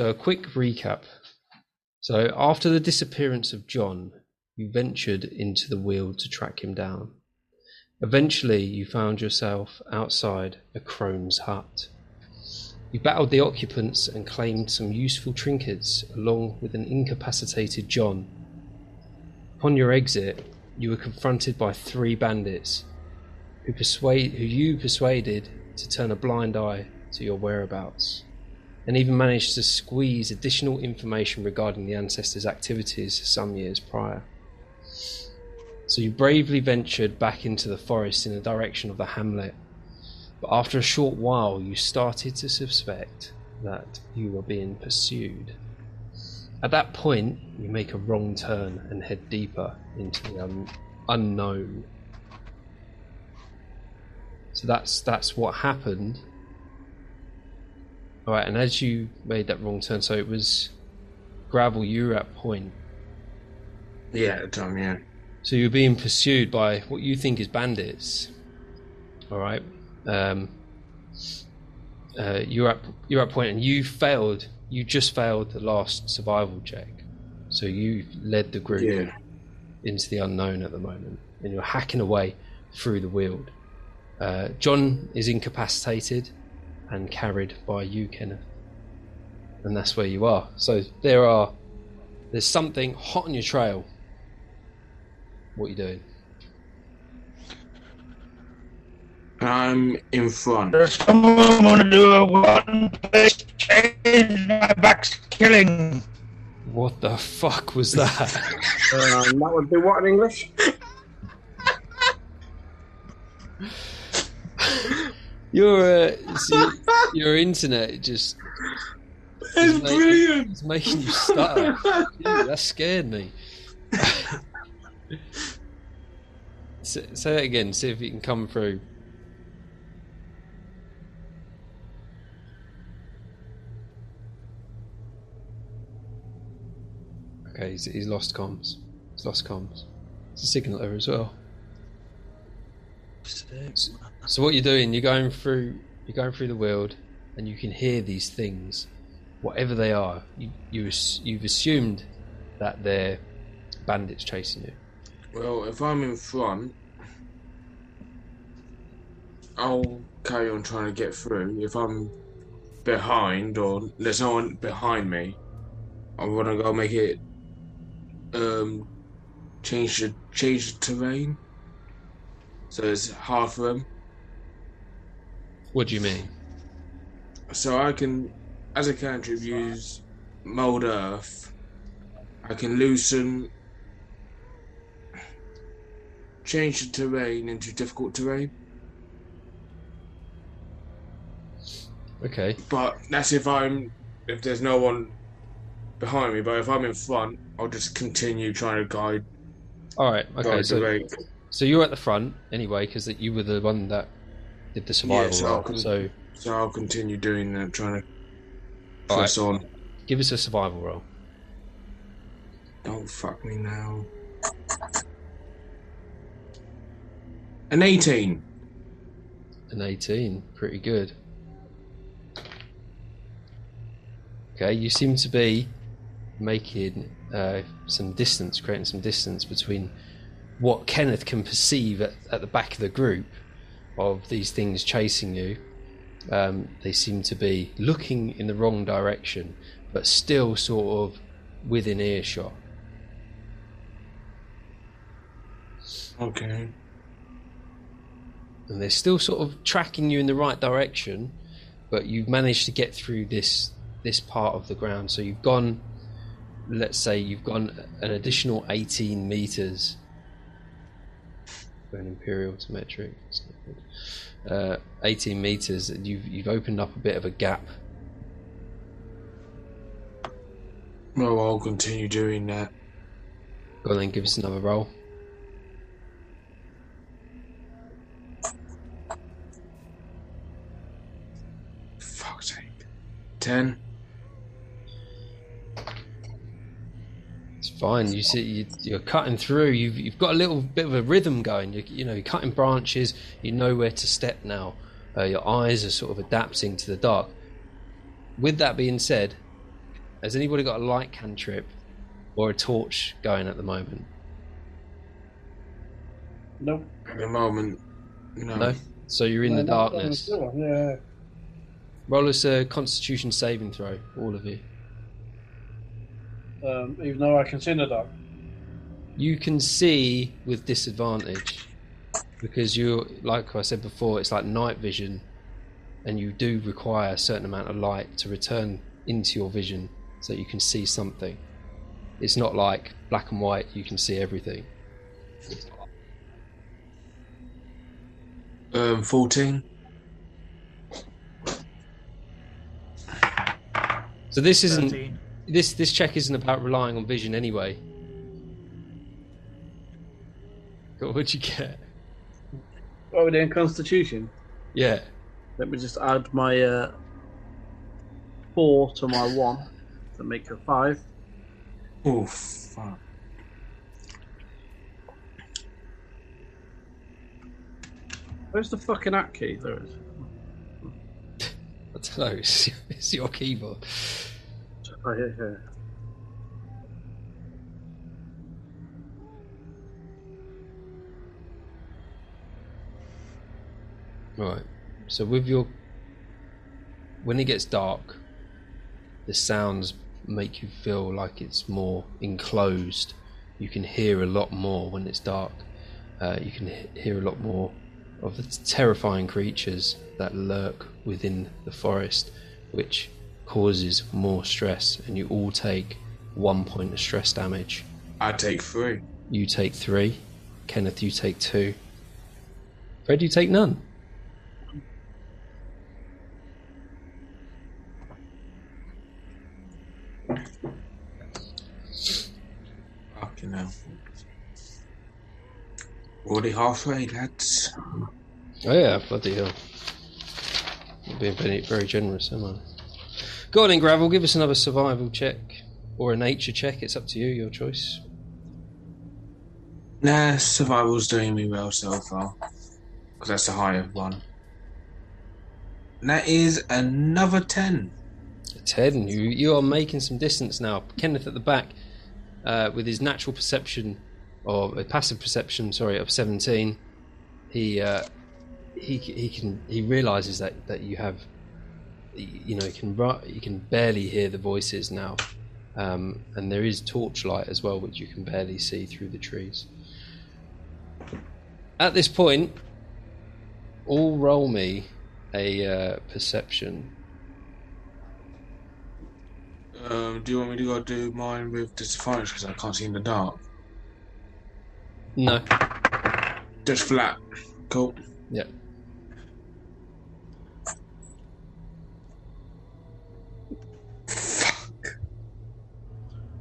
So, a quick recap. So, after the disappearance of John, you ventured into the Weald to track him down. Eventually, you found yourself outside a crone's hut. You battled the occupants and claimed some useful trinkets along with an incapacitated John. Upon your exit, you were confronted by three bandits who, persuade, who you persuaded to turn a blind eye to your whereabouts and even managed to squeeze additional information regarding the ancestors' activities some years prior. So you bravely ventured back into the forest in the direction of the hamlet, but after a short while you started to suspect that you were being pursued. At that point, you make a wrong turn and head deeper into the un- unknown. So that's that's what happened. All right, and as you made that wrong turn, so it was gravel. You were at point. Yeah, at the time, yeah. So you're being pursued by what you think is bandits. All right. Um, uh, you're at you're at point, and you failed. You just failed the last survival check, so you led the group Yeah. into the unknown at the moment, and you're hacking away through the Weald. Uh, John is incapacitated and carried by you, Kenneth, and that's where you are. So there are there's something hot on your trail. What are you doing? I'm in front. Does someone want to do a one place change? My back's killing. What the fuck was that? Um, that would be what in English? your uh, your internet just It's making, brilliant. it's making you stutter. That scared me. say, say that again. See if you can come through. Okay, he's, he's lost comms. He's lost comms. It's a signal error as well. So what you're doing, you're going through, you're going through the Weald, and you can hear these things, whatever they are. You, you you've assumed that they're bandits chasing you. Well, if I'm in front, I'll carry on trying to get through. If I'm behind or there's no one behind me, I'm gonna go make it um change the change the terrain. So it's hard for them. What do you mean? So I can, as a cantrip, use mold earth. I can loosen, change the terrain into difficult terrain. Okay. But that's if I'm, if there's no one behind me. But if I'm in front, I'll just continue trying to guide. All right. Okay. So, so you're at the front anyway, because you were the one that did the survival so roll. I'll con- So So I'll continue doing that, trying to press on. give us a survival roll. Don't fuck me now. An 18. An 18. Pretty good. Okay, you seem to be making uh, some distance, creating some distance between what Kenneth can perceive at, at the back of the group of these things chasing you. Um, they seem to be looking in the wrong direction, but still sort of within earshot. Okay. and they're still sort of tracking you in the right direction, but you've managed to get through this this part of the ground. So you've gone, let's say, you've gone an additional 18 meters. Going imperial to metric. that's not good. Uh, 18 meters, and you've you've opened up a bit of a gap. Well, I'll continue doing that. Go on then, give us another roll. Fuck's sake. 10. Fine. You see, you, you're cutting through. You've you've got a little bit of a rhythm going. You, you know, you're cutting branches. You know where to step now. Uh, your eyes are sort of adapting to the dark. With that being said, Has anybody got a light cantrip or a torch going at the moment? Nope. At the moment, no. No. So you're in the No, not- darkness. Yeah. Roll us a Constitution saving throw, all of you. Um, even though I can see in the dark. You can see with disadvantage because you're like I said before, it's like night vision, and you do require a certain amount of light to return into your vision so you can see something. It's not like black and white; you can see everything. Um, 14. So this isn't 13. This this check isn't about relying on vision anyway. God, What'd you get? What are we doing? Constitution. Yeah. Let me just add my uh, four to my one to make a five. Oh, fuck. Where's the fucking app key? There it is. I don't know. It's, it's your keyboard. Oh, here, here. Right. So with your when it gets dark, the sounds make you feel like it's more enclosed. You can hear a lot more when it's dark. Uh, you can hear a lot more of the terrifying creatures that lurk within the forest, which causes more stress, and you all take one point of stress damage. I take three. You take three. Kenneth, you take two. Fred, you take none. Fucking hell. Already halfway, lads. Oh yeah, bloody hell. Being very, very generous, am I? Go on in, Gravel, give us another survival check. Or a nature check, it's up to you, your choice. Nah, survival's doing me well so far. Because that's the higher one. And that is another 10. A 10. You, you are making some distance now. Kenneth at the back, uh, with his natural perception, or uh, passive perception, sorry, of 17, he uh, he he can he realizes that that you have you know you can you can barely hear the voices now um, and there is torchlight as well which you can barely see through the trees at this point all roll me a uh, perception Um, do you want me to go do mine with disadvantage because I can't see in the dark? no Just flat. Cool. yeah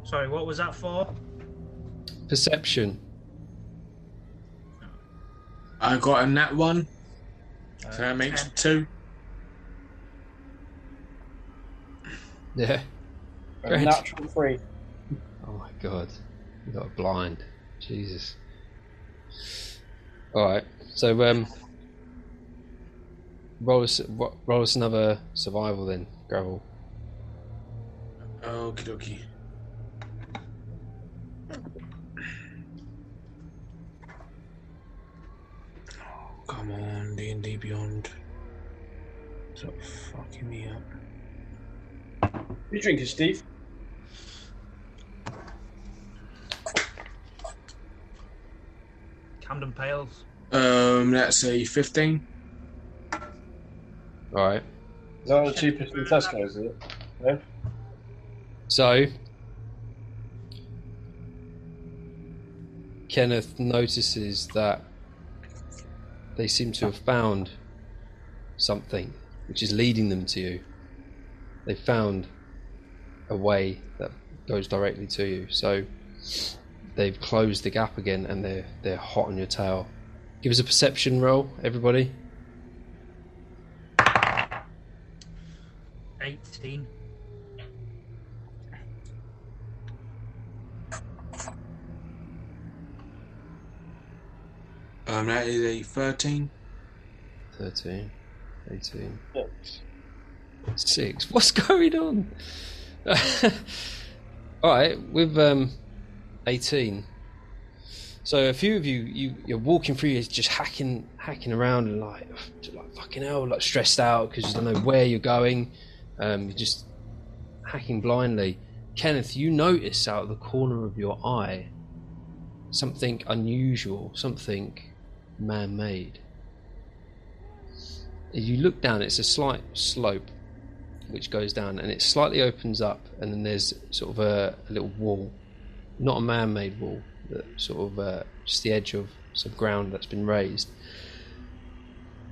Sorry, what was that for? perception I got a nat one, Uh, so that makes 10. two. yeah A Great. natural three. Oh my god, you got a blind. Jesus. All right, so um, roll us roll us another survival then, gravel. Okie dokie. Oh, come on, D and D Beyond. Stop fucking me up. You drinking, Steve? Camden Pales. Um, let's say fifteen. All right, Is that the cheapest in Tesco's, is it? Yeah. so Kenneth notices that they seem to have found something which is leading them to you. They found a way that goes directly to you. So they've closed the gap again and they're they're hot on your tail. Give us a perception roll, everybody. 18. Um, that is a thirteen. 13, 18, Yeah. 6. What's going on? All right, with um, 18. So a few of you, you you're walking through, you're just hacking, hacking around, and like, like fucking hell, like stressed out because you don't know where you're going. Um, you're just hacking blindly. Kenneth, you notice out of the corner of your eye something unusual, something man-made. As you look down, it's a slight slope which goes down, and it slightly opens up, and then there's sort of a, a little wall, not a man-made wall, but sort of uh, just the edge of some ground that's been raised.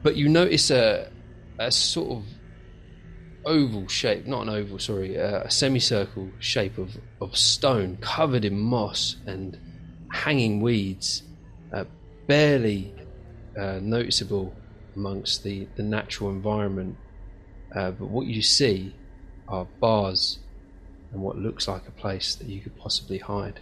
But you notice a a sort of oval shape, not an oval, sorry, uh, a semicircle shape of, of stone covered in moss and hanging weeds, barely uh, noticeable amongst the, the natural environment. Uh, but what you see are bars and what looks like a place that you could possibly hide.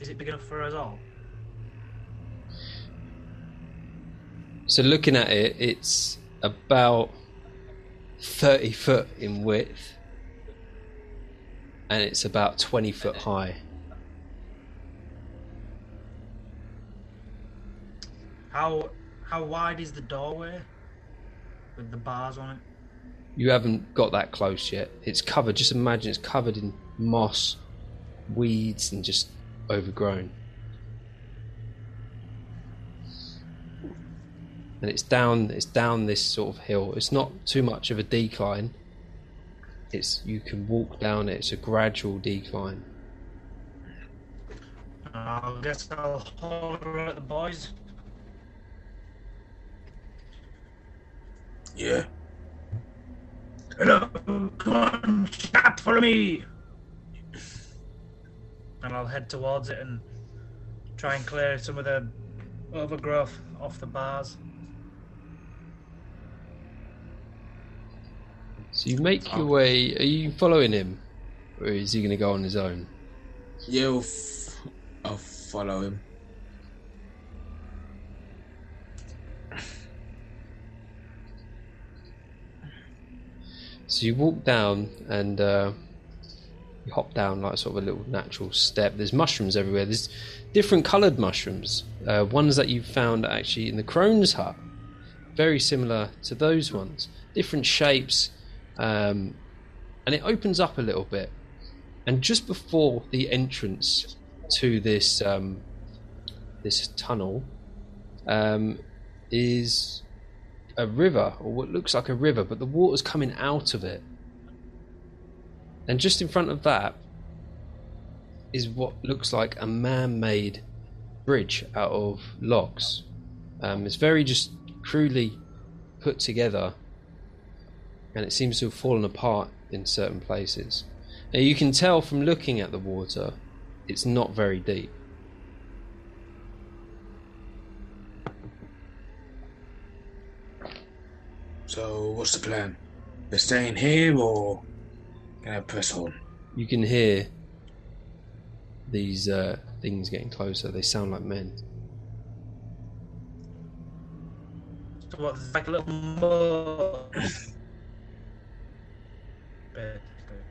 Is it big enough for us all? So looking at it, it's about 30 foot in width and it's about 20 foot high. How how wide is the doorway with the bars on it? You haven't got that close yet. It's covered, just imagine it's covered in moss, weeds, and just overgrown. And it's down it's down this sort of hill. It's not too much of a decline. It's you can walk down it, it's a gradual decline. I guess I'll holler at the boys. Yeah. Hello, come on, chap, follow me. And I'll head towards it and try and clear some of the overgrowth off the bars. So you make your way are you following him? Or is he gonna go on his own? Yeah, I'll, f- I'll follow him. So you walk down and uh, you hop down like sort of a little natural step. There's mushrooms everywhere. There's different coloured mushrooms. Uh, ones that you found actually in the crone's hut, very similar to those ones. Different shapes, um, and it opens up a little bit. And just before the entrance to this um, this tunnel um, is a river, or what looks like a river, but the water's coming out of it. And just in front of that is what looks like a man made bridge out of logs. Um, it's very just crudely put together, and it seems to have fallen apart in certain places. Now, you can tell from looking at the water, it's not very deep. So, what's the plan? We're staying here or can I press on? You can hear these uh, things getting closer. They sound like men. So what, it's like a little moat. Basically.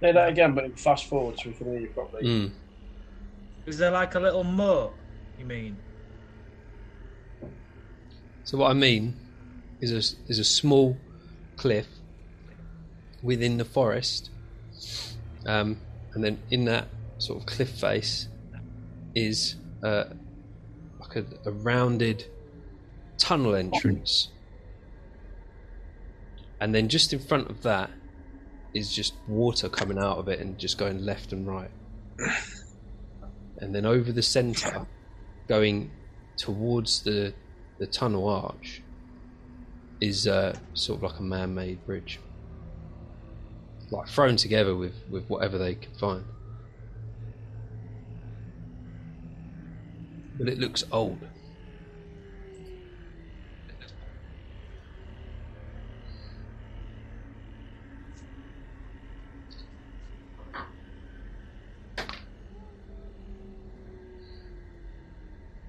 Say that again, but fast forward so we can hear you properly. Mm. Is there like a little moat, you mean? So what I mean is a, is a small cliff within the forest, um, and then in that sort of cliff face is uh, like a, a rounded tunnel entrance, and then just in front of that is just water coming out of it and just going left and right, and then over the centre, going towards the the tunnel arch is uh, sort of like a man-made bridge, like thrown together with with whatever they could find. But it looks old.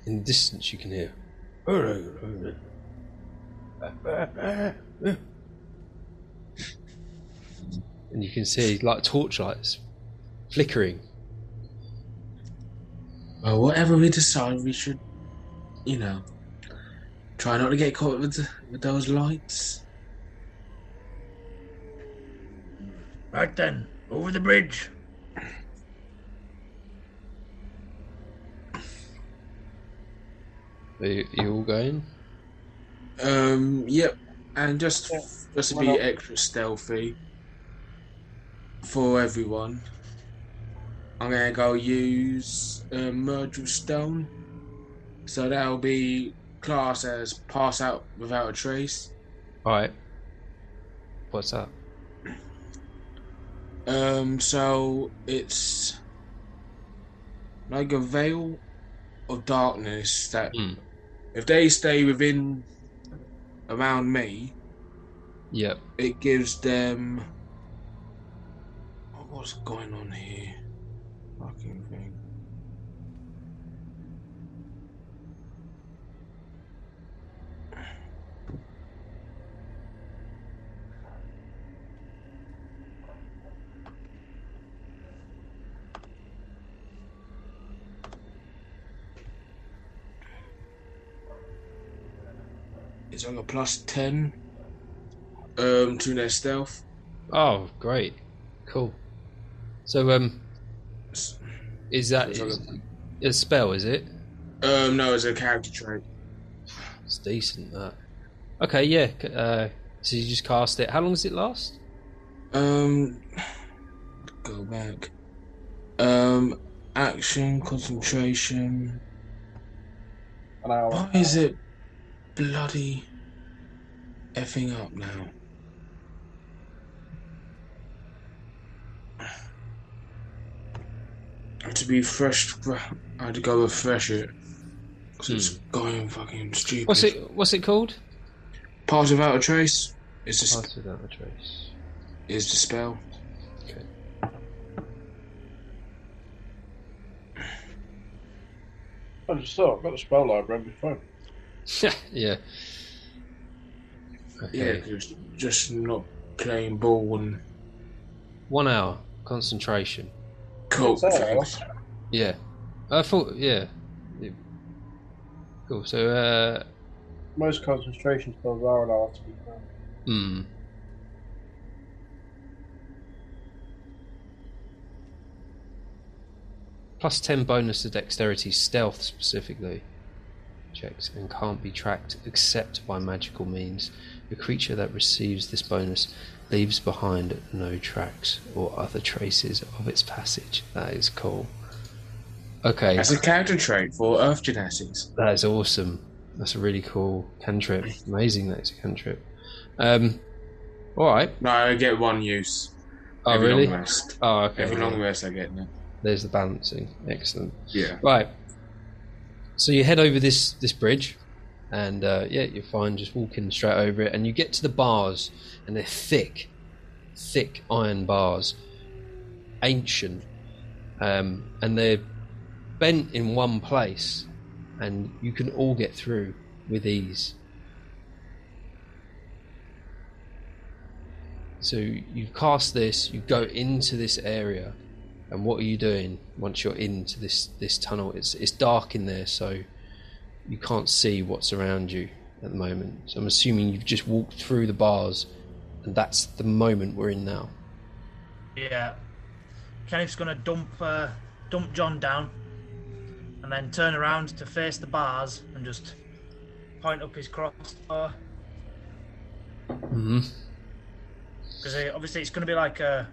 In the distance, you can hear. Oh, and you can see like torchlights flickering. Well, whatever we decide, we should, you know, try not to get caught with, the, with those lights. Right then, over the bridge. Are you, you all going? Um, yep. And just Yeah, just to why be not? extra stealthy for everyone, I'm gonna go use uh, merge stone. So that'll be class as pass out without a trace. Alright. What's that? Um, so it's like a veil of darkness that Hmm. If they stay within around me, Yep. it gives them. What's going on here? Fucking thing. It's like a plus 10 um, to their stealth. Oh, great. Cool. So, um, is that So is, a spell, is it? Um, no, it's a character trait. It's decent, that. Okay, yeah. Uh, so you just cast it. How long does it last? Um, go back. Um, action, concentration. An hour. Why is it bloody effing up now? To be fresh, I had to go refresh it because it's hmm. going fucking stupid. What's it? What's it called? Part without a trace is the, Pass without a trace. is the spell. Okay. I just thought I've got the spell library on my phone. yeah. Yeah, Okay. 'cause just not playing ball and One hour concentration. cool. Thanks. Yeah. I thought. Yeah. Yeah. Cool. So, uh, Most concentration spells are an hour to be fair. hmm. Plus 10 bonus to dexterity, stealth specifically. Checks and can't be tracked except by magical means. The creature that receives this bonus leaves behind no tracks or other traces of its passage. That is cool. Okay, That's a character trait for Earth Genasi. that is awesome. That's a really cool cantrip. Amazing that it's a cantrip. Um, alright. No, I get one use. Oh, every really? long rest. Oh, okay. Every long rest I get now. There's the balancing. Excellent. Yeah. Right. So you head over this this bridge, and uh, yeah, you're fine just walking straight over it, and you get to the bars, and they're thick, thick iron bars, ancient, um, and they're bent in one place, and you can all get through with ease. So you cast this, you go into this area, and what are you doing once you're into this this tunnel? It's it's dark in there, so you can't see what's around you at the moment. So I'm assuming you've just walked through the bars, and that's the moment we're in now. Yeah. Kenneth's gonna dump uh, dump John down, and then turn around to face the bars and just point up his crossbow. Mm-hmm. Because obviously it's gonna be like a.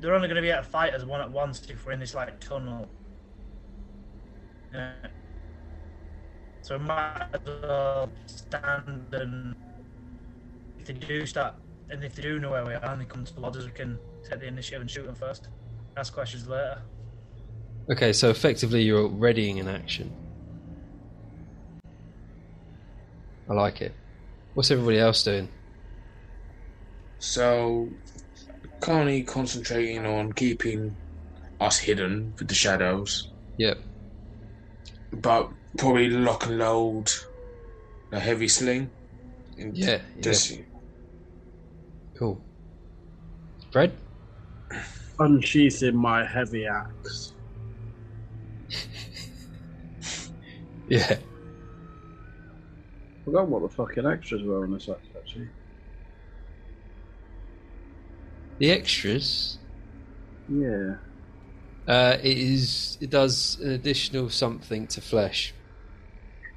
They're only gonna be able to fight as one at once if we're in this like tunnel. Yeah. So we might as well stand and if they do start and if they do know where we are and they come towards us, we can take the initiative and shoot them first. Ask questions later. Okay, so effectively you're readying an action. I like it. What's everybody else doing? So, currently concentrating on keeping us hidden with the shadows. Yep. but probably lock and load a heavy sling. And Yeah, Just Cool. Fred? Unsheathing my heavy axe. Yeah. forgot what the fucking extras were on this axe, actually. The extras. Yeah. Uh, it is. It does an additional something to flesh.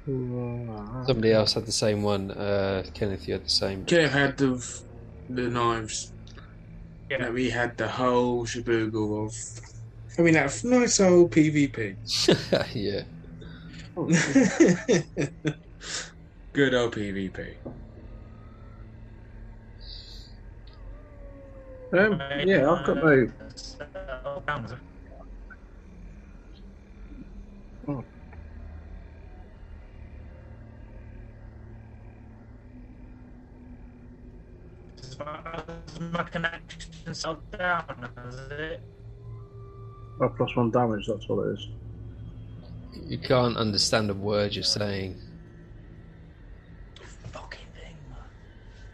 Somebody else had the same one. Uh, Kenneth, you had the same. Kev had the the knives. Yeah. And we had the whole shaboogle of. I mean, that nice old PvP. yeah. Good old PvP. Um, yeah, I've got no. Oh, pounds. Oh. My- is my connection still down? Is it? Oh, plus one damage, that's all it is. You can't understand a word you're saying. Fucking thing.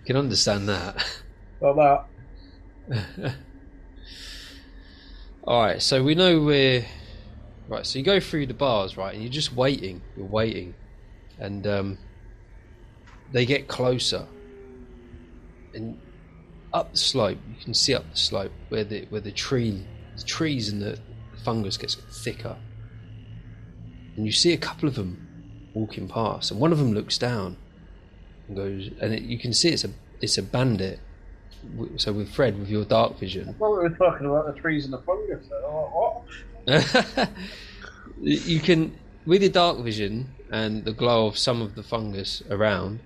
You can understand that. Like that. All right, so we know we're right. So you go through the bars, right, and you're just waiting. You're waiting, and um, they get closer, and up the slope. You can see up the slope where the where the tree, the trees and the fungus gets thicker, and you see a couple of them walking past, and one of them looks down and goes, and it, you can see it's a it's a bandit. So with Fred, with your dark vision, Well, we were talking about the trees and the fungus. Oh, what? you can with your dark vision and the glow of some of the fungus around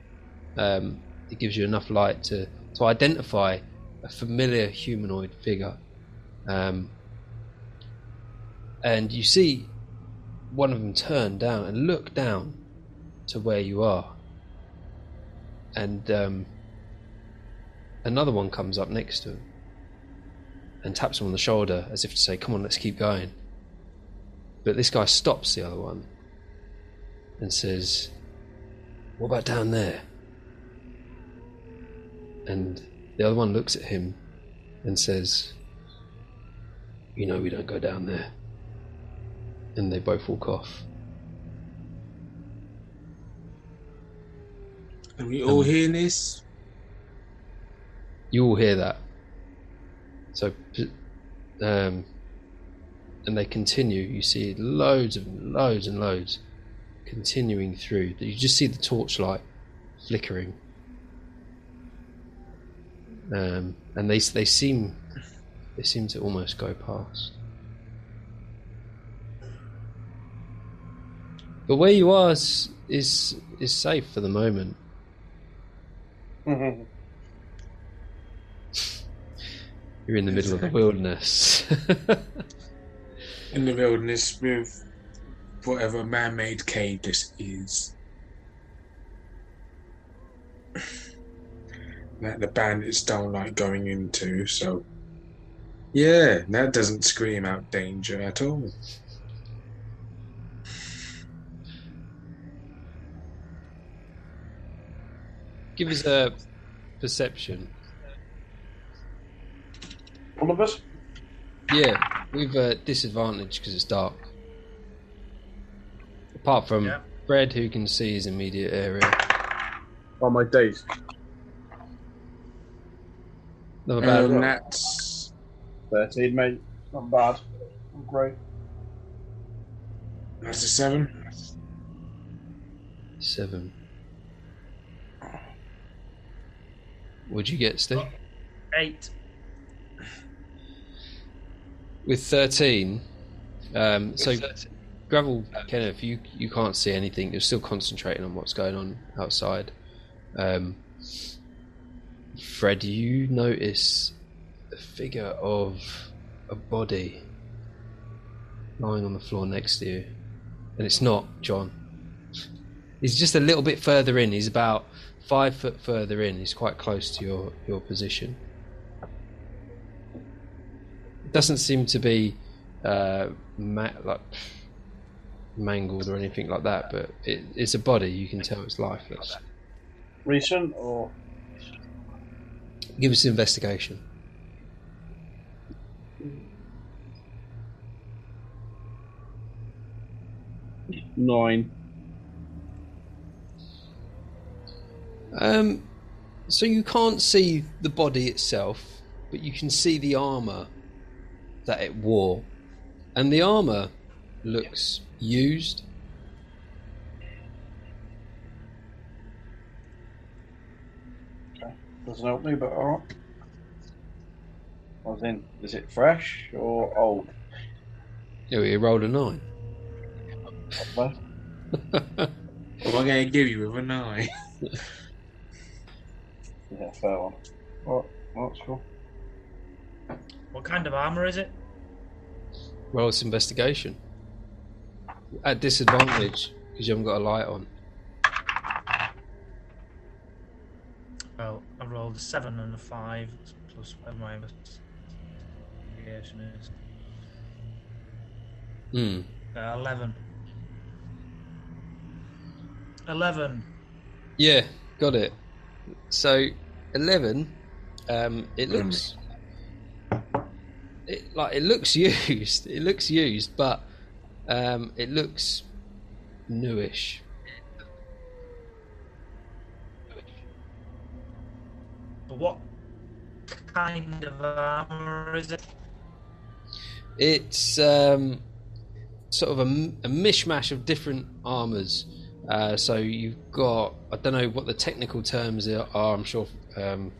um, it gives you enough light to, to identify a familiar humanoid figure. Um, and you see one of them turn down and look down to where you are. And um, another one comes up next to him and taps him on the shoulder as if to say come on let's keep going. But this guy stops the other one and says, What about down there? And the other one looks at him and says, You know, we don't go down there. And they both walk off. Are we all hearing this? You all hear that. So, um, and they continue. You see loads and loads and loads continuing through. You just see the torchlight flickering, um, and they they seem they seem to almost go past. But where you are is is, is safe for the moment. You're in the middle of the wilderness. In the wilderness with whatever man made cave this is. That the bandits don't like going into, so. Yeah, that doesn't scream out danger at all. Give us a perception. All of us? Yeah, with uh, a disadvantage because it's dark. Apart from Yeah. Fred, who can see his immediate area. On my days. Not bad. Um, that's 13, mate. Not bad. Not great. that's a seven. Seven. What'd you get, Steve? Eight. With thirteen, um, so gravel, Kenneth, you you can't see anything. You're still concentrating on what's going on outside. Um, Fred, you notice a figure of a body lying on the floor next to you, and it's not John. He's just a little bit further in. He's about five foot further in. He's quite close to your your position. It doesn't seem to be uh, ma- like mangled or anything like that, but it, it's a body. You can tell it's lifeless. Recent or Give us an investigation. nine? Um, so you can't see the body itself, but you can see the armor that it wore, and the armor looks used. Doesn't help me, but alright. I was in. Is it fresh or old? Oh, you rolled a nine. Well, What am I going to give you with a nine? Yeah, fair one. Alright, well, that's cool. What kind of armor is it? Well, it's investigation. At disadvantage because you haven't got a light on. Well, I rolled a seven and a five plus whatever my investigation is. Hmm. Uh, Eleven. Eleven. Yeah, got it. So eleven. Um, it looks. It like it looks used. It looks used, but um, it looks newish. What kind of armor is it? It's um, sort of a mishmash of different armors. Uh, so you've got I don't know what the technical terms are. I'm sure um,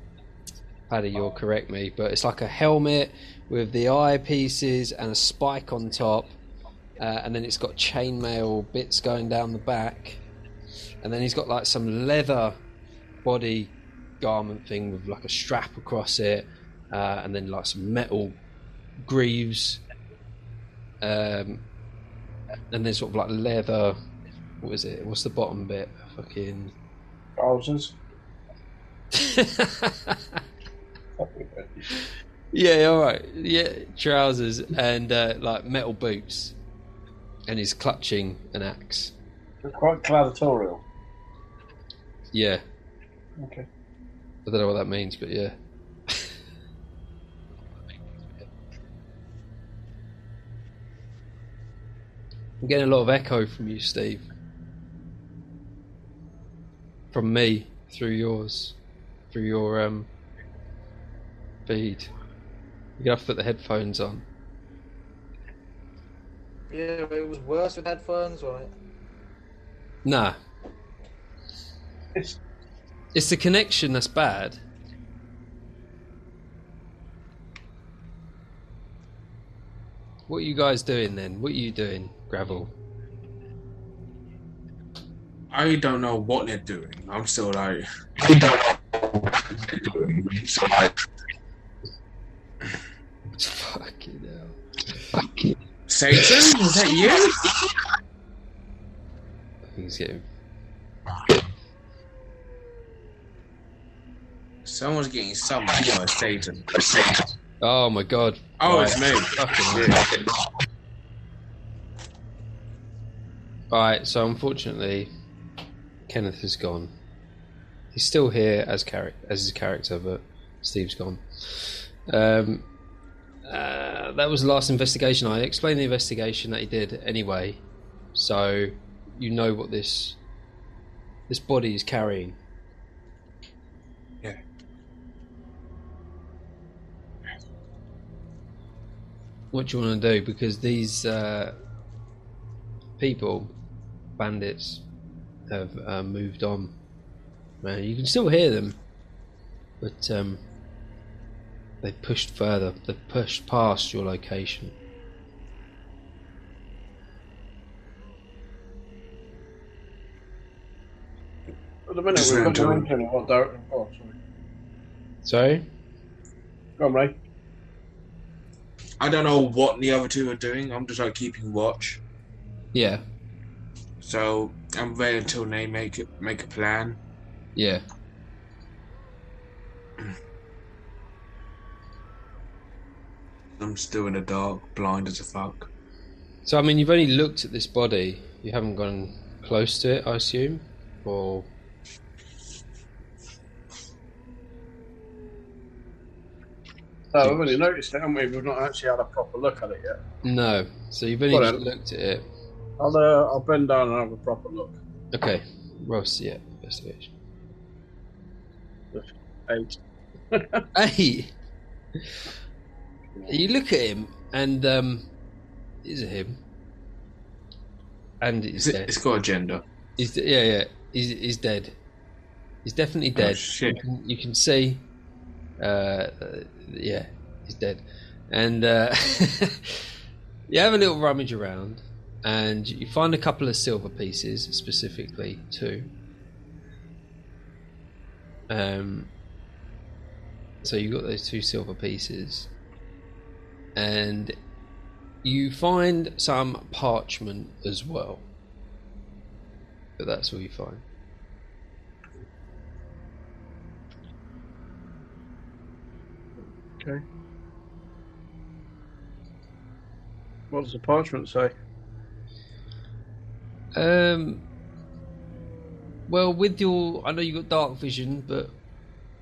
Paddy, you'll correct me, but it's like a helmet with the eyepieces and a spike on top, uh, and then it's got chainmail bits going down the back, and then he's got like some leather body garment thing with like a strap across it, uh, and then like some metal greaves, um, and then sort of like leather. What is it? What's the bottom bit? Fucking. Trousers. yeah, all right. Yeah, trousers and uh, like metal boots, and he's clutching an axe. Quite gladiatorial. Yeah, Okay. I don't know what that means, but yeah. I'm getting a lot of echo from you, Steve. From me through yours, through your um feed. You're gonna have to put the headphones on. Yeah, it was worse with headphones, right? Nah, It's it's the connection that's bad. What are you guys doing then? What are you doing, Gravel? I don't know what they're doing. I'm still like, Fucking hell. Satan, is that you? I think he's getting. Someone's getting summoned by Satan. Oh my god. Oh, Right. it's me. Fucking hell. Alright, so unfortunately, Kenneth is gone. He's still here as char- as his character, but Steve's gone. Um, uh, that was the last investigation. I explained the investigation that he did anyway, so you know what this this body is carrying. What do you want to do? Because these uh, people, bandits, have uh, moved on. Man, you can still hear them, but um, they pushed further. They've pushed past your location. at the minute we've round got to- momentum. What direction? Oh, sorry. Sorry. Go on, Ray. I don't know what the other two are doing. I'm just like keeping watch. Yeah. So I'm waiting until they make it, make a plan. Yeah. I'm still in the dark, blind as a fuck. So I mean, you've only looked at this body. You haven't gone close to it, I assume, or Oh, we've only noticed it, haven't we? We've not actually had a proper look at it yet. no. So you've only Well, just looked at it. I'll, uh, I'll bend down and have a proper look. Okay, roll yeah, investigation. Eight. Hey, you look at him, and um, is it him? And he's It's, dead. it's got a gender. He's yeah, yeah. He's he's dead. He's definitely Oh, dead. shit. You can, you can see. Uh, yeah, he's dead. And uh, you have a little rummage around, and you find a couple of silver pieces, specifically two. Um. So you got those two silver pieces, and you find some parchment as well. But that's all you find. Okay. What does the parchment say? Um. Well, with your, I know you got dark vision, but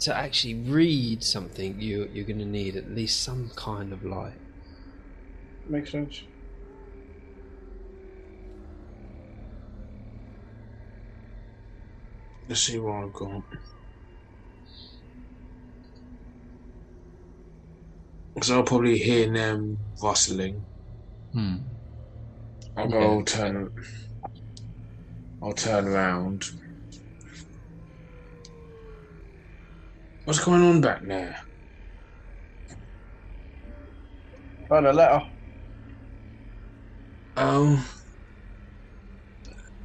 to actually read something, you you're going to need at least some kind of light. Makes sense. Let's see what I've got. Because I'll probably hear them rustling. Hmm. I'll go. I'll turn. I'll turn around. What's going on back there? Found a letter. Oh,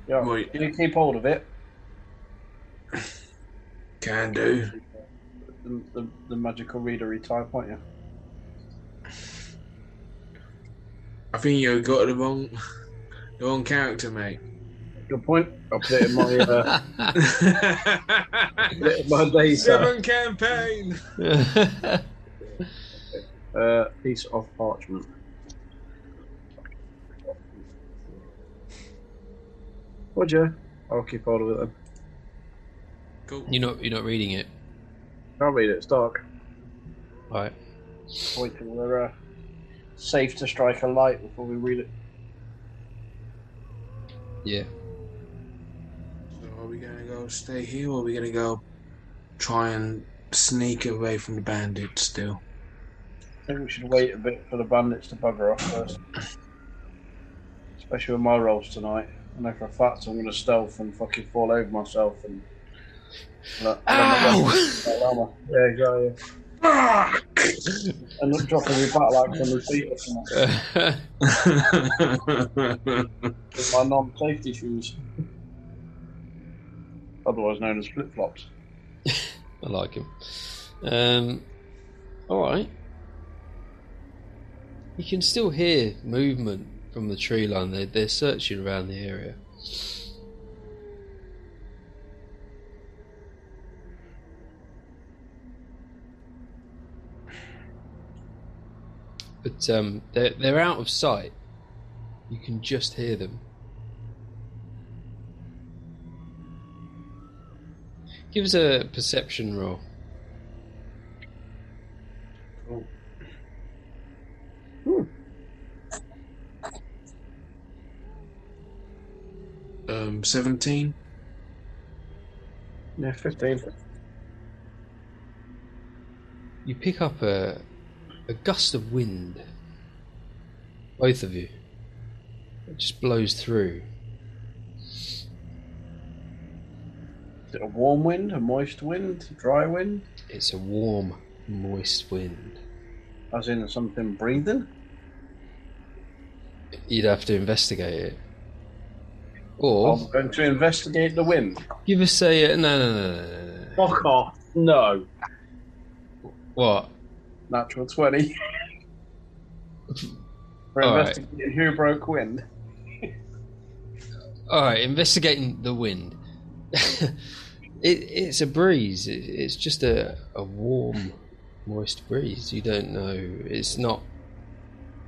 Yeah. Right. Can you keep hold of it? can do. The, the, the magical readery type, aren't you? I think you got the wrong, the wrong character, mate. Good point. I'll put it in my uh, put it in my data. Seven campaign. Uh, piece of parchment. Would you? I'll keep hold of it then. Cool. you're not you're not reading it, Can't read it. It's dark. right? Wait till we're uh, safe to strike a light before we read it. Yeah. So are we gonna go stay here, or are we gonna go try and sneak away from the bandits still? I think we should wait a bit for the bandits to bugger off first. Especially with my rolls tonight. I know for a fact I'm going to stealth and fucking fall over myself and. Look, Ow! Yeah, exactly. And not dropping my back like on the feet or something with my non safety shoes. Otherwise known as flip flops. I like him. Um, all right. You can still hear movement from the tree line. They're, they're searching around the area. But um, they're, they're out of sight. You can just hear them. Give us a perception roll. um, seventeen. Yeah, 15. You pick up a a gust of wind. Both of you. It just blows through. Is it a warm wind, a moist wind, a dry wind? It's a warm, moist wind. As in something breathing? You'd have to investigate it. Or I'm going to investigate the wind. give us a uh, no no no no no. no. Fuck off. No. What? Natural 20. For All right. investigating who broke wind. All right, investigating the wind. it, it's a breeze. It, it's just a, a warm, moist breeze. You don't know. It's not.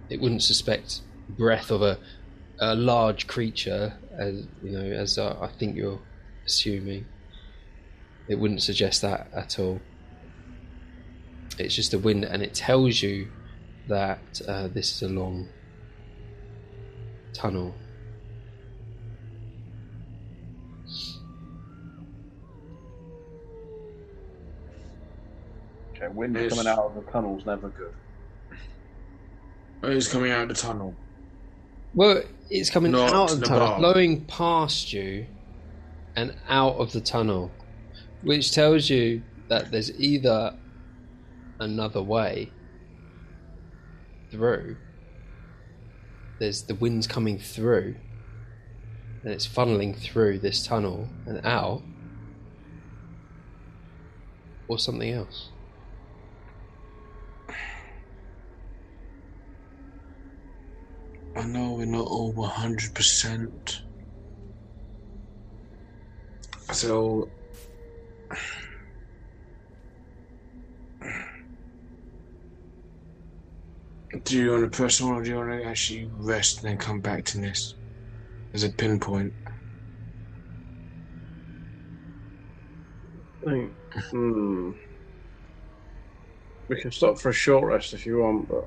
It wouldn't suspect breath of a a large creature, as you know, as uh, I think you're assuming. It wouldn't suggest that at all. It's just a wind, and it tells you that uh, this is a long tunnel. Okay, wind Yes. coming out of the tunnel's never good. Who's coming out of the tunnel? Well, it's coming Not out of the the tunnel, bar. blowing past you and out of the tunnel, which tells you that there's either another way through. There's the wind's coming through, and it's funneling through this tunnel and out, or something else. I know we're not all 100%. So. Do you want to press on or do you want to actually rest and then come back to this? As a pinpoint. I think, hmm. We can stop for a short rest if you want, but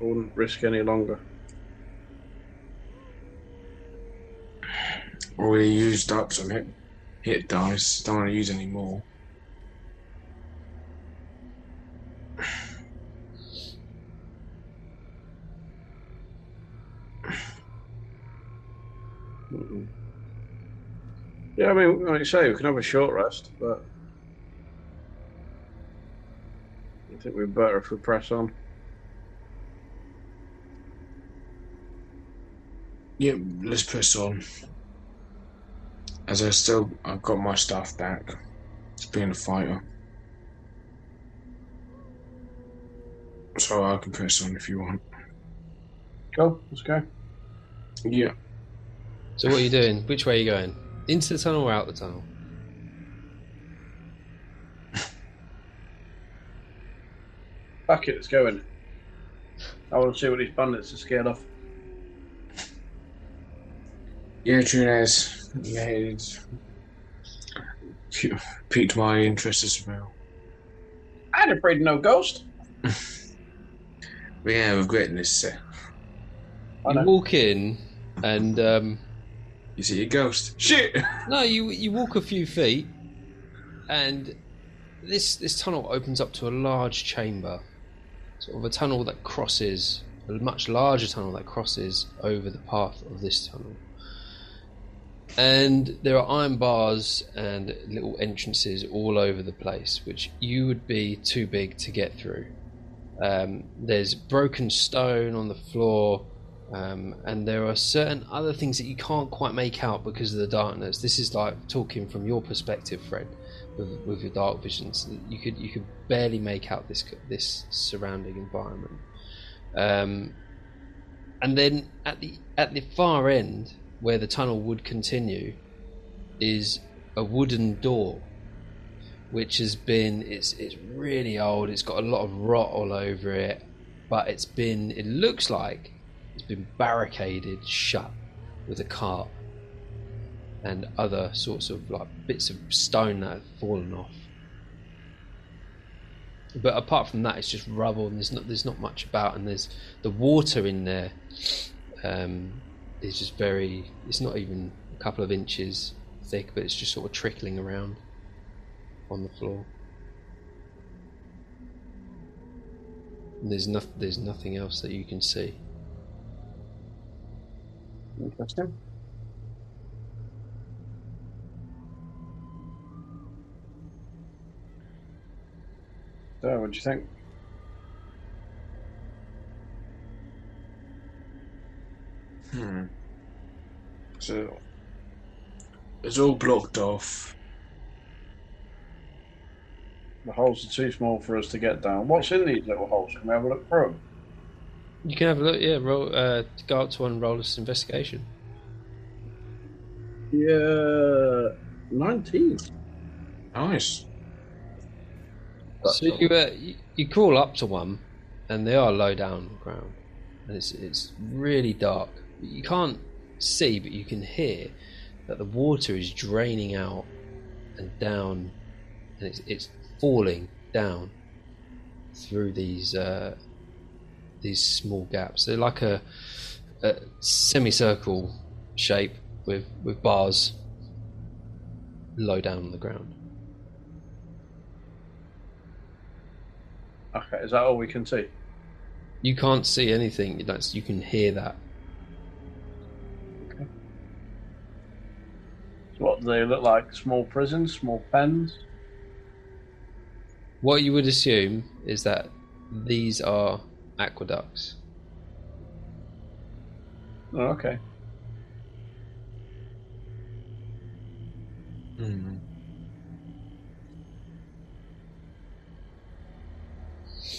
I wouldn't risk any longer. Already used up some hit, hit dice. Don't want to use any more. Mm-mm. Yeah, I mean, like you say, we can have a short rest, but I think we're better if we press on. Yeah, let's press on. As I still, I've got my stuff back. It's being a fighter. So I can press on if you want. Go, let's go. Yeah. So, what are you doing? Which way are you going? Into the tunnel or out the tunnel? Fuck it, let's go in. I want to see what these bandits are scared of. Yeah, Trunez. Yeah, it's piqued my interest as well. I ain't afraid of no ghost. But yeah, regretting this. Uh, I You walk in, and um, you see a ghost. Shit! no, you you walk a few feet, and this this tunnel opens up to a large chamber, sort of a tunnel that crosses a much larger tunnel that crosses over the path of this tunnel. And there are iron bars and little entrances all over the place, which you would be too big to get through. Um, there's broken stone on the floor, um, and there are certain other things that you can't quite make out because of the darkness. This is like talking from your perspective, Fred, with, with your dark visions. You could you could barely make out this this surrounding environment. Um, and then at the at the far end, where the tunnel would continue, is a wooden door which has been it's it's really old. It's got a lot of rot all over it, but it's been it looks like it's been barricaded shut with a cart and other sorts of like bits of stone that have fallen off. But apart from that, it's just rubble, and there's not there's not much about, and there's the water in there um, is just very. It's not even a couple of inches thick, but it's just sort of trickling around on the floor. And there's no, there's nothing else that you can see. Interesting. So, what do you think? Hmm. So it's all blocked off. The holes are too small for us to get down. What's in these little holes? Can we have a look through 'em? You can have a look. Yeah, roll. Uh, go up to one and roll this investigation. Yeah, 19. Nice. So you, uh, you you crawl up to one, and they are low down on the ground, and it's it's really dark. You can't see, but you can hear that the water is draining out and down, and it's, it's falling down through these uh, these small gaps. They're like a, a semicircle shape with with bars low down on the ground. Okay, is that all we can see? You can't see anything. That's you can hear that. So what do they look like? Small prisons, small pens? What you would assume is that these are aqueducts. Oh, okay. Hmm.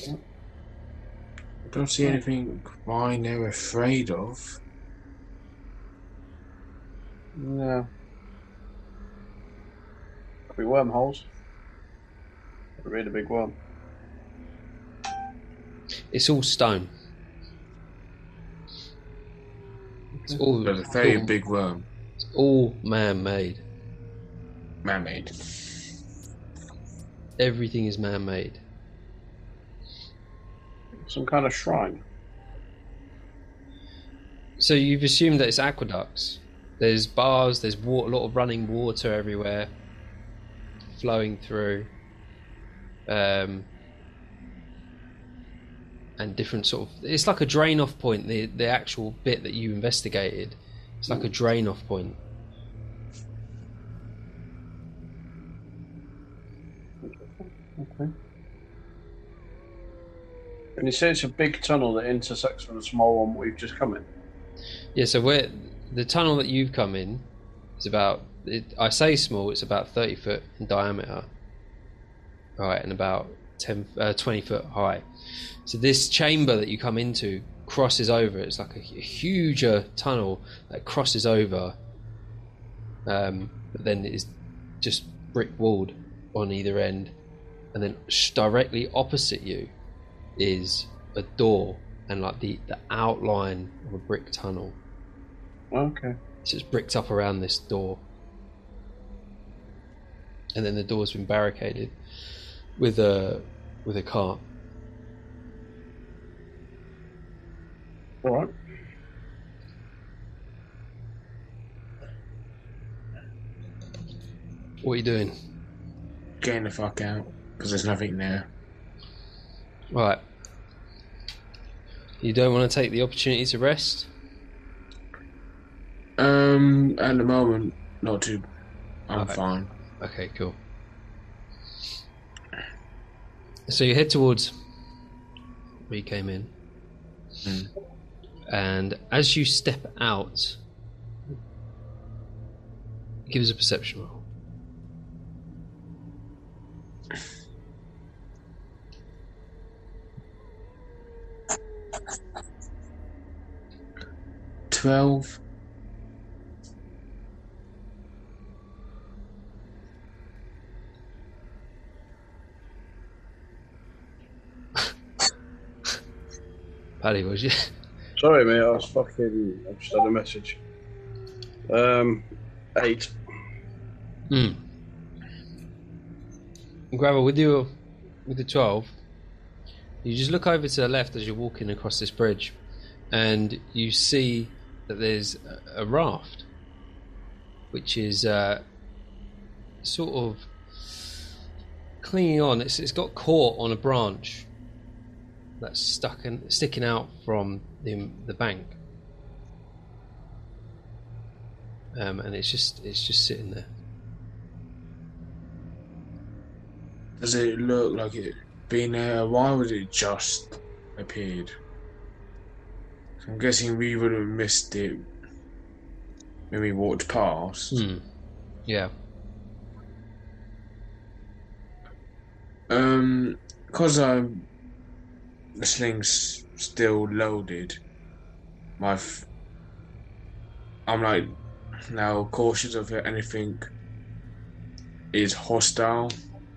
I don't see anything mine they're afraid of. No. Could be wormholes. A really big worm. It's all stone. It's all, But a very all, big worm. it's all man-made. Man-made. Everything is man-made. Some kind of shrine. So you've assumed that it's aqueducts. There's bars. There's wa- a lot of running water everywhere, flowing through, um, and different sort of. It's like a drain off point. The the actual bit that you investigated. It's like a drain off point. Okay. And you say it's a big tunnel that intersects with a small one we've just come in. Yeah. So where the tunnel that you've come in is about. It, I say small. It's about thirty foot in diameter. Right, and about 10, uh, 20 foot high. So this chamber that you come into crosses over. It's like a, hu- huger tunnel that crosses over, um, but then it is just brick walled on either end, and then directly opposite you is a door and like the, the outline of a brick tunnel. Okay. So it's bricked up around this door, and then the door's been barricaded with a with a cart. All right. What are you doing? Getting the fuck out. Because there's nothing there. Right. You don't want to take the opportunity to rest? Um, at the moment, not too. I'm Okay. fine. Okay, cool. So you head towards where you came in. Hmm. And as you step out, give us a perception roll. Twelve. Paddy, was you? Sorry, mate. I was fucking. I just had a message. Um, eight. Hmm. Gravel, with your with the twelve, you just look over to the left as you're walking across this bridge, and you see that there's a, a raft, which is uh, sort of clinging on. It's it's got caught on a branch that's stuck and sticking out from the the bank, um, and it's just it's just sitting there. Does it look like it been there? Why would it just appeared? I'm guessing we would have missed it when we walked past. Hmm. Yeah. Um, because I'm the sling's still loaded. My, f- I'm like now cautious of anything is hostile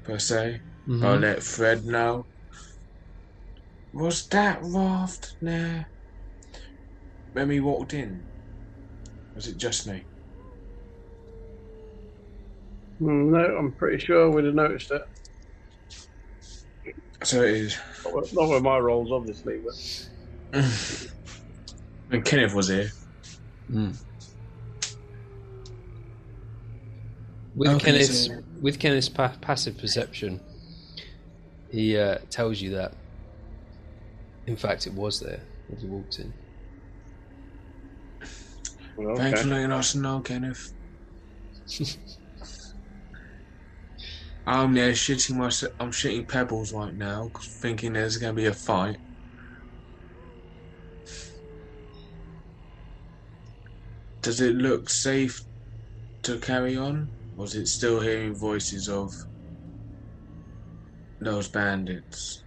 per se. Mhm. I'll let Fred know. Was that raft there when we walked in? Was it just me? Hmm, No, I'm pretty sure we'd have noticed it. So it is. Not with, not with my rolls, obviously, but when Kenneth was here. Mm. With Okay, Kenneth's so- with Kenneth's pa- passive perception, he uh, tells you that. In fact, it was there when you walked in. well, Thanks for letting us know, Kenneth. I'm there shitting myself. I'm shitting pebbles right now, thinking there's gonna be a fight. Does it look safe to carry on, or is it still hearing voices of those bandits?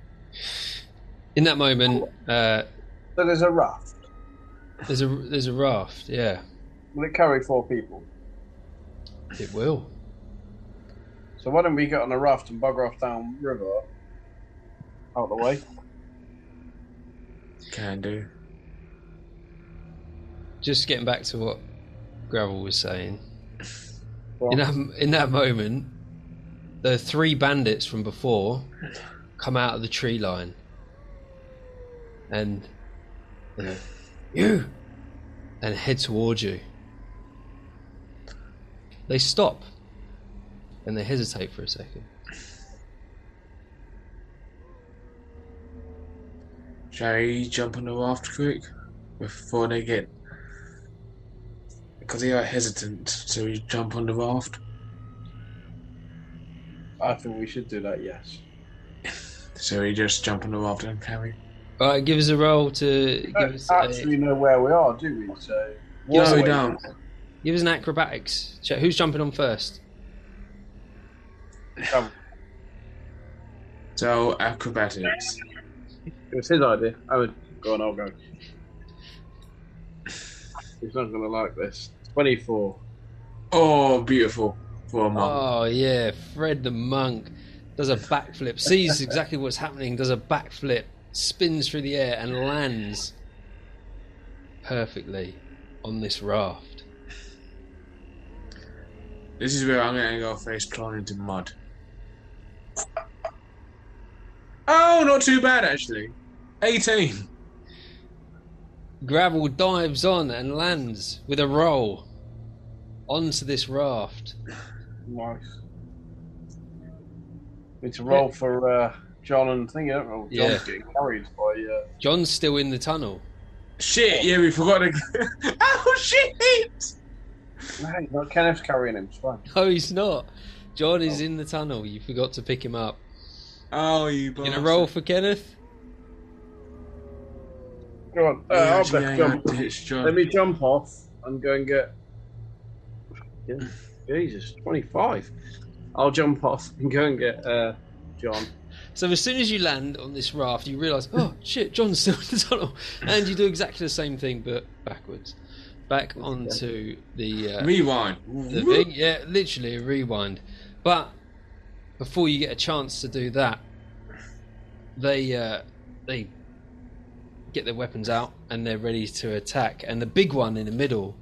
In that moment, uh, So there's a raft. there's a there's a raft. Yeah, Will it carry four people? it will. So why don't we get on a raft and bugger off down river, out the way? Can do. Just getting back to what Gravel was saying. Well, In that in that moment, the three bandits from before come out of the tree line, and you, know, you, and head towards you. They stop, and they hesitate for a second. Shall we jump on the raft quick before they get? Because they are hesitant, so we jump on the raft. I think we should do that. Yes. So we just jump on the raft and carry. All right, give us a roll to We give don't us a, actually know where we are, do we? So. No, we don't. give us an acrobatics check. Who's jumping on first? So acrobatics. It was his idea. I would go on. I'll go. He's not going to like this. Twenty-four. Oh, beautiful for a monk. Oh yeah, Fred the monk does a backflip, sees exactly what's happening, does a backflip, spins through the air and lands perfectly on this raft. This is where I'm gonna go face plant into mud. Oh, not too bad actually. 18. Gravel dives on and lands with a roll onto this raft. Nice. It's a roll for uh, John and thing. John's Yeah. getting carried by. Uh, John's still in the tunnel. Shit, yeah, we forgot to. oh shit! hey, not Kenneth's carrying him. It's fine. No, he's not. John is in the tunnel. You forgot to pick him up. Oh, you You gonna roll for Kenneth? Go on. Uh, Yeah, I'll actually, best hang jump. it's John. Let me jump off and go and get. Yeah. Jesus, twenty-five. I'll jump off and go and get uh, John. So as soon as you land on this raft, you realise, oh shit, John's still in the tunnel, and you do exactly the same thing but backwards, back onto the uh, Rewind. the thing. Yeah, literally a rewind. But before you get a chance to do that, they uh, they get their weapons out and they're ready to attack. And the big one in the middle,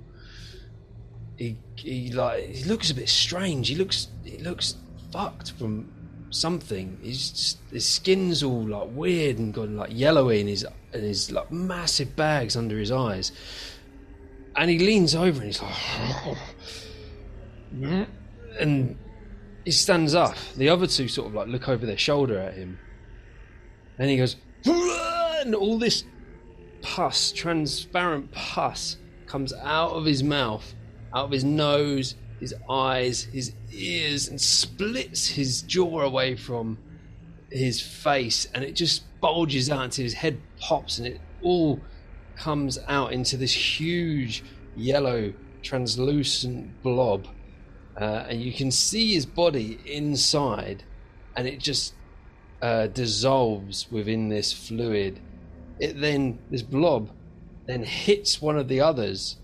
he he like he looks a bit strange. He looks he looks fucked from something. He's just his skin's all like weird and gone like yellowy, and his and his like massive bags under his eyes. And he leans over and he's like, and he stands up. The other two sort of like look over their shoulder at him, and he goes, and all this pus, transparent pus, comes out of his mouth, out of his nose, his eyes, his ears, and splits his jaw away from his face, and it just bulges out until his head pops, and it all comes out into this huge yellow translucent blob. Uh, and you can see his body inside, and it just uh, dissolves within this fluid. It then this blob then hits one of the others,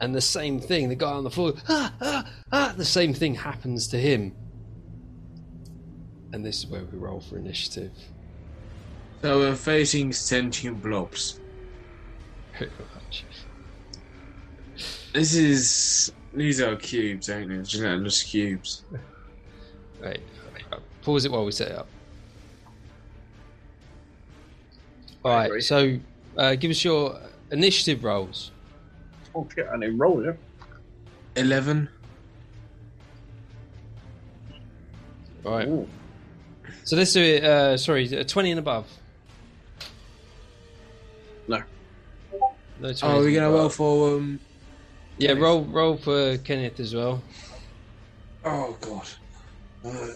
and the same thing. The guy on the floor, ah, ah, ah, the same thing happens to him. And this is where we roll for initiative. So we're facing sentient blobs. Pretty much. This is these are cubes, ain't they? Just just cubes. Right. Pause it while we set it up. All I right. agree. So, uh, give us your initiative rolls. Oh shit, I didn't roll it. Eleven. All right. Ooh. So let's do it. Uh, sorry, uh, twenty and above. No. No 20s Oh, are we and gonna above. roll for um? Yeah, roll roll for Kenneth as well. Oh god. Uh,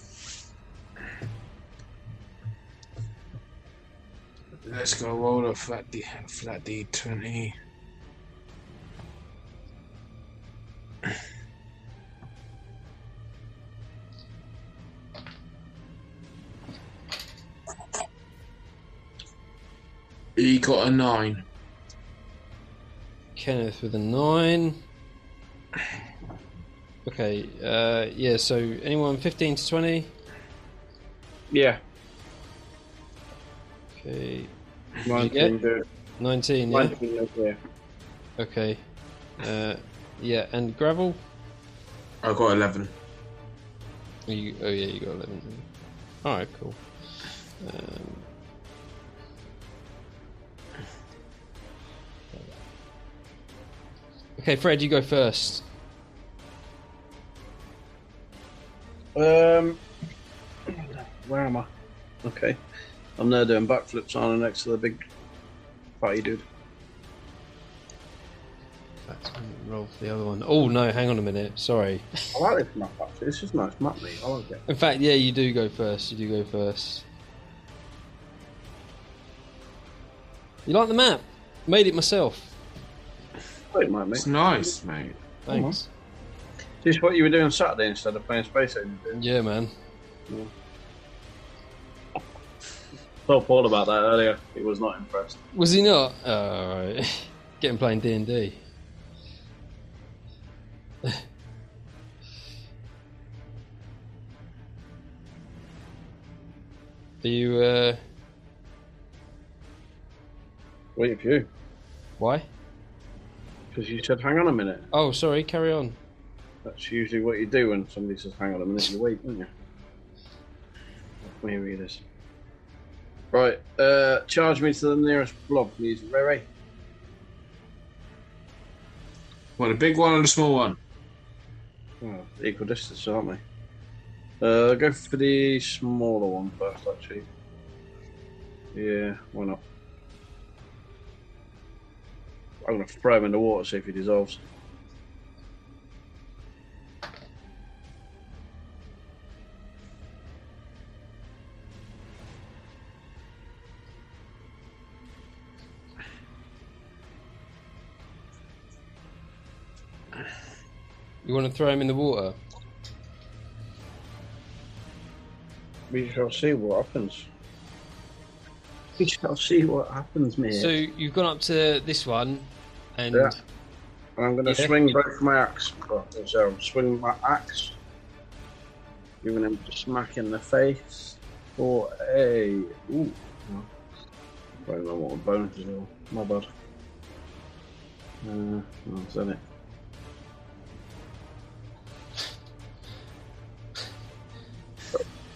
let's go roll a flat D, flat D twenty. He got a nine. Kenneth with a nine. Okay. Uh, yeah. So anyone fifteen to twenty. Yeah, Okay. Nineteen. dude. Nineteen. Yeah. Nineteen. Yeah. Okay. Uh, yeah, and gravel. I got eleven. Oh, You, oh yeah, you got eleven. All right, cool. Um, okay, Fred, you go first. Um, where am I? Okay, I'm there doing backflips on next to the big fatty dude. That's roll for the other one. Oh no, hang on a minute. Sorry. I like this map actually. It's just nice map, mate. I like it. In fact, yeah, you do go first. You do go first. You like the map? Made it myself. I like mate. It's nice, mate. Thanks. Is this what you were doing Saturday instead of playing Space Agent? Yeah, man. Told Paul about that earlier. He was not impressed. Was he not? Oh, all right. Getting playing D and D. Are you? uh... Wait a few. Why? because you said, "Hang on a minute." Oh, sorry. Carry on. That's usually what you do when somebody says, "Hang on a minute." You wait, don't you? Let me read this. Right, uh, charge me to the nearest blob, please. Ray. What, a big one or a small one? Oh, equal distance, aren't we? Uh, go for the smaller one first, actually. Yeah, why not? I'm gonna throw him in the water, see if he dissolves. You want to throw him in the water? We shall see what happens. We shall see what happens, mate. So you've gone up to this one, and Yeah. And I'm going to Yeah. swing both my axe. So I'm swinging my axe, giving him a smack in the face for a. Ooh. I don't know what a bonus is. My bad. Uh, that's it.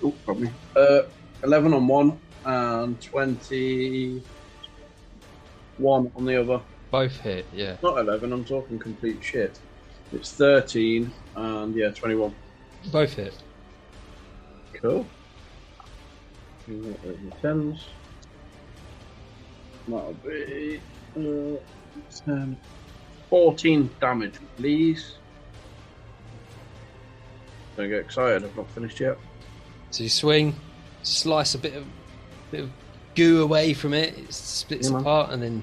Ooh, got me. Uh, 11 on one and 21 on the other. both hit. Yeah. Not 11, I'm talking complete shit. It's 13 and yeah, 21. Both hit. Cool. Tens. That'll be uh, 10. 14 damage, please. Don't get excited, I've not finished yet. So you swing, slice a bit of bit of goo away from it. It splits Yeah, apart and then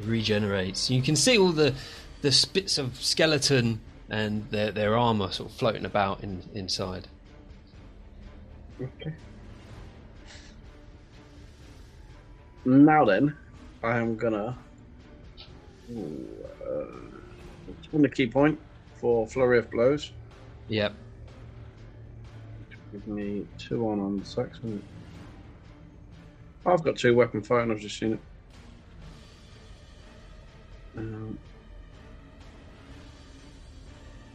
regenerates. You can see all the the spits of skeleton and their their armor sort of floating about in, inside. Okay. Now then, I am gonna. Ooh, uh, a ki point for flurry of blows. Yep. Give me two on on the Saxon. I've got two weapon fighting. I've just seen it. Um,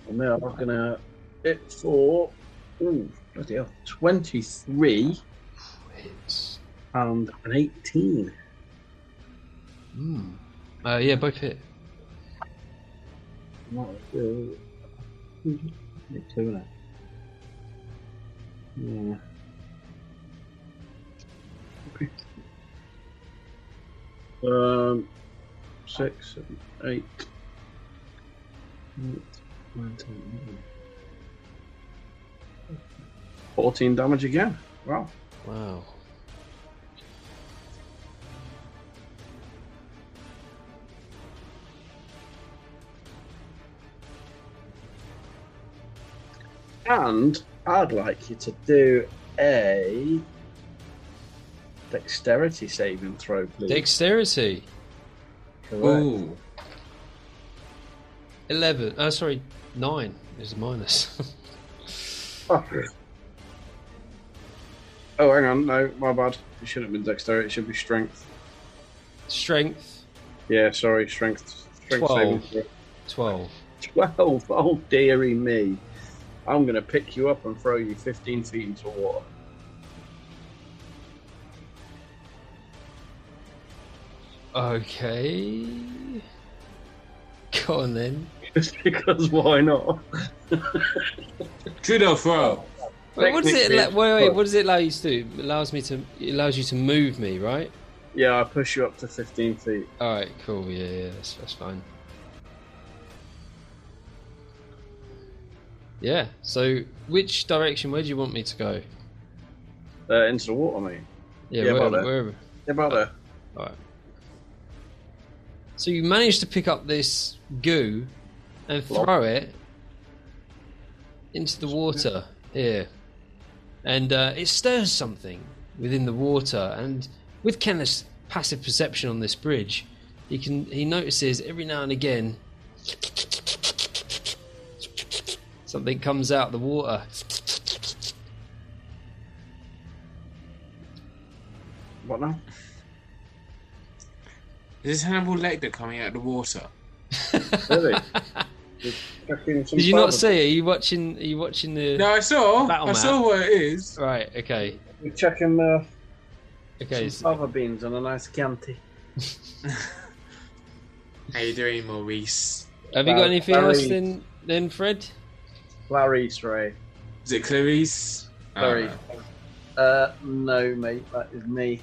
And I'm gonna hit for ooh, bloody hell, twenty-three Hits. and an eighteen. Hmm. Uh, yeah, both hit. Not good. Hit two, it? Yeah. Okay. Um, six, seven, eight. Eight, nine, ten, eleven. Fourteen damage again. Wow. Wow. And I'd like you to do a dexterity saving throw, please. Dexterity. Correct. Ooh. 11. Oh, sorry, 9 is a minus. Oh. Oh, hang on. No, my bad. It shouldn't have been dexterity. It should be strength. Strength, Yeah, sorry. Strength. Strength saving Twelve. throw. 12. 12. Oh, dearie me. I'm going to pick you up and throw you 15 feet into water. Okay. Go on then. Just because why not? Judo throw. Wait, what does it? Technically, Allow, wait, wait, what does it allow you to do? It allows me to. It allows you to move me, right? Yeah, I push you up to 15 feet. All right, cool. Yeah, yeah, that's, that's fine. Yeah. So, which direction? Where do you want me to go? Uh, into the water, mate. Yeah, Yeah, where, about. Yeah, about there. All right. So you manage to pick up this goo and throw it into the water here, and uh, it stirs something within the water. And with Kenneth's passive perception on this bridge, he can he notices every now and again something comes out of the water. What now? Is this Hannibal Lecter coming out of the water? Really? Just checking some Did you not see? it? Are you watching? Are you watching the? No, I saw. Battle I map. saw what it is. Right. Okay. We're checking the. Okay. some so- beans and a nice Chianti. How you doing, Maurice? Have you got Bar- anything else Barry. then, then Fred? Clarice Ray. Is it Clarice? Sorry. Uh, Uh, no, mate, that is me.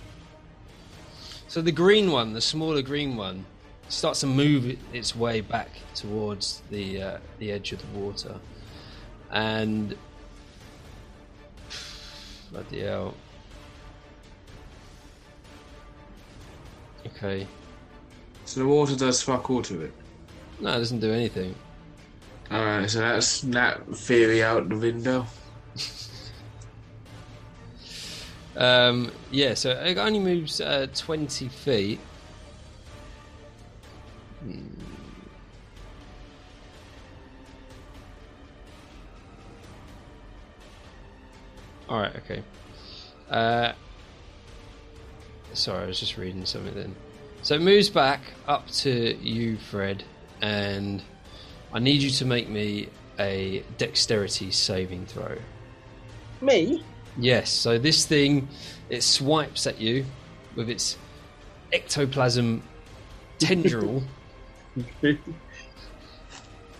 So the green one, the smaller green one, starts to move its way back towards the uh, the edge of the water, and bloody hell. Okay, so the water does fuck all to it. no, it doesn't do anything. Alright, so that's that theory out the window. Um, yeah, so it only moves uh, 20 feet. Hmm. Alright, okay. Uh, sorry, I was just reading something then. So it moves back up to you, Fred, and I need you to make me a dexterity saving throw. Me? Yes, so this thing it swipes at you with its ectoplasm tendril,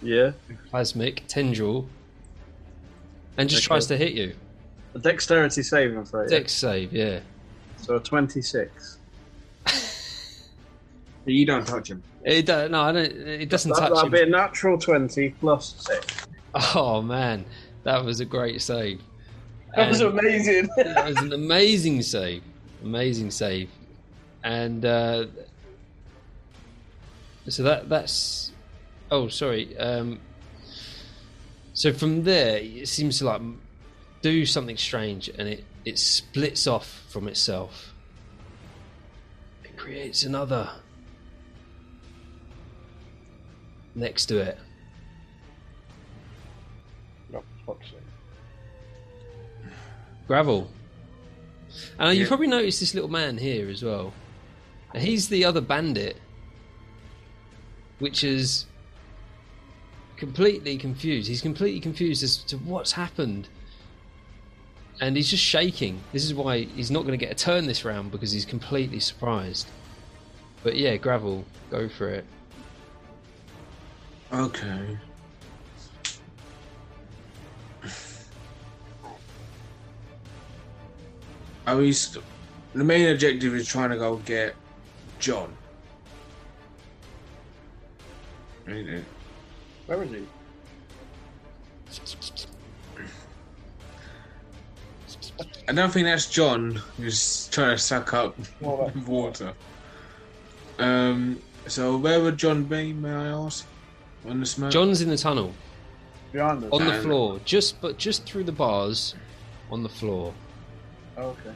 yeah. plasmic tendril, and just Okay. tries to hit you. A dexterity saving throw. yeah? Dex save, yeah. So a 26. You don't touch him. It do, no, I don't. It doesn't That, touch that'd him. be a natural 20 plus 6. Oh man, that was a great save. That was amazing. that was an amazing save. Amazing save. And uh, so that that's oh sorry. Um, so from there it seems to like do something strange and it, it splits off from itself. It creates another next to it. Gravel. And you Yeah. probably noticed this little man here as well. He's the other bandit, which is completely confused. He's completely confused as to what's happened. And he's just shaking. This is why he's not going to get a turn this round because he's completely surprised. But yeah, Gravel, go for it. Okay. Oh, he's the main objective is trying to go get John. Ain't it? Where is he? I don't think that's John who's trying to suck up water. Um. So where would John be? May I ask? On the smoke. John's in the tunnel, Behind us. on the floor, just but just through the bars, on the floor, Oh, okay.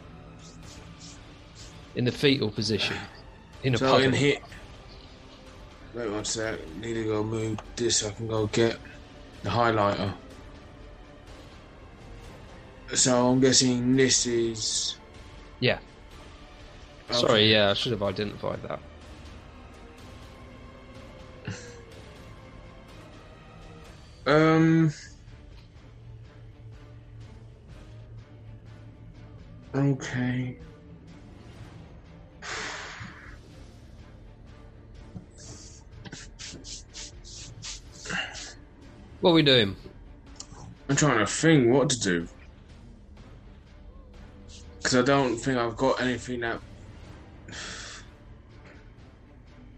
in the fetal position, in a So puddle. in here. Wait one sec. Need to go move this. So I can go get the highlighter. So I'm guessing this is. Yeah. Sorry, yeah, I should have identified that. Um. Okay. What are we doing? I'm trying to think what to do. Because I don't think I've got anything that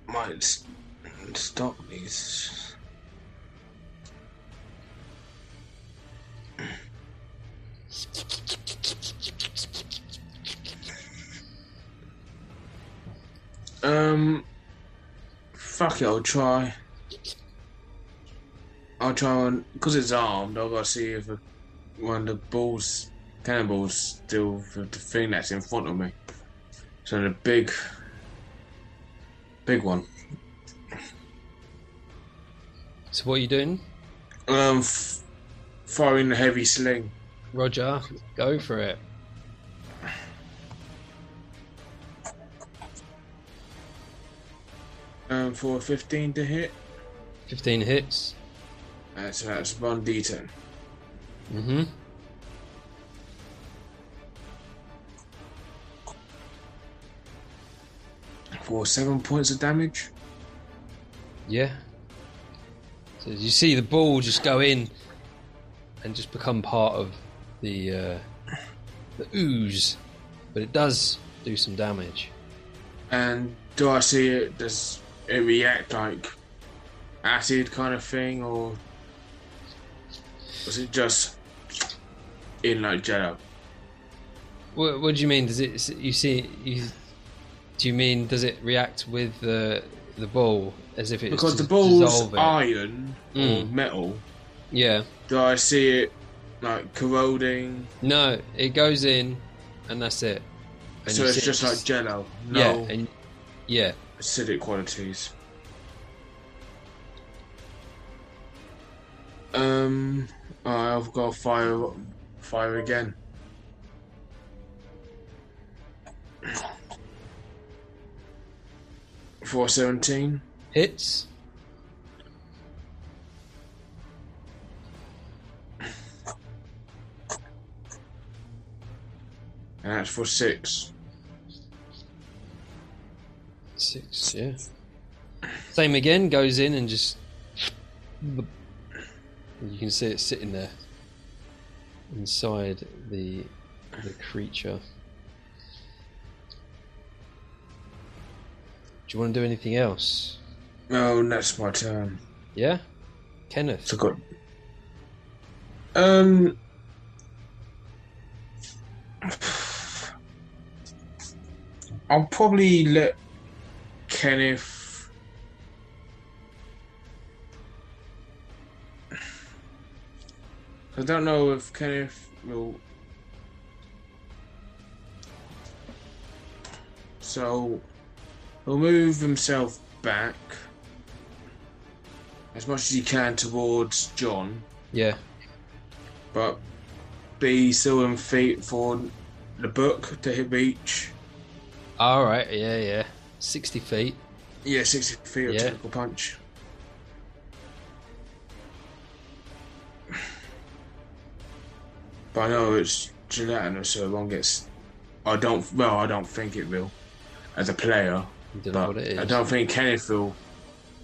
might s- stop these. Um, fuck it, I'll try. I'll try on because it's armed. I've got to see if a, one of the balls, cannonballs, still the, the thing that's in front of me. So the big, big one. So what are you doing? Um, firing the heavy sling. Roger, go for it. Um, for 15 to hit. 15 hits. Uh, so that's one d10. Mm-hmm. For seven points of damage. Yeah. So you see the ball just go in and just become part of the uh, the ooze, but it does do some damage. And do I see it? Does it react like acid kind of thing, or was it just in like jello? What, what do you mean? Does it? You see? You, do you mean does it react with the the ball as if it's Because the ball's iron or Mm. metal. Yeah. Do I see it like corroding? No, it goes in, and that's it. And so it's just like jello, yeah, no and yeah. acidic qualities. Um, I've got fire, fire again. Four seventeen. Hits. And that's for six. Six, yeah. Same again, goes in and just. You can see it sitting there inside the the creature. Do you want to do anything else? Oh, that's my turn. Yeah, Kenneth. So good. Um. I'll probably let Kenneth. I don't know if Kenneth will. So, he'll move himself back as much as he can towards John, Yeah, but be still in feet for the book to hit reach. All right, yeah, yeah, sixty feet. Yeah, sixty feet of yeah. tentacle punch. But I know it's gelatinous, so long. won't. I don't. Well, I don't think it will, as a player. but I don't think Kenneth will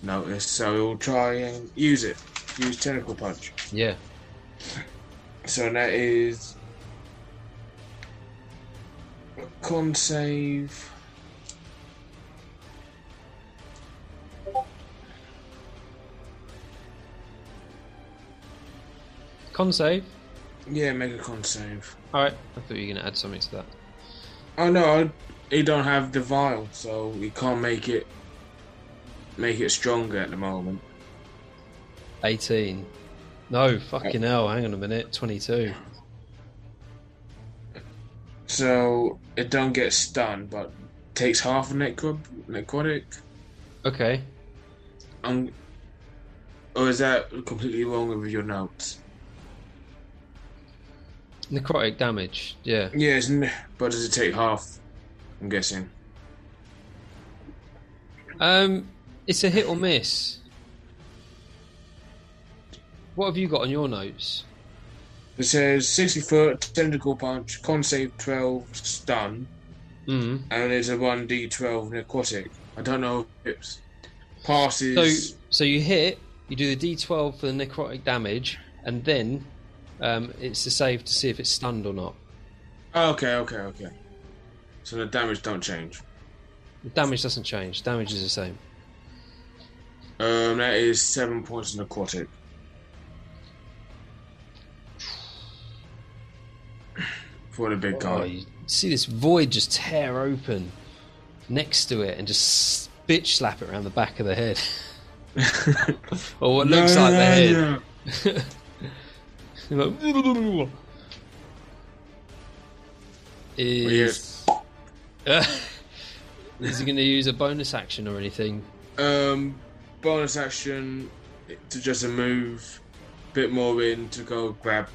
notice, so he'll try and use it. Use tentacle punch. Yeah. So that is con save. Con save. Yeah, mega con save. All right. I thought you were going to add something to that. Oh no, I- he don't have the vial, so he can't make it make it stronger at the moment. 18. No, fucking uh, hell. Hang on a minute. 22. So it don't get stunned, but takes half a necro- necrotic. Okay. Um, or is that completely wrong with your notes? Necrotic damage. Yeah. Yes, n- but does it take half? I'm guessing. Um, it's a hit or miss. What have you got on your notes? It says 60 foot, tentacle punch, con save 12, stun, Mm. and it's a 1d12 necrotic. I don't know if it's passes. so you hit. You do the D12 for the necrotic damage, and then um, it's the save to see if it's stunned or not. Oh, okay, okay, okay. So the damage don't change. The damage doesn't change. Damage is the same. Um, that is seven points of necrotic. For the big Oh, you see this void just tear open next to it and just bitch slap it around the back of the head. or what looks No, like the no, head. no. Like, is is he going to use a bonus action or anything? Um, bonus action to just a move, bit more in to go grab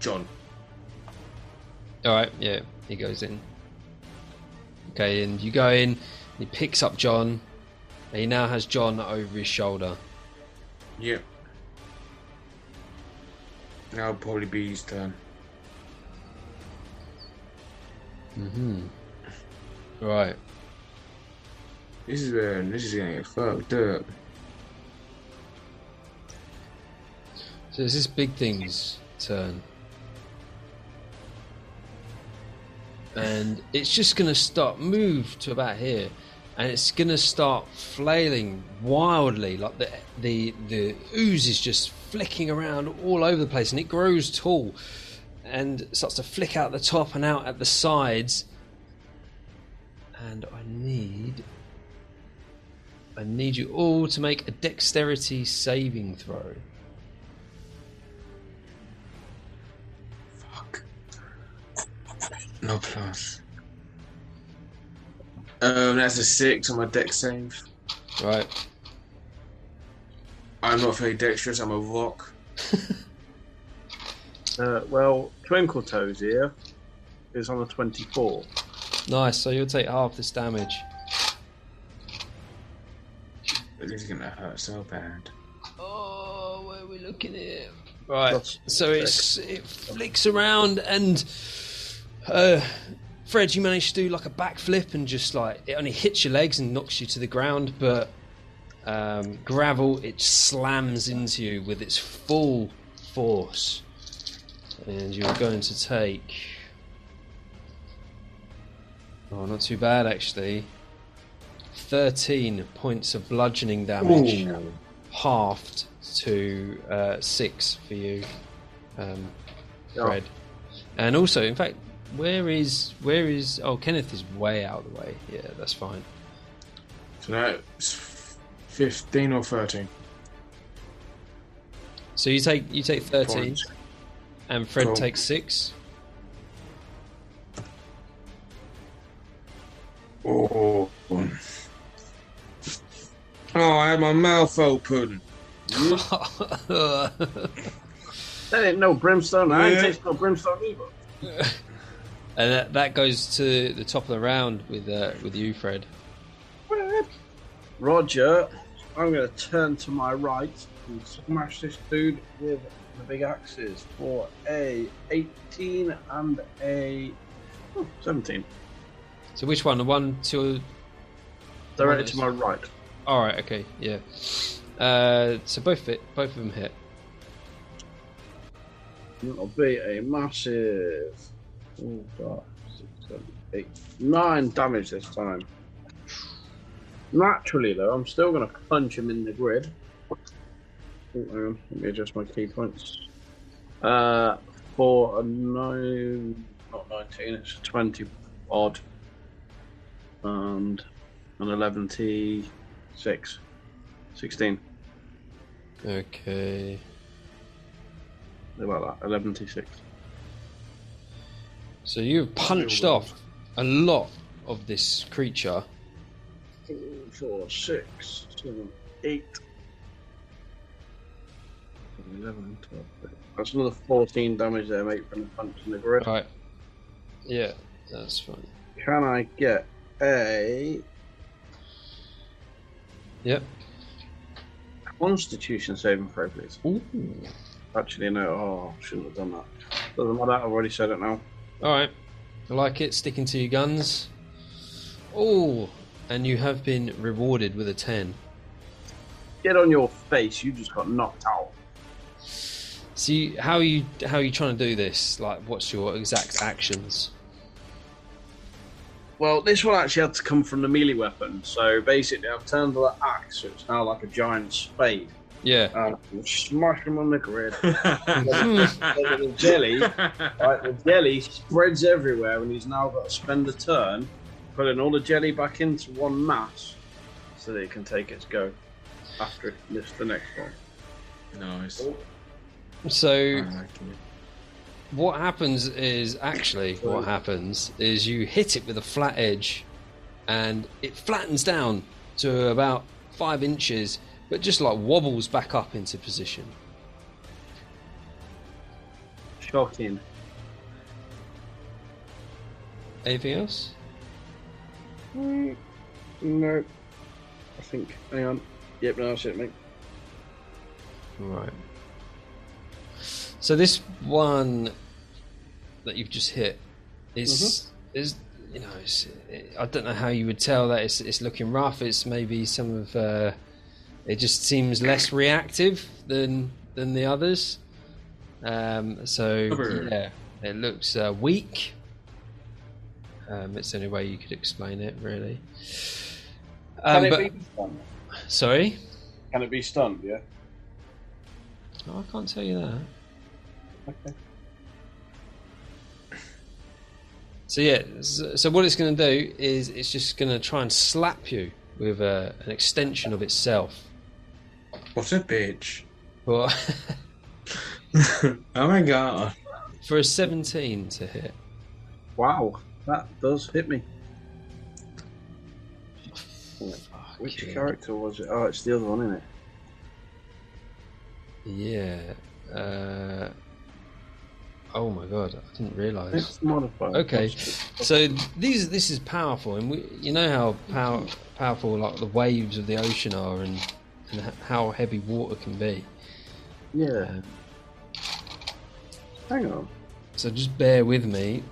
John. All right, yeah, he goes in. Okay, and you go in. He picks up John. And he now has John over his shoulder. Yep. Now will probably be his turn. Mm-hmm. Right. This is where this is gonna get fucked up. So it's this big thing's turn. And it's just going to start move to about here, and it's going to start flailing wildly, like the the the ooze is just flicking around all over the place, and it grows tall, and starts to flick out the top and out at the sides. And I need, I need you all to make a dexterity saving throw. No plus. Um, that's a six on my dex save. Right. I'm not very dexterous. I'm a rock. Uh, well, Twinkle Toes here is on a 24. Nice. So you'll take half this damage. This is gonna hurt so bad. Oh, where are we looking at? Right. Plus So it's it flicks around and uh, Fred, you managed to do like a backflip and just like it only hits your legs and knocks you to the ground, but um, gravel it slams into you with its full force, and you're going to take. Oh, not too bad actually. Thirteen points of bludgeoning damage halved to uh, six for you, um, Oh. Fred. And also, in fact, where is where is? Oh, Kenneth is way out of the way. Yeah, that's fine. So that's fifteen or thirteen. So you take you take thirteen, Points. and Fred Cool. takes six. Oh. Oh, I had my mouth open. That ain't no brimstone. I ain't Yeah. taste no brimstone either. And that, that goes to the top of the round with uh, with you, Fred. Roger, I'm going to turn to my right and smash this dude with the big axes for a 18 and a oh, 17. So which one? The one to. Directly to my right. All right. Okay. Yeah. Uh, so both it, both of them hit. It'll be a massive four, five, six, seven, eight, nine damage this time. Naturally, though, I'm still going to punch him in the grid. Oh, on, let me adjust my ki points. Uh, for a nine, not 19, it's a 20 odd, and an 11 T 6, 16. Okay. What about that, 11 T 6. So you've punched off a lot of this creature. four, six, seven, eight. 11, 12, 13. That's another 14 damage there, mate, from the punch in the grip. Right. Yeah, that's fine. Can I get a Yep. Constitution saving throw, please? Ooh. Actually, no. Oh, shouldn't have done that. Doesn't matter. I've already said it now. All right. I like it. Sticking to your guns. Oh, and you have been rewarded with a ten. Get on your face. You just got knocked out. See how are you how are you trying to do this? Like, what's your exact actions? Well, this one actually had to come from the melee weapon. So basically, I've turned the axe, so it's now like a giant spade. Yeah. And I'm smash them on the grid. the jelly, right, the jelly spreads everywhere, and he's now got to spend a turn putting all the jelly back into one mass so that it can take its go after it lifts the next one. nice. So I like it. what happens is actually what happens is you hit it with a flat edge, and it flattens down to about five inches, but just like wobbles back up into position. Shocking. Anything else? Mm, no. I think. Hang on. Yep, no, that's it, mate. Right. So this one that you've just hit is is you know it's, I don't know how you would tell that it's it's looking rough. It's maybe some of uh, it just seems less reactive than than the others. Um, so Rubber. yeah, it looks uh, weak. Um, it's the only way you could explain it, really. Um, Can but, be stunned? sorry, Can it be stunned? Yeah. oh, I can't tell you that. Okay. So yeah, so, so what it's going to do is it's just going to try and slap you with uh, an extension of itself. What a bitch. But oh my god. for a 17 to hit, Wow, that does hit me. Which Fucking- character was it? Oh, it's the other one, isn't it? Yeah. Uh, oh my god, I didn't realise. It's modified. Okay, so these this is powerful, and we, you know how power, powerful like the waves of the ocean are, and and how heavy water can be. Yeah. Um, Hang on. so just bear with me.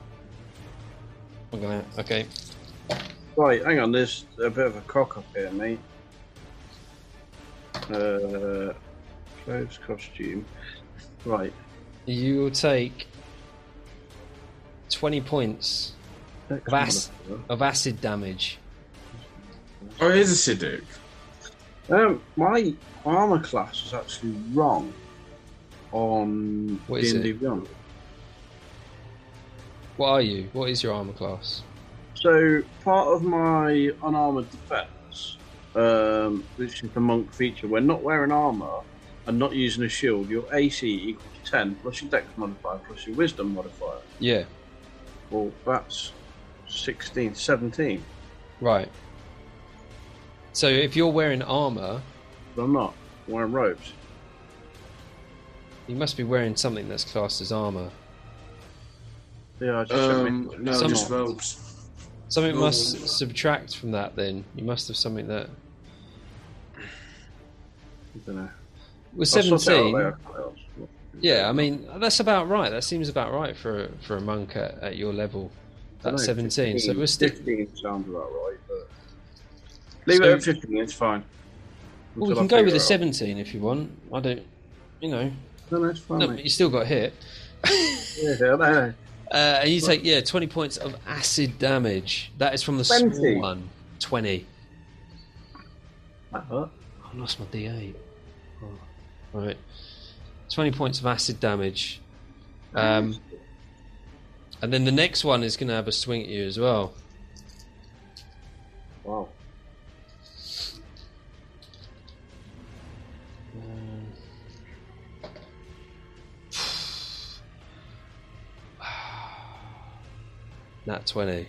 I'm gonna okay. Right, hang on. There's a bit of a cock up here, mate. Uh, clothes, costume. Right. You will take 20 points of, ac- of acid damage. Oh, it is acidic. Um, my armor class is actually wrong on What is D&D it? Beyond. What are you? What is your armor class? So part of my unarmored defense, um, which is the monk feature, when not wearing armor and not using a shield, your AC equals ten plus your Dex modifier plus your Wisdom modifier. Yeah, Well, that's 16, 17. right. So if you're wearing armor, But I'm not I'm wearing robes. you must be wearing something that's classed as armor. Yeah, I just Um, no, Some- just robes. Something No. must subtract from that. Then you must have something that I don't know. with I'll sort it out seventeen. Yeah, I mean that's about right. That seems about right for for a monk at, at your level. I At know, seventeen, so we're still. 15 sounds about right, but. Leave So- it at 15, it's fine. Well, we can go with figure the it out. seventeen if you want. I don't, you know, No, no, it's fine. no, but you still got hit. Yeah, I know. Uh, and you take yeah twenty points of acid damage. That is from the 20. small one. Twenty. That hurt. I lost my D8. Oh. Right. 20 points of acid damage. Um, and then the next one is going to have a swing at you as well. Wow. Nat 20. You,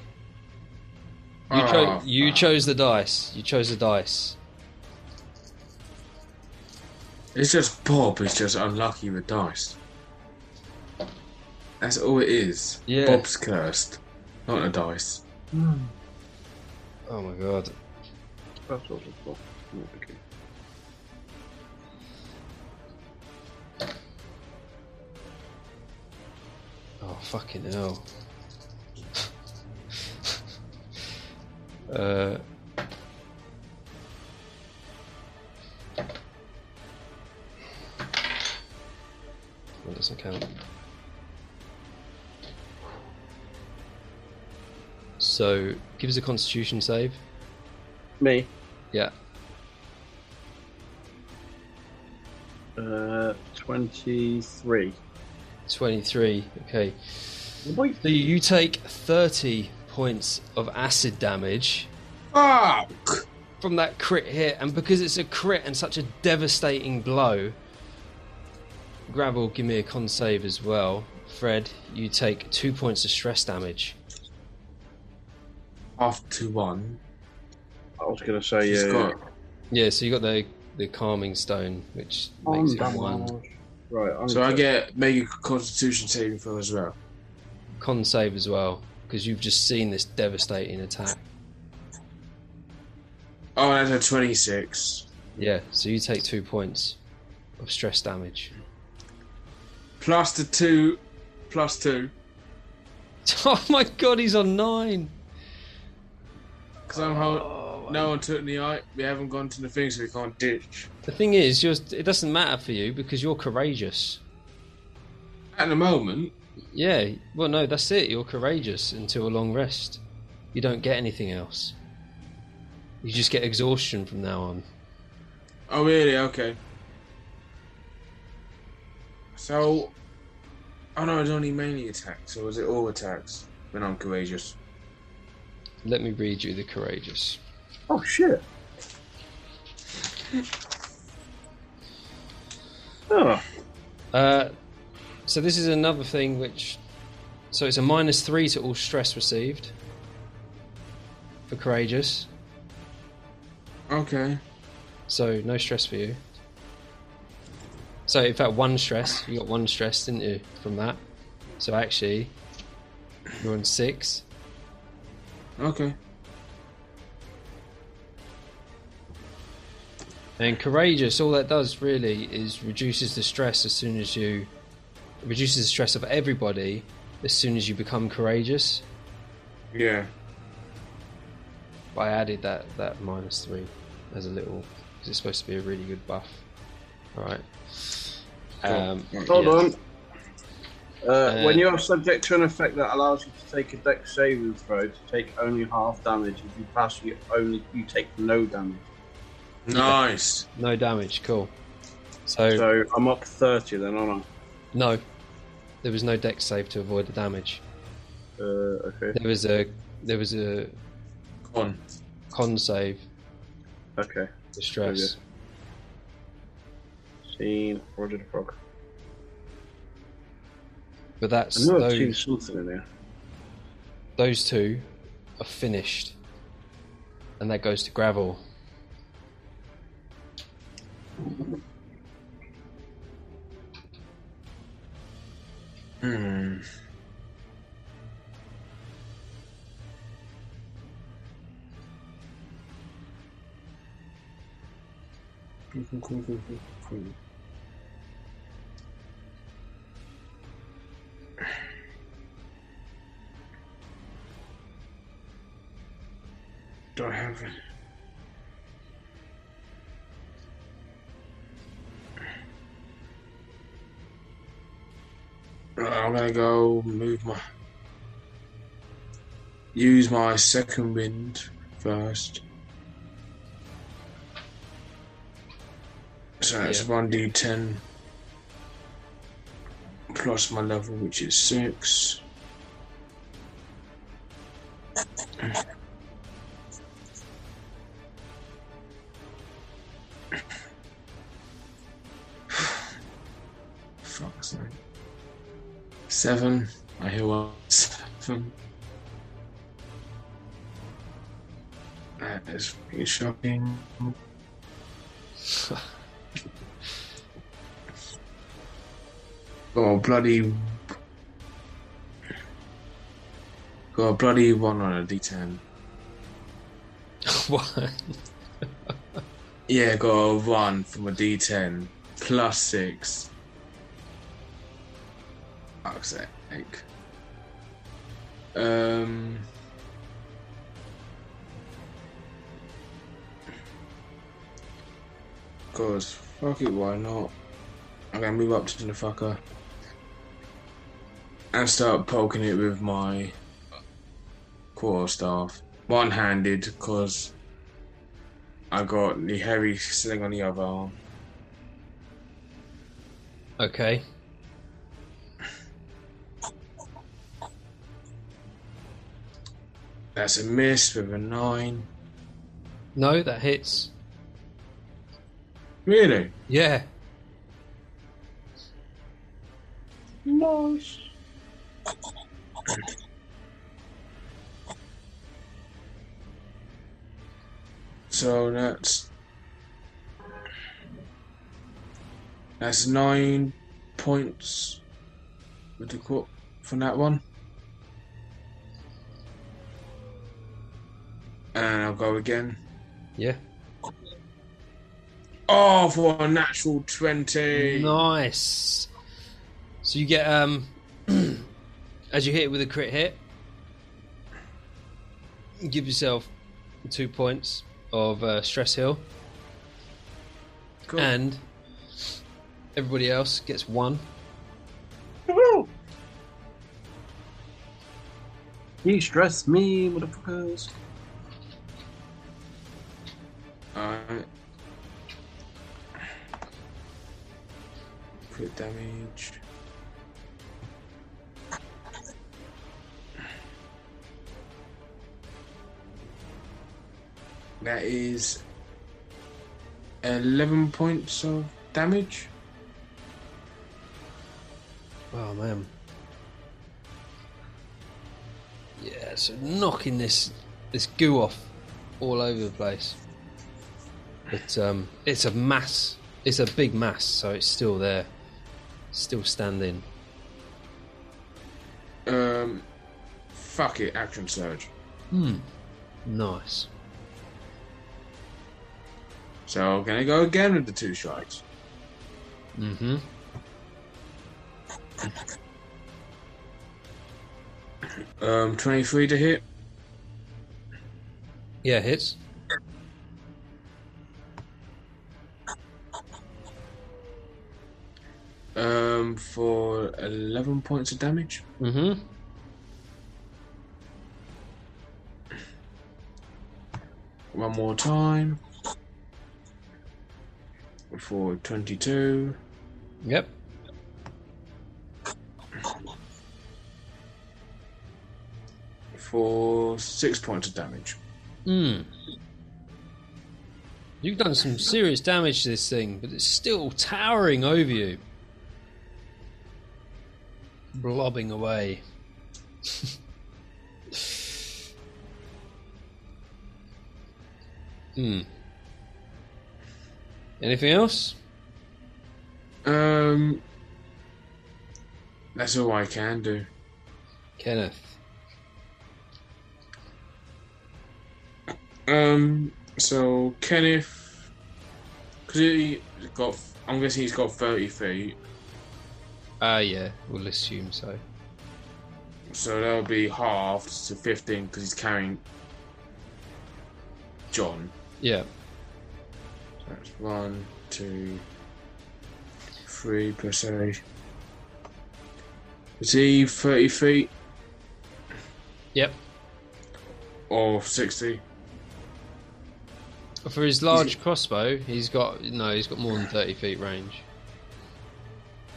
Oh, cho- you chose the dice. You chose the dice. It's just Bob is just unlucky with dice. That's all it is. Yeah. Bob's cursed, not the dice. Oh my god. That's what it's for. Okay. Oh, fucking hell. Uh. That doesn't count. So, give us a constitution save. Me. Yeah. Uh, 23. 23. Okay. So you take 30 points of acid damage Fuck! from that crit hit, and because it's a crit and such a devastating blow, Gravel, give me a con save as well. Fred, you take two points of stress damage. Half to one. I was going to say, She's yeah. got Yeah, so you got the the calming stone, which makes it one. Right, I'm So I gonna- get make a Constitution saving throw as well. Con save as well, because you've just seen this devastating attack. Oh, that's a twenty-six Yeah, so you take two points of stress damage. plus the two, plus two. Oh my god, he's on nine! Because I'm hold- no one took the eye. We haven't gone to the thing, so we can't ditch. The thing is, you're, it doesn't matter for you because you're courageous. At the moment, Yeah, well, no, that's it. You're courageous until a long rest. You don't get anything else. You just get exhaustion from now on. Oh, really? Okay. So, oh no, it's only mainly attacks, or is it all attacks when I'm courageous? Let me read you the courageous. Oh, shit. Oh, Uh, so this is another thing which, so it's a minus three to all stress received for courageous. Okay. So no stress for you. So in fact, one stress. You got one stress, didn't you, from that? So actually, you're on six. Okay. And courageous, all that does really is reduces the stress as soon as you reduces the stress of everybody as soon as you become courageous. Yeah. But I added that that minus three as a little because it's supposed to be a really good buff. All right. Um, hold yeah. on. Uh, Uh, when you are subject to an effect that allows you to take a dex saving throw to take only half damage, if you pass, you only you take no damage. Nice. No damage. Cool. So, So I'm up 30 then, aren't no, there was no dex save to avoid the damage. Uh, okay. There was a there was a Con. con save Okay. Distress. stress. Scene, Roger the Frog. But that's I know I've those something in there. those two are finished, and that goes to gravel. Hmm. Do I have it? I'm gonna go move my. Use my second wind first. So that's Yeah. 1d10 plus my level, which is 6. Fuck's sake. Seven. I hear one. Seven. That is pretty shocking. Got a bloody. Got a bloody one on a d10. what? Yeah, got a one from a d10 plus six. Fuck's sake. Um. Cause fuck it, why not? I'm gonna move up to the fucker and start poking it with my quarter staff, one-handed, cause I got the heavy sling on the other arm. Okay. That's a miss with a nine. No, that hits. Really? Yeah. Nice. So that's that's nine points with the quote from that one. And I'll go again. Yeah. Oh, for a natural twenty. Nice. So you get um as you hit with a crit hit, give yourself two points of uh, stress heal, Cool. and everybody else gets one. You stress me, motherfuckers. Alright. Crit damage. That is 11 points of damage. Oh man. Yeah, so knocking this this goo off all over the place. But um, it's a mass. It's a big mass, so it's still there, still standing. Um, fuck it, action surge. Hmm. Nice. So I'm gonna go again with the two strikes. Mm-hmm. Um, 23 to hit. Yeah, hits. Um, for 11 points of damage. Mm-hmm. One more time. For 22. Yep. For 6 points of damage. Hmm. You've done some serious damage to this thing, but it's still towering over you. Blobbing away. hmm. Anything else? Um, that's all I can do. Kenneth. Um, so Kenneth, because he got, I'm guessing he's got 30 feet, Ah, yeah, we'll assume so. so that'll be halved to 15 because he's carrying. John. Yeah. So that's one, two, three plus eight. Is he 30 feet Yep. or 60? For his large crossbow, he's got no, he's got more than thirty feet range.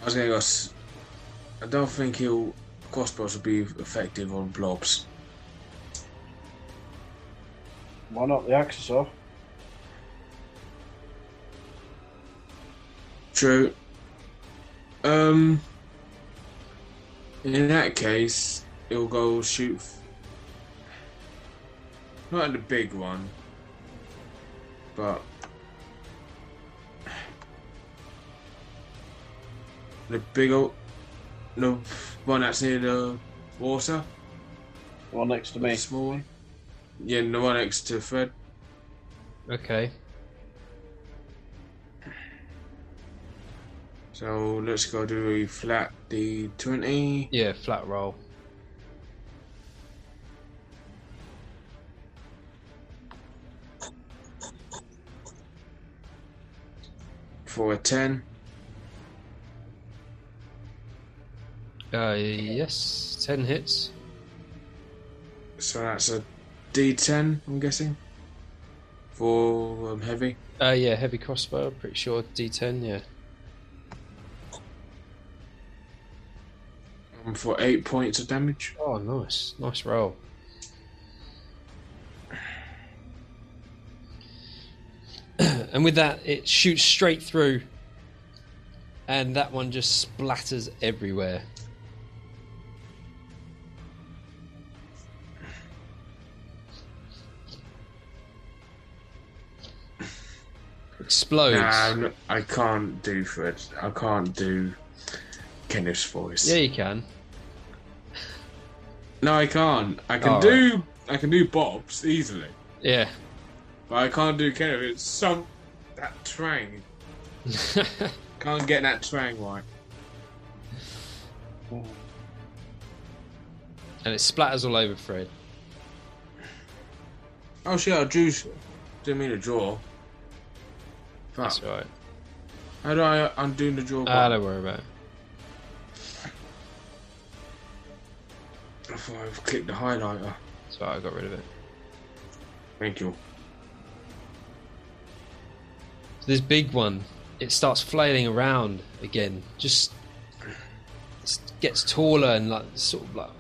I was going to go. I don't think he'll. Crossbows will be effective on blobs. Why not? The axe is off. True. Um. In that case, he'll go shoot. Not the big one, but the big old, the one that's near the water, One next to me. the small one. Yeah, the one next to Fred. Okay. So let's go do a flat D twenty. Yeah, flat roll. for a 10. Uh, yes, ten hits. So that's a D10, I'm guessing. For um, heavy. Uh, yeah, heavy crossbow. Pretty sure D10. Yeah. Um, for 8 points of damage. Oh, nice, nice roll. and with that, it shoots straight through, and that one just splatters everywhere. Explodes. Not- I can't do Fred. I can't do Kenneth's voice. Yeah, you can. No, I can't. I can Oh, do I can do Bob's easily. Yeah. But I can't do Kenneth. It's some that twang. Can't get that twang right. and it splatters all over Fred. Oh shit, I drew didn't mean to draw. Fuck. That's right. How do I undo the draw Ah, don't worry about it. I thought I've clicked the highlighter. That's right, I got rid of it. Thank you. So this big one, it starts flailing around again. Just gets taller and like sort of like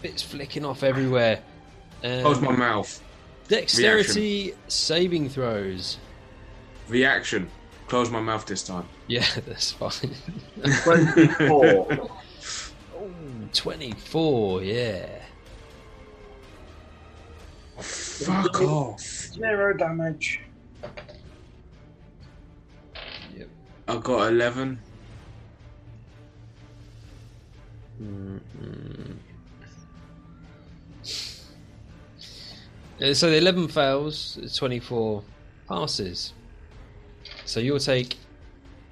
bits flicking off everywhere. Close my Um, mouth. dexterity saving throws. Reaction. Close my mouth this time. Yeah, that's fine. 24. 24, yeah. Fuck off. Zero damage. Yep. I got 11. Mm-mm. Uh, So the 11 fails, 24 passes. So you'll take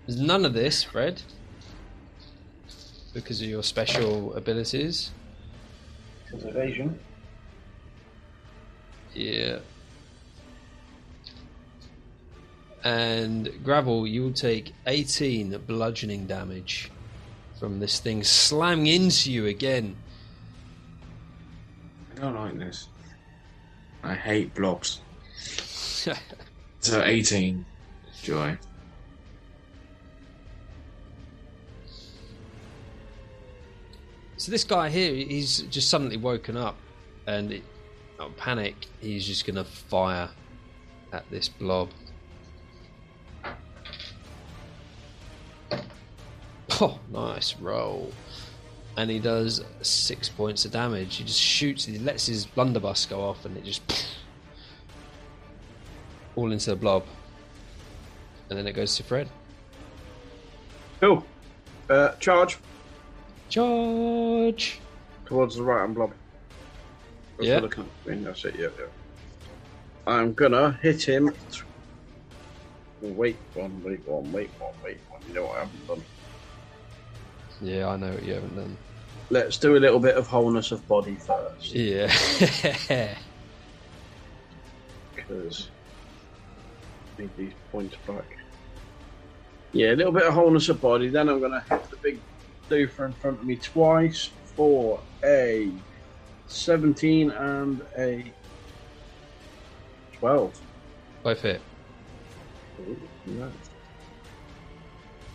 none of this, Fred, because of your special abilities. Because evasion. Yeah. And Gravel, you will take 18 bludgeoning damage from this thing slamming into you again. I don't like this. I hate blobs. So 18. Joy. So this guy here, he's just suddenly woken up, and it, out of panic, he's just gonna fire at this blob. Oh, nice roll! And he does six points of damage. He just shoots. He lets his blunderbuss go off, and it just all into the blob. And then it goes to Fred. Cool. Uh, charge Charge! towards the right hand blob. That's Yeah. what I can't- I mean, that's it, yeah, yeah. I'm gonna hit him. Wait one, wait one, wait one, wait one. You know what I haven't done. Yeah, I know what you haven't done. Let's do a little bit of wholeness of body first. Yeah. Because Need these points back. Yeah, a little bit of wholeness of body. Then I'm going to hit the big doofer in front of me twice for a 17 and a 12. Both hit. Ooh, nice.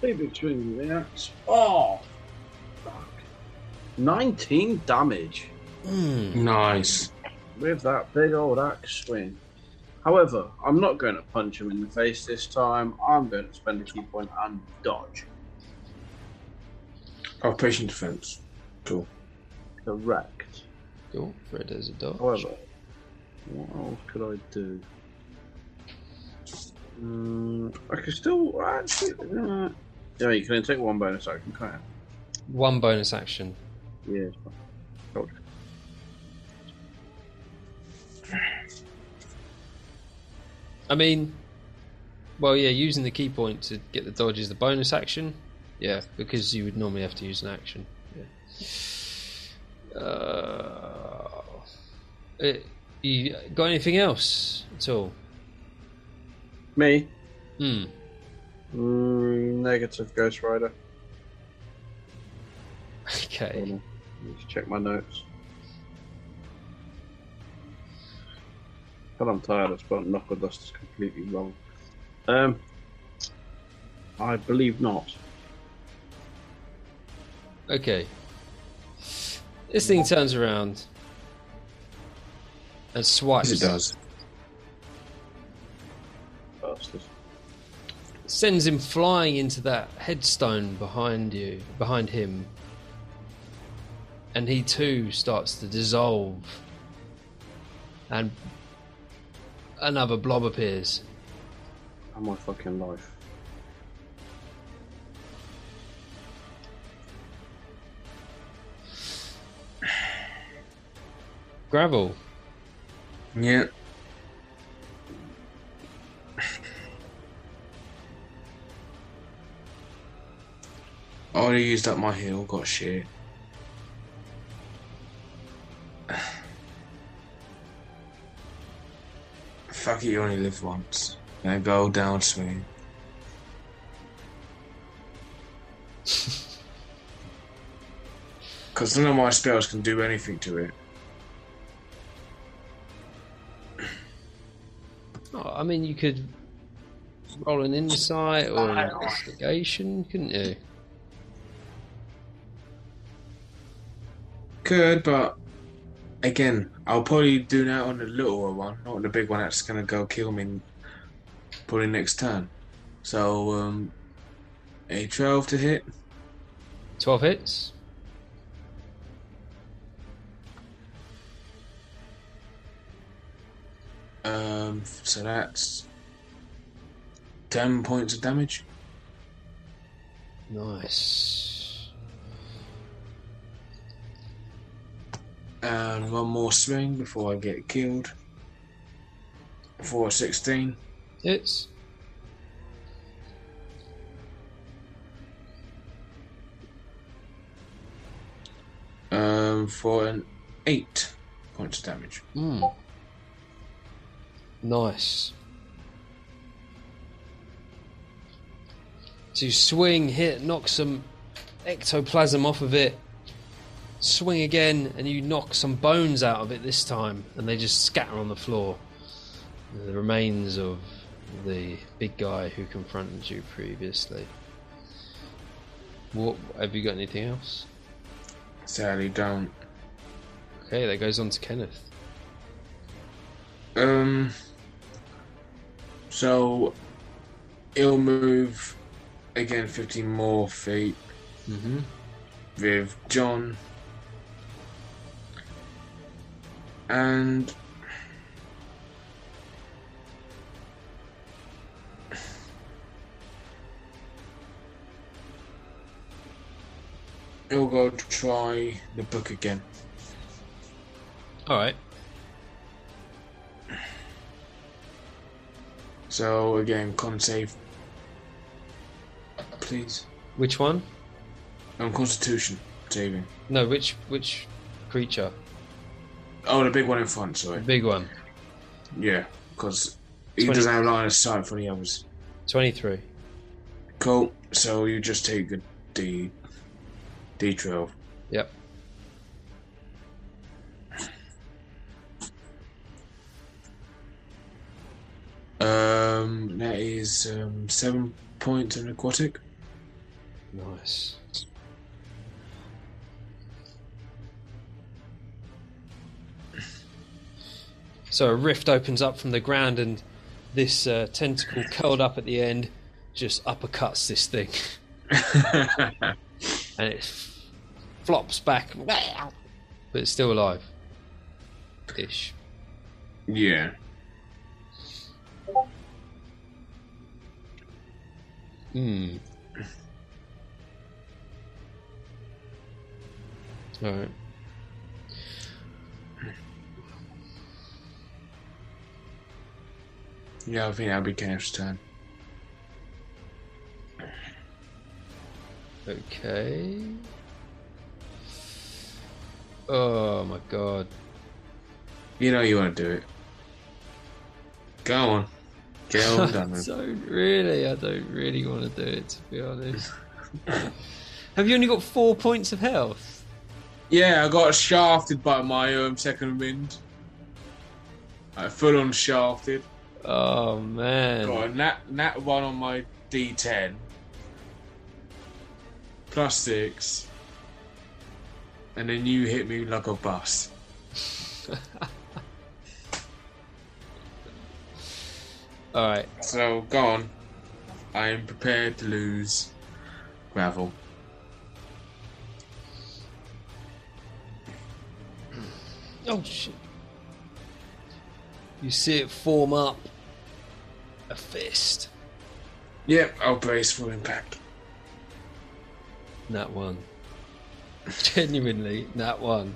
Big big swing with the axe. Oh! Fuck. 19 damage Mm. Nice. with that big old axe swing. However, I'm not going to punch him in the face this time. I'm going to spend a ki point and dodge. Oh, patient defense. Cool. Correct. Cool. Fred has a dodge. However, what else could I do? Mm, I could still actually. Uh, yeah, you can only take one bonus action, can't One bonus action. Yeah. Dodge. I mean, well, yeah, using the ki point to get the dodge is the bonus action. Yeah, because you would normally have to use an action. Yeah. Uh, eh, you got anything else at all? Me? Hmm. Mm, negative Ghost Rider. Okay. Let's check my notes. But I'm tired. I spelled knuckle dust is completely wrong. Um, I believe not. Okay. This thing turns around and swipes. Yes, it does. Bastard. Sends him flying into that headstone behind you, behind him. And he too starts to dissolve. And another blob appears. And my fucking life. Gravel. Yeah. Oh, I already used up my heal, got shit. Fuck it, you only live once. Now go down swing. Because none of my spells can do anything to it. Oh, I mean, you could roll an insight or an investigation, couldn't you? Could, but again, I'll probably do that on the little one, not on the big one that's gonna go kill me probably next turn. So, um, a 12 to hit. 12 hits. Um, so that's 10 points of damage. Nice. And one more swing before I get killed. For 16. Hits. Um, for an 8 points of damage. Mm. Nice. So you swing, hit, knock some ectoplasm off of it. Swing again, and you knock some bones out of it this time, and they just scatter on the floor. The remains of the big guy who confronted you previously. What have you got? Anything else? Sadly, don't. Okay, that goes on to Kenneth. Um. So, it'll move again 15 more feet Mm-hmm. with John. And. He'll go to try the book again. All right. So again, con save, please. Which one? Um, Constitution saving. No, which which creature? Oh, the big one in front. Sorry. big one. Yeah, because he 20. doesn't have line of sight for the others. 23. Cool. So you just take a D, D12. Yep. Um, that is um, seven points in aquatic. Nice. So a rift opens up from the ground, and this uh, tentacle curled up at the end just uppercuts this thing, and it flops back, but it's still alive. Ish. yeah. Hmm. Alright. Yeah, I think that'll be Kenneth's turn. Okay. Oh my god. You know you want to do it. Go on. Get on I done don't really, I don't really want to do it to be honest. Have you only got four points of health? Yeah, I got shafted by my um, second wind. I full on shafted. Oh man. Got a nat, nat one on my D10. Plus six. And then you hit me like a bus. Alright. So go on. I am prepared to lose gravel. Oh shit. You see it form up a fist. Yep, I'll brace for impact. That one. Genuinely, that one.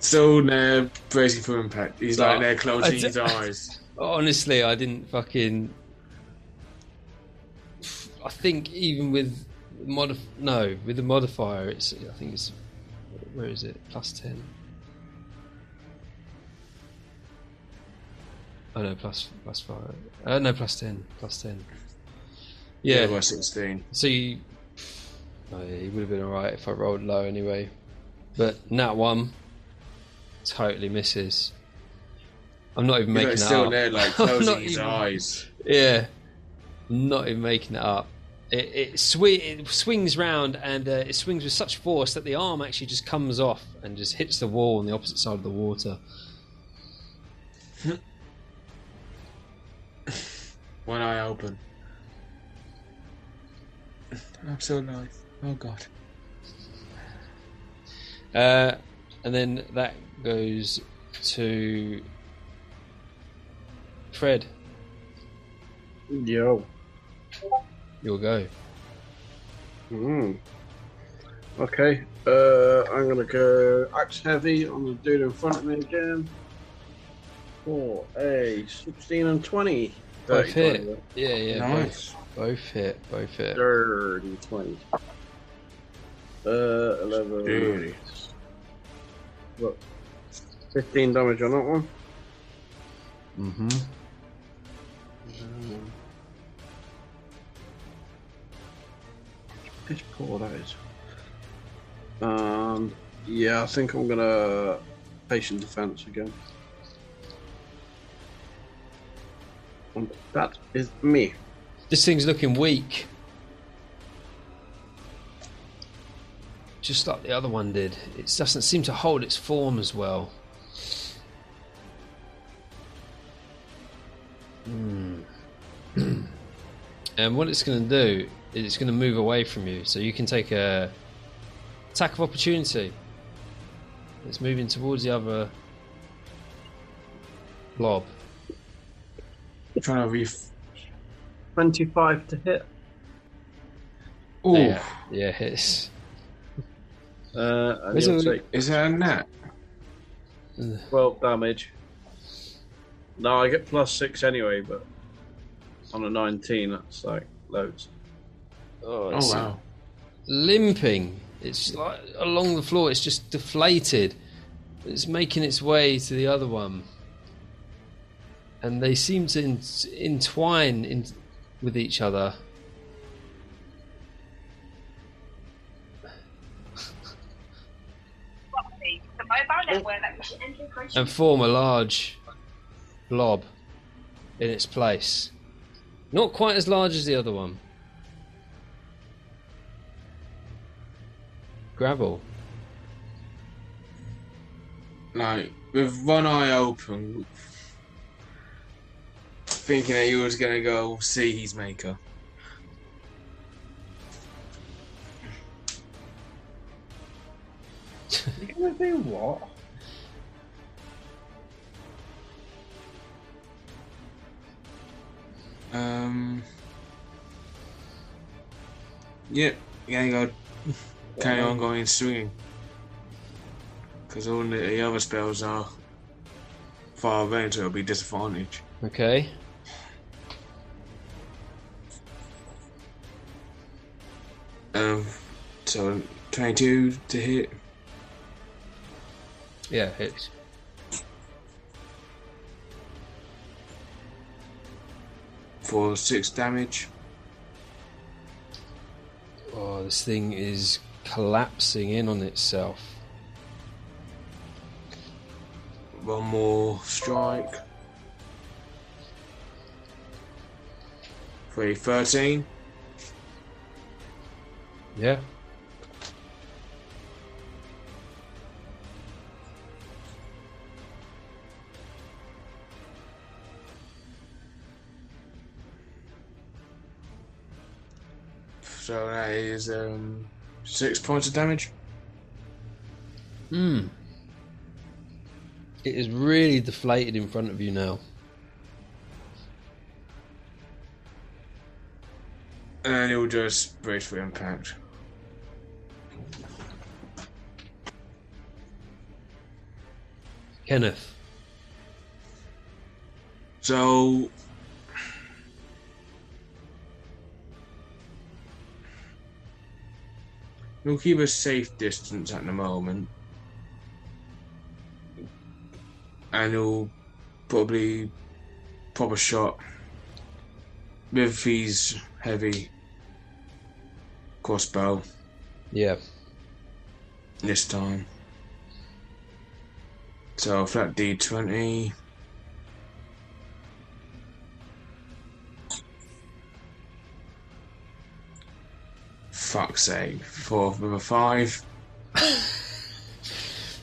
Still there, bracing for impact. He's like Oh, there closing his eyes. Honestly, I didn't fucking. I think even with modif no with the modifier, it's I think it's where is it plus ten. Oh no, plus plus five. Uh, no, plus ten, plus ten. Yeah, Yeah. by 16. So you, oh yeah, you would have been alright if I rolled low anyway. But nat one totally misses. I'm not even making it still up. there, like closing his even- eyes. Yeah, not even making it up. It it, swi- it swings round and uh, it swings with such force that the arm actually just comes off and just hits the wall on the opposite side of the water. One eye open. I'm so alive. Oh god. Uh, and then that goes to Fred. Yo. You'll go. Hmm. Okay. Uh, I'm gonna go axe heavy on the dude in front of me again. For a 16 and 20. Both 30, hit. 20, Yeah, yeah. Nice. Both, both hit. Both hit. Dirty 20. Uh, 11. Dirty. Look. 15 damage on that one. Mm-hmm. Um, Piss poor that is. Um, yeah, I think I'm gonna patient defense again. And that is me. This thing's looking weak. Just like the other one did. It doesn't seem to hold its form as well. Hmm. and what it's going to do is it's going to move away from you, so you can take a attack of opportunity. It's moving towards the other blob. Trying to ref. 25 to hit. Ooh, Yeah, yeah, it's Uh, and Where's you'll take is that a net? 12 damage. No, I get plus 6 anyway, but on a 19, that's like loads. oh, Oh wow. limping. It's like along the floor. It's just deflated. It's making its way to the other one. And they seem to in- entwine in- with each other. The mobile network that mission entry encryption. and form a large blob in its place. Not quite as large as the other one. Gravel. Like, with one eye open, thinking that you was gonna go see his maker. You're gonna do what? Um. Yep, you're gonna go carry on going swinging. Because all the, the other spells are far range, so it'll be disadvantage. Okay. Um, so 22 to hit. Yeah, hits. for six damage. Oh, this thing is collapsing in on itself. One more strike. Three thirteen. 13. Yeah. So that is um, six points of damage. Hmm. It is really deflated in front of you now. And it will just brace for impact. Kenneth. So. We'll keep a safe distance at the moment. And he'll probably pop a shot with his heavy crossbow Yeah. this time. So flat D20. Fuck's sake. Four number five.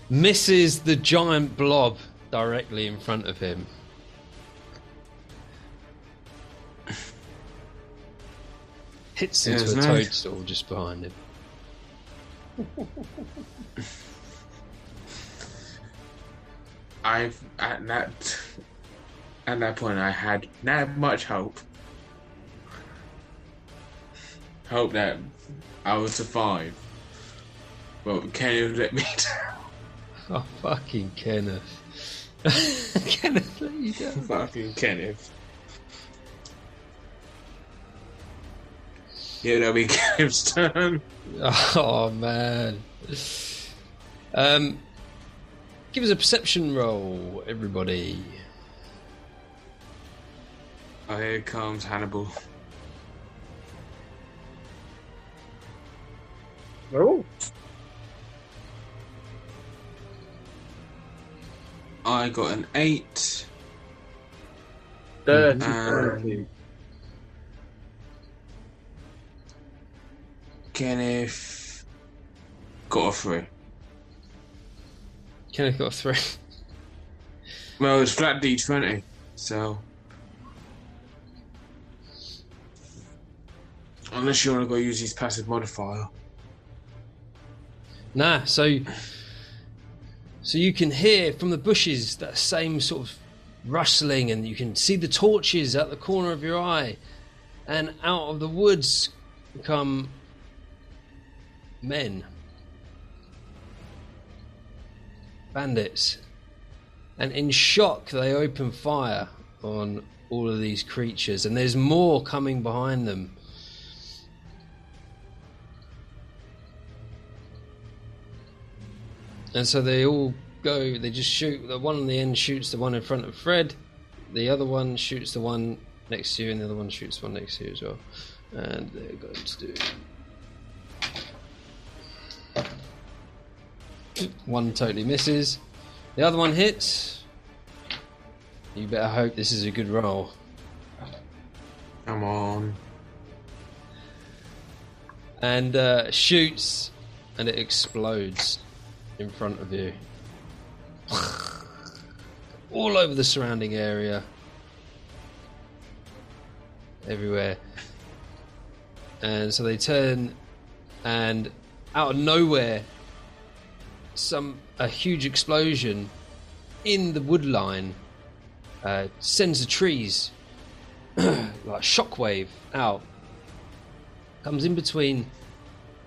Misses the giant blob directly in front of him. Hits into it's a toadstool just behind him. I've at that at that point I had not much hope. Hope that I would survive. But you let me down? Oh, fucking Kenneth. Kenneth, let you down. Fucking Kenneth. Yeah, that'll be Kenneth's turn. Oh, man. Um, give us a perception roll, everybody. Oh, here comes Hannibal. Oh, I got an eight. dirty, Um. Kenneth got a three. Kenneth got three. Well, it's flat D20, so. Unless you want to go use his passive modifier. Nah, so so you can hear from the bushes that same sort of rustling, and you can see the torches at the corner of your eye, and out of the woods come men, bandits, and in shock they open fire on all of these creatures, and there's more coming behind them. And so they all go, they just shoot, the one on the end shoots the one in front of Fred, the other one shoots the one next to you, and the other one shoots one next to you as well. And they're going to do. One totally misses. The other one hits. You better hope this is a good roll. Come on. And uh, shoots, and it explodes in front of you. All over the surrounding area. Everywhere. And so they turn, and out of nowhere, some a huge explosion in the wood line uh, sends the trees like shockwave out. Comes in between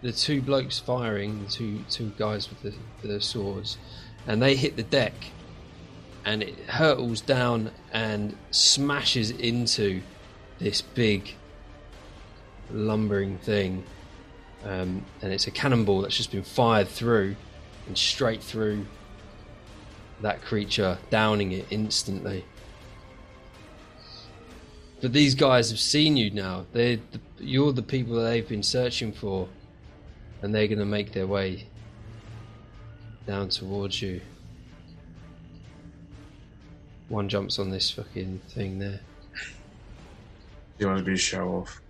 the two blokes firing, the two two guys with the, the swords, and they hit the deck, and it hurtles down and smashes into this big lumbering thing, um, and it's a cannonball that's just been fired through and straight through that creature, downing it instantly. But these guys have seen you now. They're the, you're the people that they've been searching for, and they're going to make their way down towards you. One jumps on this fucking thing there. You want to be a show off?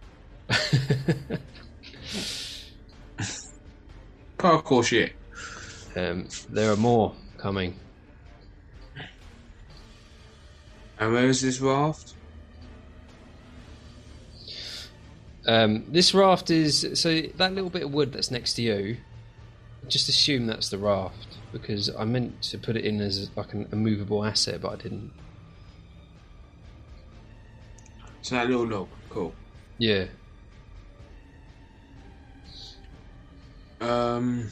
Parkour shit. Um, there are more coming. And where is this raft? Um, this raft is so that little bit of wood that's next to you. Just assume that's the raft because I meant to put it in as like an, a movable asset, but I didn't. So that little log. Cool. Yeah. Um,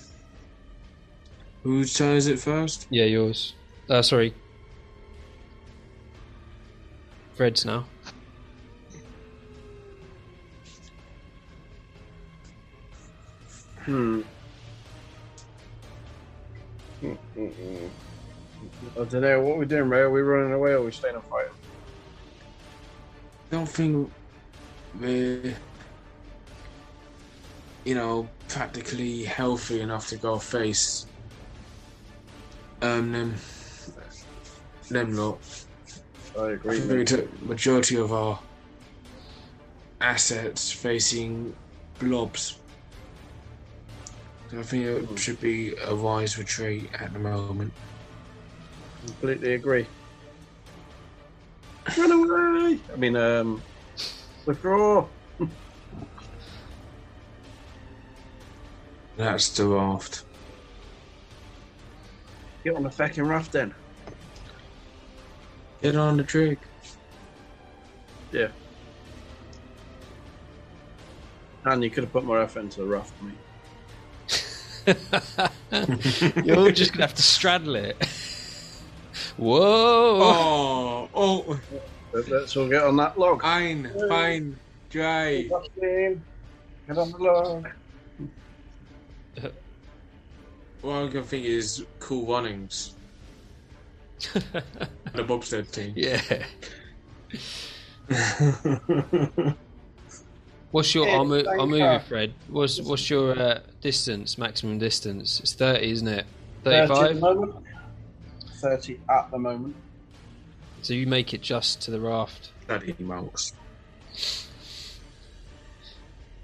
whose turn is it first? Yeah, yours. Uh, sorry. Fred's now. Hmm. Mm-mm-mm. I don't what we're doing, Ray. Are we running away or are we staying and fighting? I don't think we're, you know, practically healthy enough to go face um them, them lot. I I agree. think we took majority of our assets facing blobs. I think it should be a wise retreat at the moment. Completely agree. Run away! I mean, um, withdraw. That's the raft. Get on the fucking raft then. Get on the trig. Yeah. And you could have put more effort into the raft than me. You're just gonna have to straddle it. Whoa! Oh, oh, Let- Let's all get on that log. fine, fine, dry. Get on the log. What I'm gonna think is cool runnings. The bobsled team. yeah. What's your? Yeah, I'll move. thank I'll move you. you, Fred. What's What's your uh, distance? Maximum distance? It's thirty, isn't it? 30 at the Thirty-five. moment. 30 at the moment. So you make it just to the raft. Bloody monks.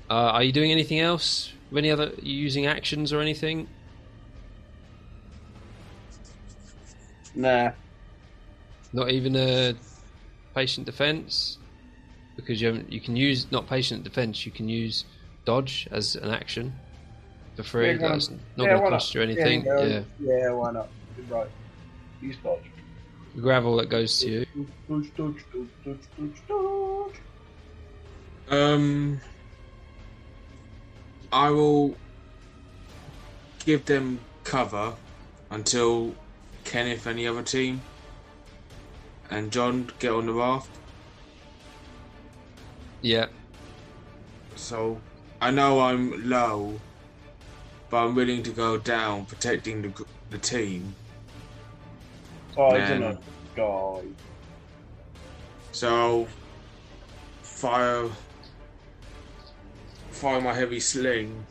Uh, are you doing anything else? Any other? Are you using actions or anything? Nah. Not even a patient defense, because you you can use not patient defense. You can use dodge as an action for free. Yeah. That's not Yeah, going why to not? cost you anything. Yeah, Yeah, yeah, why not? You're right. Use dodge. The gravel that goes to you. Dodge, dodge, dodge, dodge, dodge, dodge. Um, I will give them cover until Kenneth and the other team and John get on the raft. Yeah, So I know I'm low, but I'm willing to go down protecting the the team. Oh, Man. he's in a guy. So fire fire my heavy sling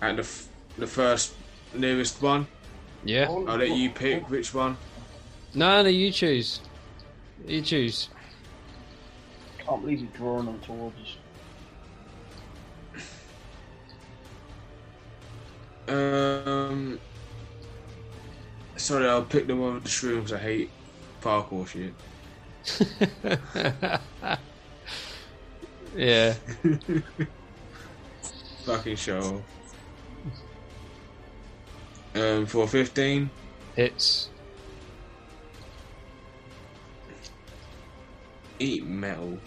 at the f- the first nearest one. Yeah. I'll let you pick which one. No, no, you choose. You choose. Can't believe you're drawing them towards us. Um, sorry, I'll pick the one with the shrooms. I hate parkour shit. yeah. Fucking show. Um, for fifteen. Hits. Eat metal.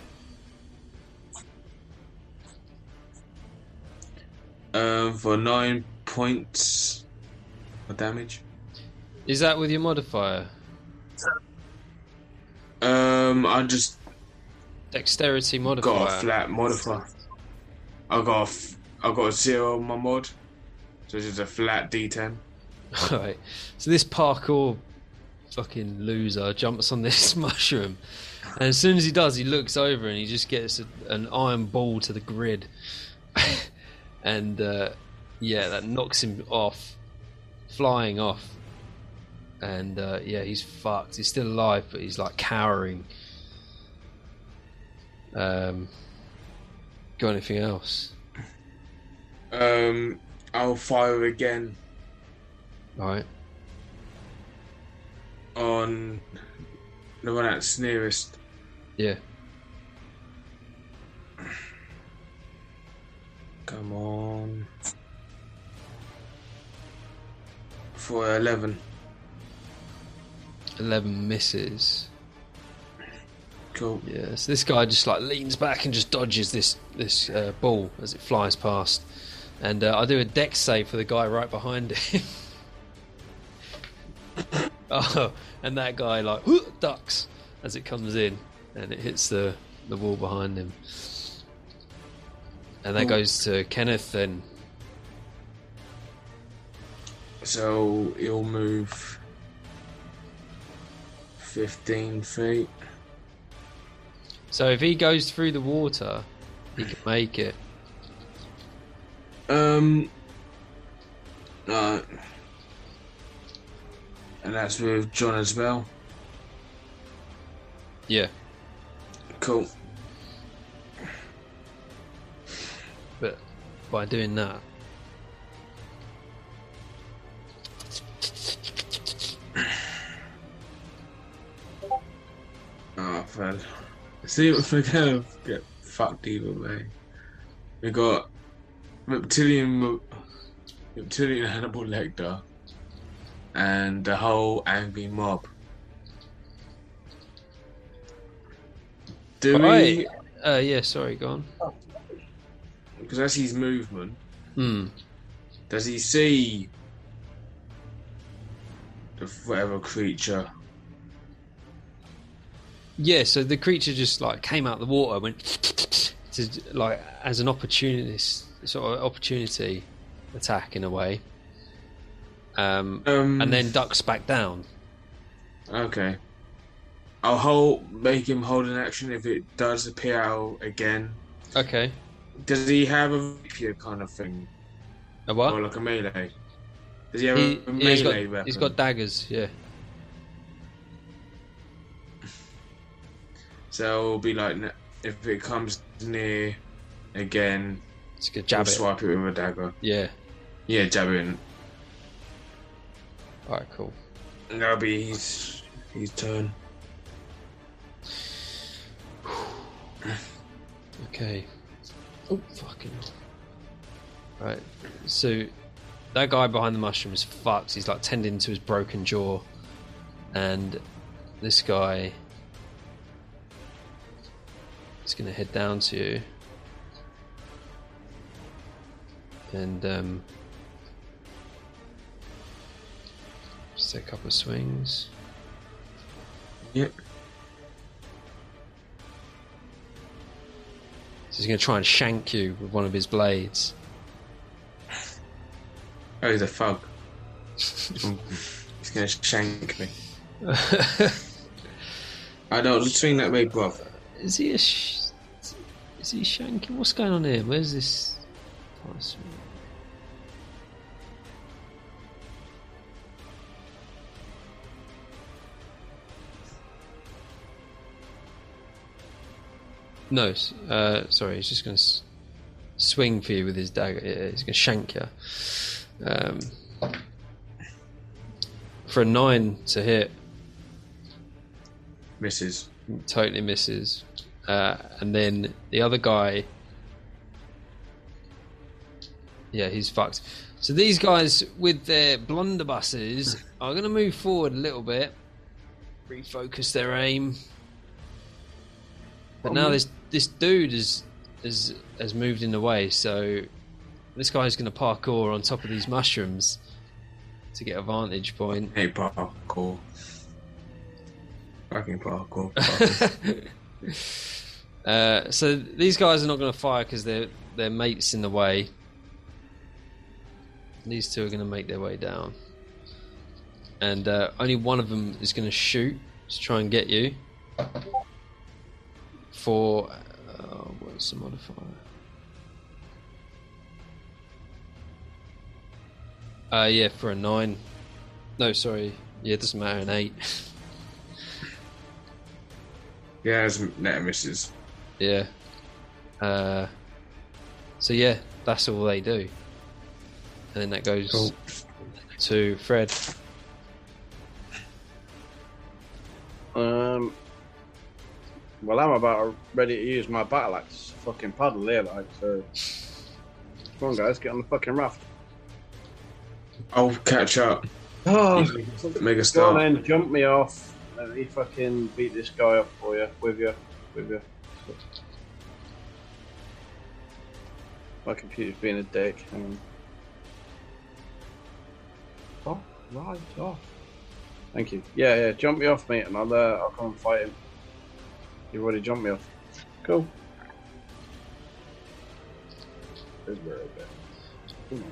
Um, for nine points of damage. Is that with your modifier? Um, I just Dexterity modifier. got a flat modifier. I got a f- I got a zero on my mod, so it's just a flat D10. Right. So this parkour fucking loser jumps on this mushroom, and as soon as he does, he looks over and he just gets a, an iron ball to the grid, and uh, yeah, that knocks him off, flying off, and uh, yeah, he's fucked. He's still alive, but he's like cowering. Um, got anything else? Um, I'll fire again right. on the one that's nearest. Yeah. Come on. For eleven. Eleven misses. Cool. Yeah, so this guy just like leans back and just dodges this this uh, ball as it flies past, and uh, I do a dex save for the guy right behind him. oh, and that guy like ducks as it comes in, and it hits the the wall behind him, and that goes to Kenneth. Then So he'll move fifteen feet. so if he goes through the water, he can make it. Um. No. And that's with John as well. Yeah, Cool. but by doing that, ah, Oh, fell. See, if we're gonna get fucked either way. We got reptilian, reptilian Hannibal Lecter, and the whole angry mob. Do Right. uh, yeah. Sorry, go on. Because that's his movement. Hmm. Does he see the whatever creature? Yeah, so the creature just like came out of the water, went to like as an opportunist sort of opportunity attack in a way, um, Um, and then ducks back down. Okay. I'll hold, make him hold an action if it does appear out again. Okay, Does he have a rapier kind of thing, a what? or like a melee? Does he have He, a yeah, he's melee got weapon? he's got daggers. Yeah. So it'll be like if it comes near again, It's a jab jab it. swipe it with a dagger. Yeah. Yeah, jab it. in. All right. Cool. That'll be his his turn. Okay. Oh fucking. hell. Right. So that guy behind the mushroom is fucked. He's like tending to his broken jaw, and this guy is going to head down to you, and um, just take a couple of swings. Yep. So he's going to try and shank you with one of his blades. Oh, he's a thug. he's gonna shank me. I don't thing that way, brother. Is he a? Sh- is he shanking? What's going on here? Where's this? No, uh, sorry. He's just going to s- swing for you with his dagger. Yeah, he's going to shank you. Um, for a nine to hit, Misses. totally misses. Uh, and then the other guy, yeah, he's fucked. So these guys with their blunderbusses are going to move forward a little bit, refocus their aim. But now this this dude has has has moved in the way, so this guy's going to parkour on top of these mushrooms to get a vantage point. Hey, parkour. Fucking parkour. parkour. Uh, so these guys are not going to fire because their their mates in the way. These two are going to make their way down, and uh, only one of them is going to shoot to try and get you. For uh, what's the modifier? Uh, yeah, for a nine. No, sorry. Yeah, it doesn't matter. An eight. yeah, it's net misses. Yeah. Uh, so yeah, that's all they do. And then that goes Cool. to Fred. Um. Well, I'm about ready to use my battle axe fucking paddle here, like so. Come on, guys, get on the fucking raft. I'll catch up. Oh, Make a go on start. then, jump me off. Let me fucking beat this guy up for you, with you, with you. My computer's being a dick. Hang on. Oh, right off. Thank you. Yeah, yeah, jump me off, mate, and I'll, uh, I'll come and fight him. You've already jumped me off. Cool. There's where I go.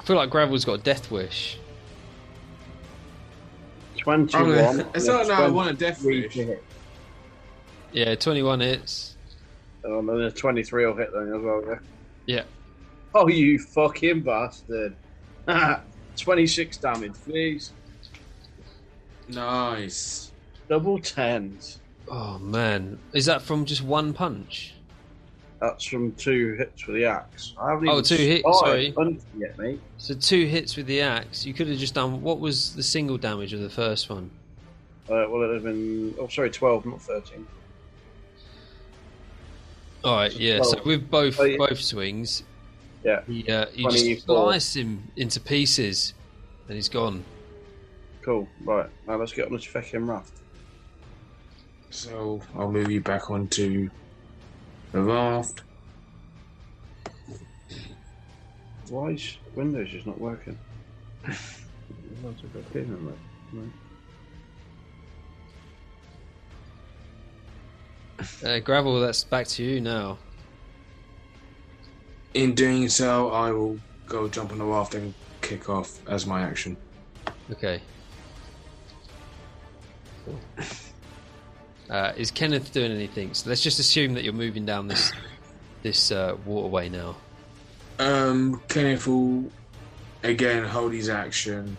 I feel like Gravel's got a death wish. 21. Gonna- it's not that I want a death wish. Yeah, 21 hits. Oh, and then a 23 will hit then as well, yeah? Yeah. Oh, you fucking bastard. 26 damage, please. Nice. Double tens. Oh man, is that from just one punch? That's from two hits with the axe. I haven't Oh, even two hits, sorry. yet, mate. So two hits with the axe. You could have just done. What was the single damage of the first one? Uh, well, it would have been. Oh, sorry, 12, not 13. All right, yeah. So with both oh, yeah. both swings, Yeah. he, uh, you just 24. slice him into pieces, and he's gone. Cool. Right, now let's get on this fucking raft. So I'll move you back onto the raft. Why is Windows just not working? What's it got in on that? No. Uh, Gravel, that's back to you now. In doing so, I will go jump on the raft and kick off as my action. Okay. Uh, is Kenneth doing anything? So let's just assume that you're moving down this this uh, waterway now. Um, Kenneth will again hold his action.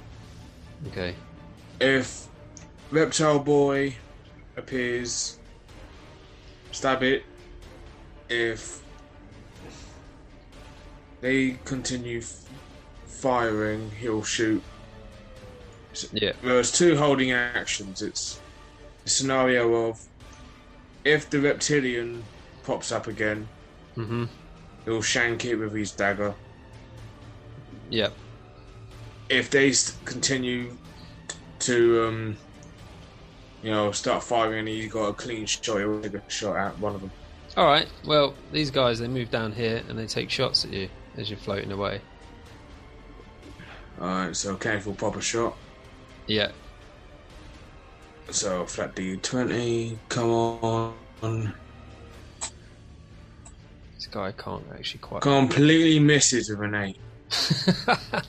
Okay. If Reptile Boy appears, stab it. If they continue f- firing, he'll shoot. Yeah. There's two holding actions. It's scenario of if the reptilian pops up again, Mm-hmm. he'll shank it with his dagger. Yep. if they continue to, um, you know, start firing and he's got a clean shot, he'll take a shot at one of them. All right. Well, these guys they move down here and they take shots at you as you're floating away. Alright, so careful, a shot. Yeah. So flat D20, come on. This guy can't actually quite. Completely misses with an 8.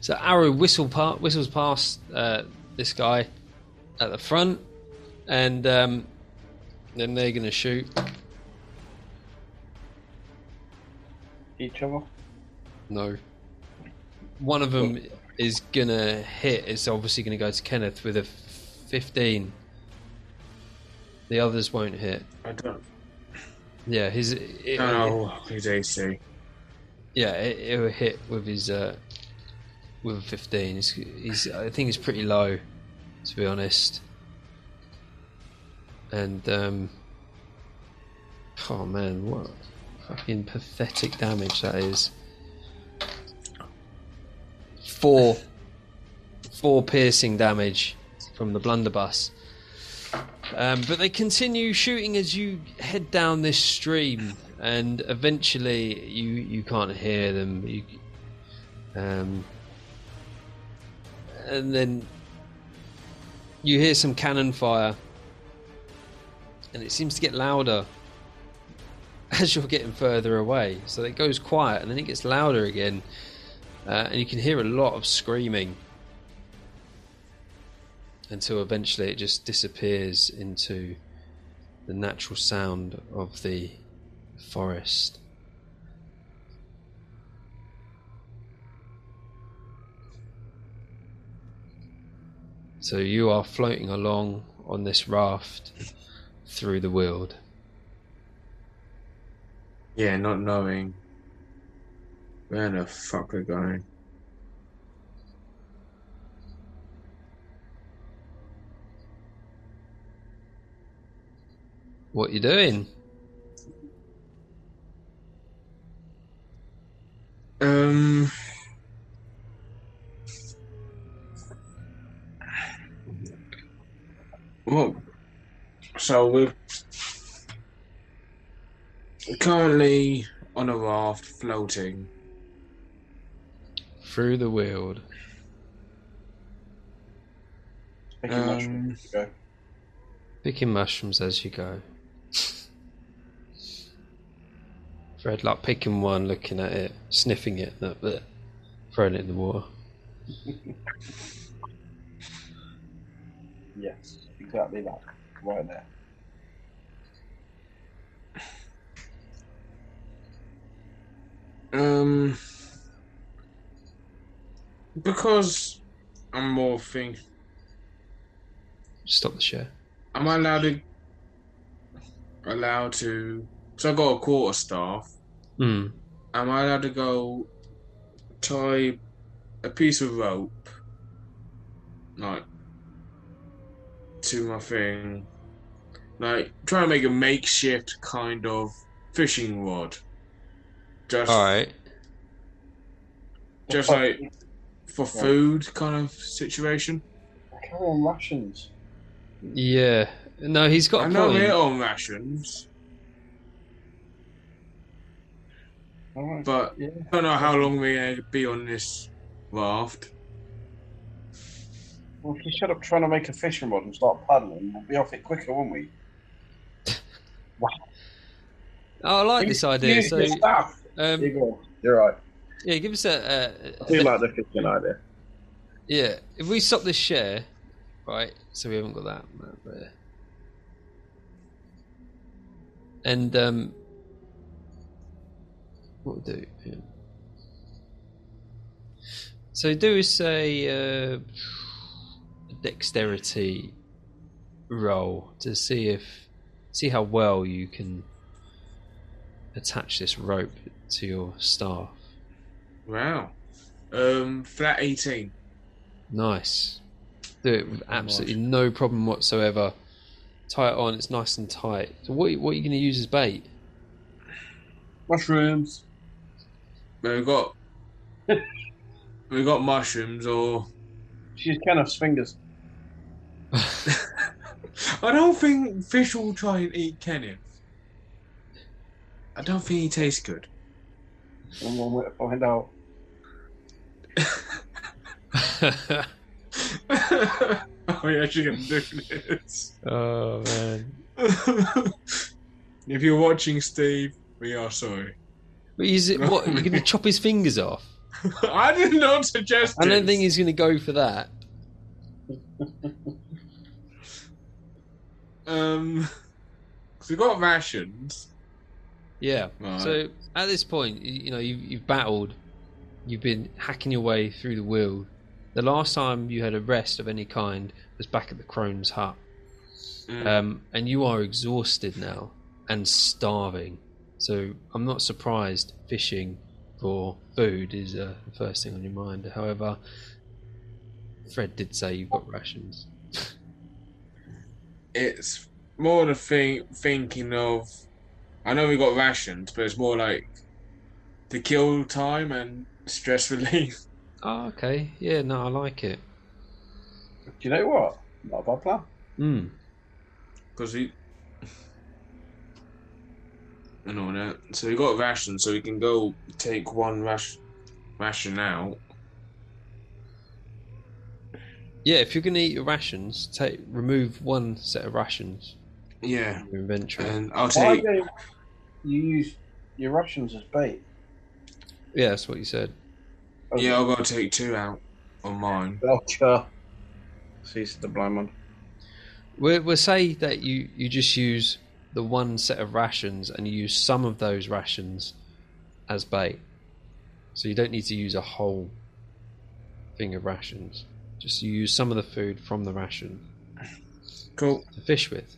so arrow whistle pa- whistles past uh, this guy. at the front, and um, then they're going to shoot. Each other. No. One of them is going to hit. It's obviously going to go to Kenneth with a 15. The others won't hit. I don't Yeah, his. It, know his AC. Yeah, it, it will hit with his uh, with a fifteen. He's, he's I think it's pretty low, to be honest. And um, oh man, what fucking pathetic damage that is. Four, four piercing damage from the blunderbuss. Um, but they continue shooting as you head down this stream, and eventually you you can't hear them. You, um, and then you hear some cannon fire, and it seems to get louder as you're getting further away. So it goes quiet, and then it gets louder again, uh, and you can hear a lot of screaming until eventually it just disappears into the natural sound of the forest. So you are floating along on this raft through the Weald. Yeah, not knowing where the fuck we're going. What you doing? Um. Well, so we're currently on a raft floating. Through the Weald. Picking Um, mushrooms. Go. Picking mushrooms as you go. Fred, like picking one, looking at it, sniffing it, that bit, throwing it in the water. Yes, exactly that. Right there. Um. Because I'm morphing, Stop the share. am I allowed to? Allowed to? So I got a quarter staff. Hmm. Am I allowed to go tie a piece of rope, like, to my thing? Like, try to make a makeshift kind of fishing rod. Just, Alright. just like for food kind of situation. Carry on rations. Yeah. No, he's got I a know point. we're on rations, Alright. but Yeah. I don't know how long we're going to be on this raft. Well, if you shut up trying to make a fishing rod and start paddling, we'll be off it quicker, won't we? Oh, I like this idea. Use So, your staff. um, You go. You're right. yeah, give us a. I do a like the fishing idea. yeah, if we stop this share, right? So we haven't got that map there. And um, what we'll do? yeah. So do us a, uh, a dexterity roll to see if see how well you can attach this rope to your staff. Wow. Um, flat 18. Nice. Do it with absolutely no problem whatsoever. Tie it on. It's nice and tight. So what what are you going to use as bait? Mushrooms. We've got we've got mushrooms or She's kind Kenneth's fingers. I don't think fish will try and eat Kenneth. I don't think he tastes good. And one way to find out. Are we actually gonna do this? oh man. if you're watching, Steve, we are sorry. But is it what? You're going to chop his fingers off? I did not suggest. I don't think he's going to go for that. Um, so we got rations. Yeah. Right. So at this point, you, you know, you've, you've battled, you've been hacking your way through the Weald. The last time you had a rest of any kind was back at the crone's hut. Mm. Um, and you are exhausted now and starving. So I'm not surprised fishing for food is uh, the first thing on your mind. However, Fred did say you've got rations. it's more the thing thinking of. I know we got rations, but it's more like the kill time and stress relief. Oh, okay. Yeah, no, I like it. Do you know what? Not a bad plan. Mm. Because we. And all that. So we got rations, so we can go take one rash, ration out. Yeah, if you're going to eat your rations, take remove one set of rations Yeah. from your inventory. And I'll Why take. don't you use your rations as bait? yeah, that's what you said. Oh, Yeah, I'll go take two out on mine. Belcher. Sees the blind one. We'll, we'll say that you, you just use the one set of rations and you use some of those rations as bait. So you don't need to use a whole thing of rations. Just you use some of the food from the ration Cool. to fish with.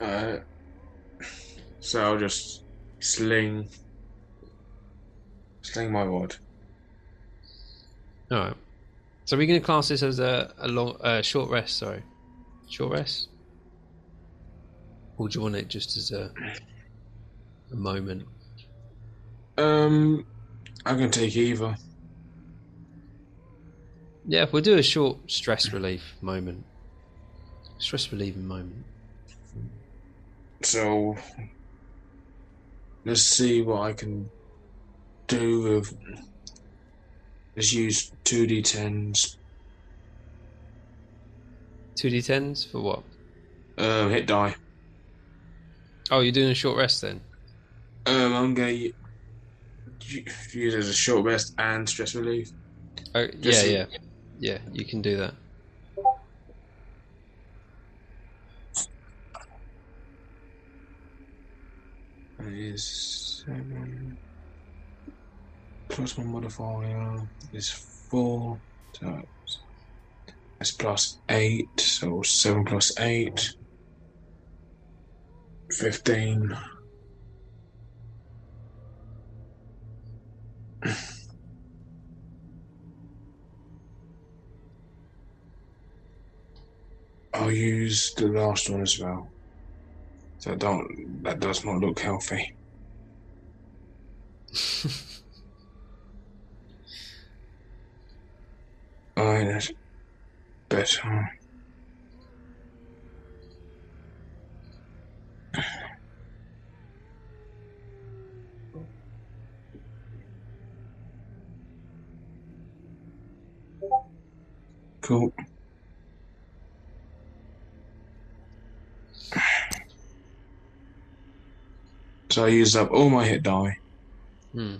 Uh, so I'll just sling. Sling my rod. All right. So we're going to class this as a, a long, uh, short rest. Sorry, short rest. Or do you want it just as a a moment? Um, I can take either. Yeah, we'll do a short stress relief moment. Stress relieving moment. So let's see what I can do with. Let's use two d10s. Two d10s for what? Um, hit die. Oh, you're doing a short rest then. Um, I'm gonna use it as a short rest and stress relief. Oh, yeah, yeah, yeah. You can do that. It is seven plus my modifier is four. So it's plus eight. So seven plus eight. Fifteen. I'll use the last one as well. So don't that does not look healthy. Alright, that's better. Cool. So I used up all my hit die Hmm.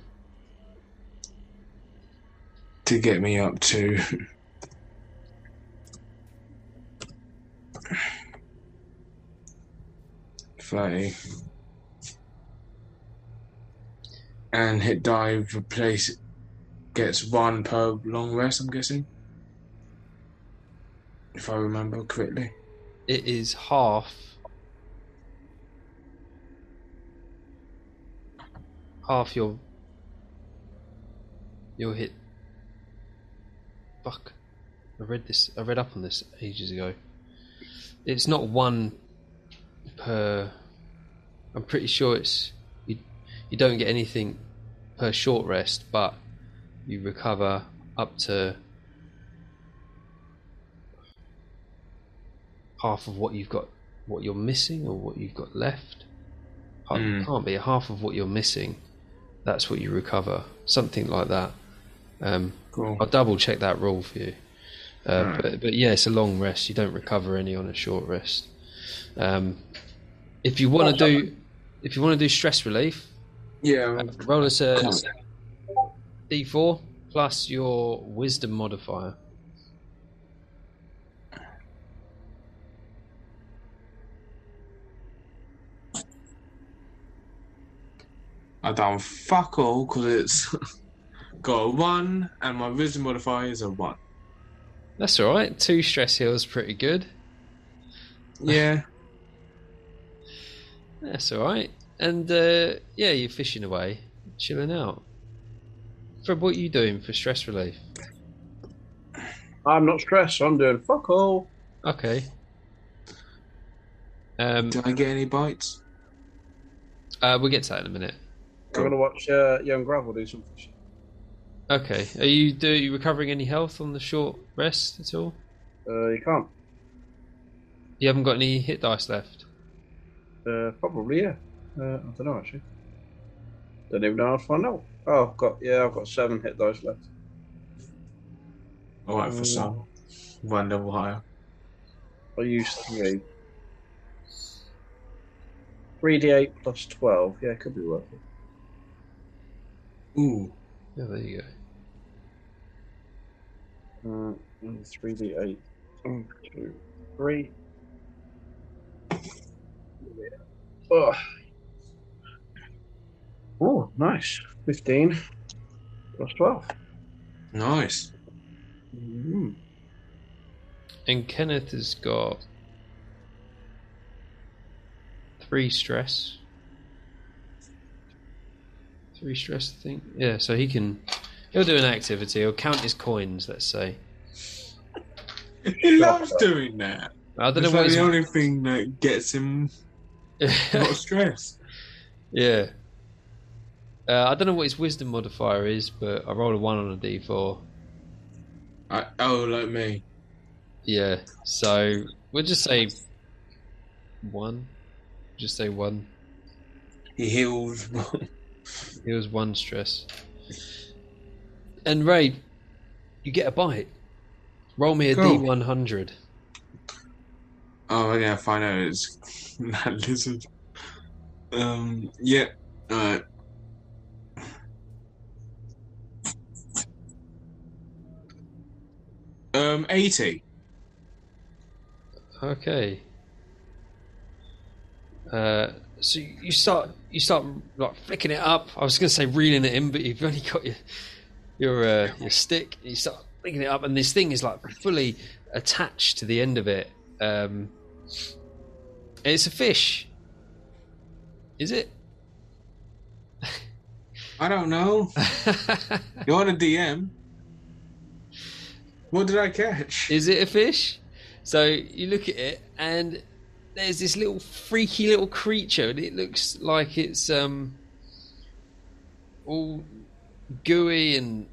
To get me up to thirty. And hit dice replace gets one per long rest, I'm guessing. If I remember correctly. It is half. Half your. Your hit. Fuck. I read this. I read up on this ages ago. It's not one per. I'm pretty sure it's you. You don't get anything per short rest, but you recover up to half of what you've got, what you're missing, or what you've got left. Half- Mm. Can't be half of what you're missing. That's what you recover, something like that. Um, cool. I'll double check that rule for you. Uh, right. but, but, yeah, it's a long rest. You don't recover any on a short rest. Um, if you want to do, if you want to do stress relief, yeah, uh, roll us a d4 plus your wisdom modifier. I done fuck all because it's got a one and my wisdom modifier is a one. That's all right. Two stress heals, pretty good. Yeah. That's all right. And uh, yeah, you're fishing away, chilling out. Fred, what are you doing for stress relief? I'm not stressed. I'm doing fuck all. Okay. Um, Did I get any bites? uh, we'll get to that in a minute. I'm gonna watch uh, Young Gravel do some fishing. Okay. Are you do you recovering any health on the short rest at all? Uh, you can't. You haven't got any hit dice left. Uh, probably yeah. Uh, I don't know actually. Don't even know how to find out. Oh, I've got yeah, I've got seven hit dice left. Alright, for Mm. some. One level higher. I'll use three. Three d eight plus twelve. Yeah, it could be worth it. Ooh. Yeah, there you go. Uh, three d eight. One, two, three. Oh. Oh, nice. Fifteen plus twelve. Nice. Mm. And Kenneth has got three stress. Three stress, thing. Yeah, so he can. He'll do an activity. He'll count his coins. Let's say. He loves doing that. I don't It's know what like his. the only thing that gets him not stressed. yeah. Uh, I don't know what his wisdom modifier is, but I rolled a one on a d4. I, oh, like me. Yeah, so we'll just say one. Just say one. He heals. It was one stress. And Ray, you get a bite. Roll me a Cool. D100. oh, yeah, I find out it's that lizard. Um, yeah. Alright. Um, 80. Okay. Uh, so you start you start like flicking it up. I was going to say reeling it in, but you've only got your your uh, your stick. You start flicking it up, and this thing is like fully attached to the end of it. Um, it's a fish. Is it? I don't know. You're on a DM. What did I catch? Is it a fish? So you look at it, and there's this little freaky little creature, and it looks like it's um all gooey and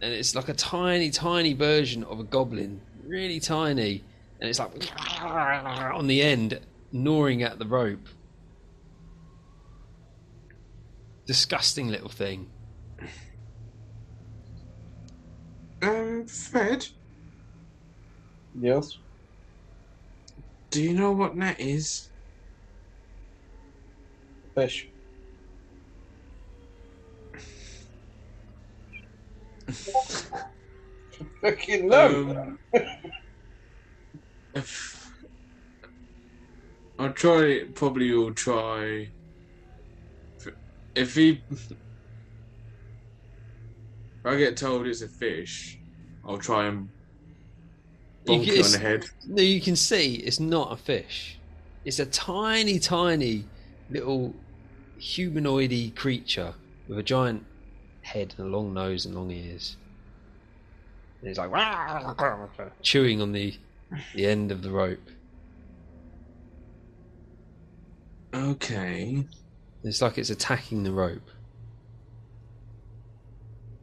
and it's like a tiny, tiny version of a goblin, really tiny, and it's like on the end, gnawing at the rope. Disgusting little thing. Um, Fred, Yes. Do you know what net is? Fish. Fucking no. Um, I'll try, probably will try. If he, if I get told it's a fish, I'll try and You can- on the head. No, you can see it's not a fish. It's a tiny, tiny little humanoidy creature with a giant head and a long nose and long ears. And it's like chewing on the the end of the rope. Okay. It's like it's attacking the rope.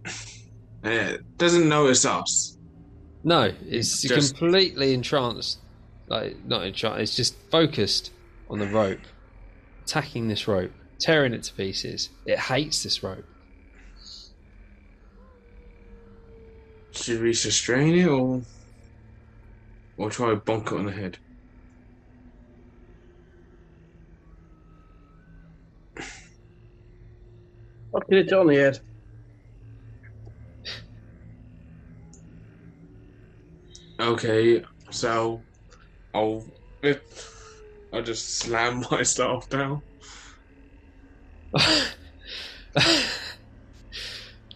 It doesn't notice us. No, it's Just- completely entranced. Like not entranced. It's just focused on the rope, attacking this rope, tearing it to pieces. It hates this rope. Should we restrain it or, or try to bonk it on the head? I'll get it on the head. Okay, so I'll I'll just slam my staff down.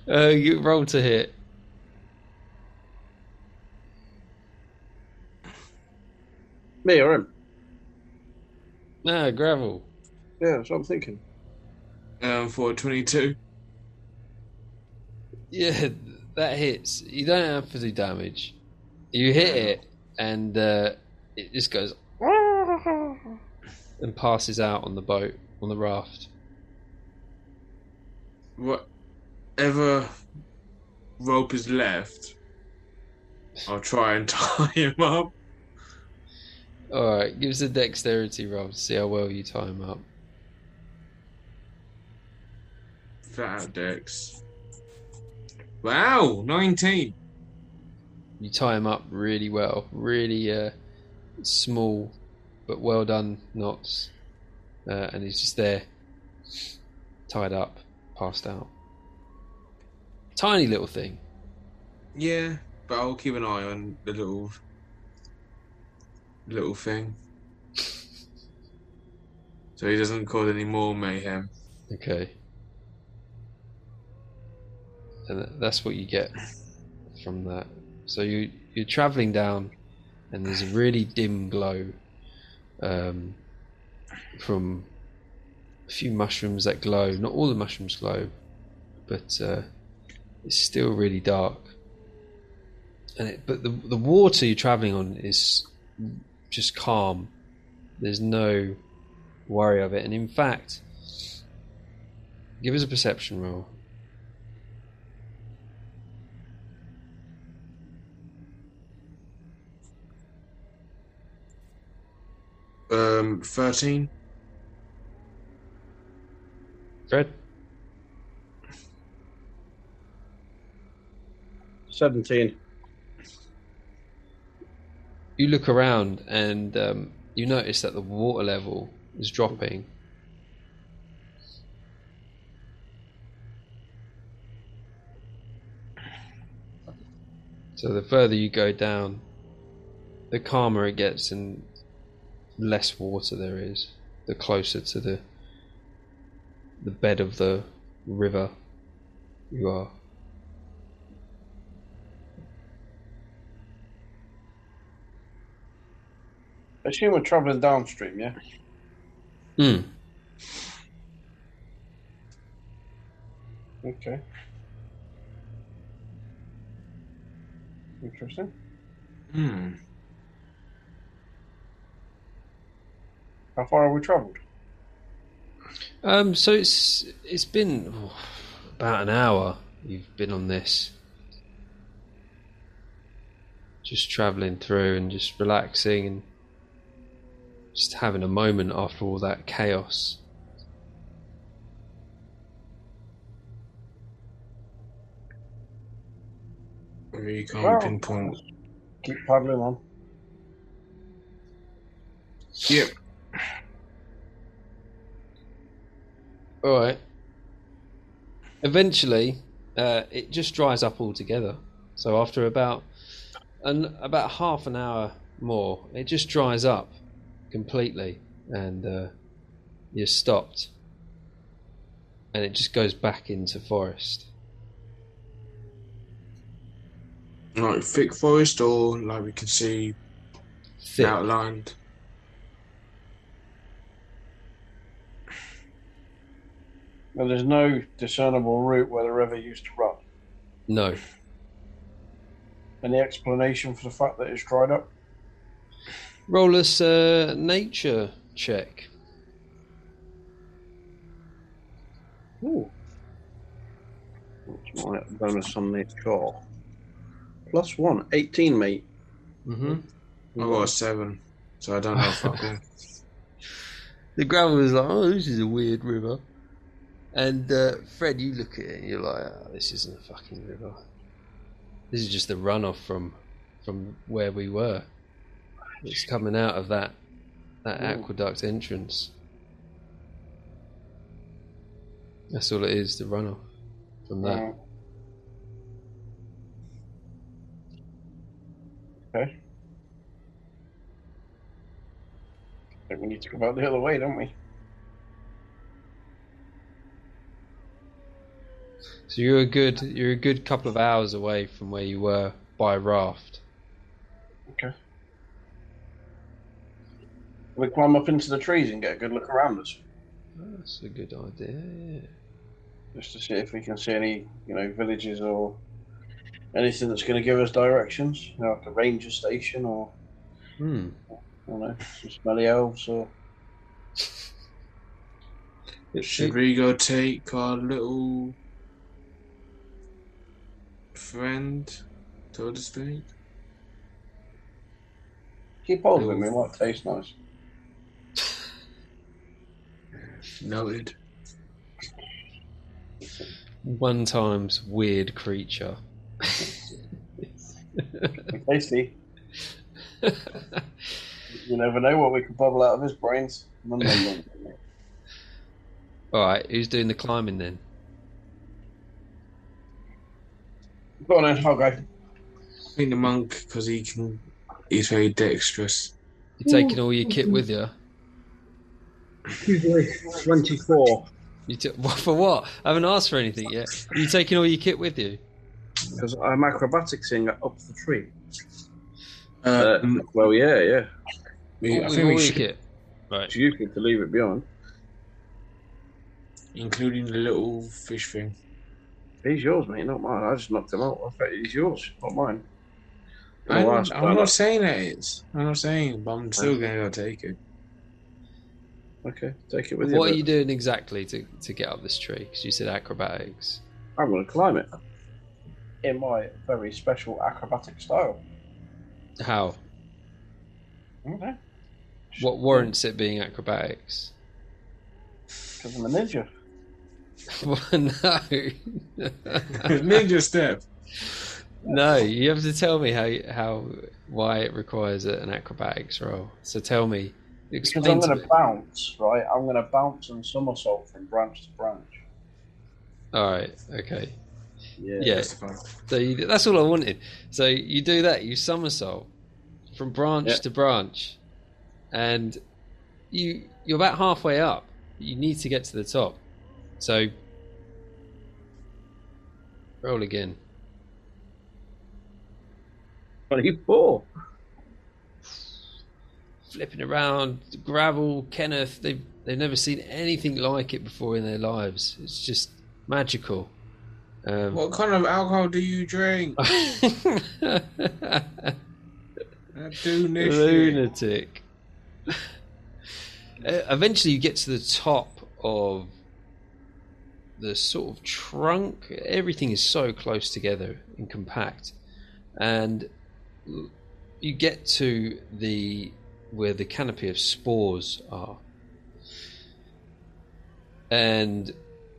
uh, you roll to hit. Me or him? Nah, gravel. Yeah, that's what I'm thinking. Um, for 22. Yeah, that hits. You don't have to do damage. You hit it, and uh, it just goes and passes out on the boat on the raft. Whatever rope is left, I'll try and tie him up. All right, give us a dexterity roll to see how well you tie him up. Out dex. Wow, 19. You tie him up really well, really uh, small but well done knots, uh, and he's just there, tied up, passed out. Tiny little thing. Yeah, but I'll keep an eye on the little little thing. so he doesn't cause any more mayhem. Okay. And that's what you get from that. So you you're traveling down, and there's a really dim glow um, from a few mushrooms that glow. Not all the mushrooms glow, but uh, it's still really dark. And it, but the the water you're traveling on is just calm. There's no worry of it, and in fact, give us a perception roll. Um, 13. Fred. 17. you look around and um, you notice that the water level is dropping. So the further you go down, the calmer it gets and less water there is. The closer to the the bed of the river you are. I assume we're travelling downstream, yeah? Hmm. Okay. Interesting. Hmm. How far have we travelled? Um, so it's it's been oh, about an hour. You've been on this, just travelling through and just relaxing and just having a moment after all that chaos. Maybe you can't Well- pinpoint. Keep paddling on. Yep. All right. Eventually, uh, it just dries up altogether. So after about an about half an hour more, it just dries up completely, and uh, you're stopped, and it just goes back into forest. Like thick forest, or like we can see Thick. outlined. Well, there's no discernible route where the river used to run. No. Any explanation for the fact that it's dried up? Roll us a nature check. Ooh. What's my bonus on the score? Plus one. 18, mate. Mm-hmm. I got a seven, so I don't know if I can. The gravel was like, oh, this is a weird river. And uh, Fred, you look at it and you're like, oh, this isn't a fucking river. This is just the runoff from from where we were. It's coming out of that that Ooh. aqueduct entrance. That's all it is, the runoff from that. Uh, okay. We need to go back the other way, don't we? So you're a good you're a good couple of hours away from where you were by raft. Okay. We climb up into the trees and get a good look around us, That's a good idea. just to see if we can see any, you know, villages or anything that's going to give us directions. You know, like a ranger station or Hmm. I don't know, some smelly elves or Should we go take our little friend, so to speak? keep hold of him. It might taste nice. Noted. One times weird creature. Tasty. You never know what we could bubble out of his brains. All right, who's doing the climbing then? Go on then, I'll go. I think the monk, because he can, he's very dexterous. You're taking all your kit with you? Twenty-four. You t- what for what? I haven't asked for anything yet. Are you taking all your kit with you? Because I'm acrobaticsing up the tree. Uh, Uh, well, yeah, yeah. we, I think we should, kit. Right. It's useless to leave it behind. including the little fish thing. He's yours, mate, not mine. I just knocked him out. I bet he's yours, not mine. I'm, Oh, I'm not saying that it's. I'm not saying, but I'm still going to go take it. Okay, take it with you. What are you doing exactly to, to get up this tree? Because you said acrobatics. I'm going to climb it in my very special acrobatic style. How? Okay. What warrants it being acrobatics? Because I'm a ninja. Well, no. Ninja step. no, you have to tell me how how why it requires a- an acrobatics roll. So tell me, Because I'm to going to bounce, right? I'm going to bounce and somersault from branch to branch. All right, okay, Yeah. yeah. That's. So you, that's all I wanted. So you do that, you somersault from branch Yeah. to branch, and you you're about halfway up. You need to get to the top. So roll again. 24. Flipping around, gravel, Kenneth. They've they've never seen anything like it before in their lives. It's just magical. Um, What kind of alcohol do you drink? Do lunatic. Uh, eventually, you get to the top of the sort of trunk. Everything is so close together and compact, and you get to the where the canopy of spores are, and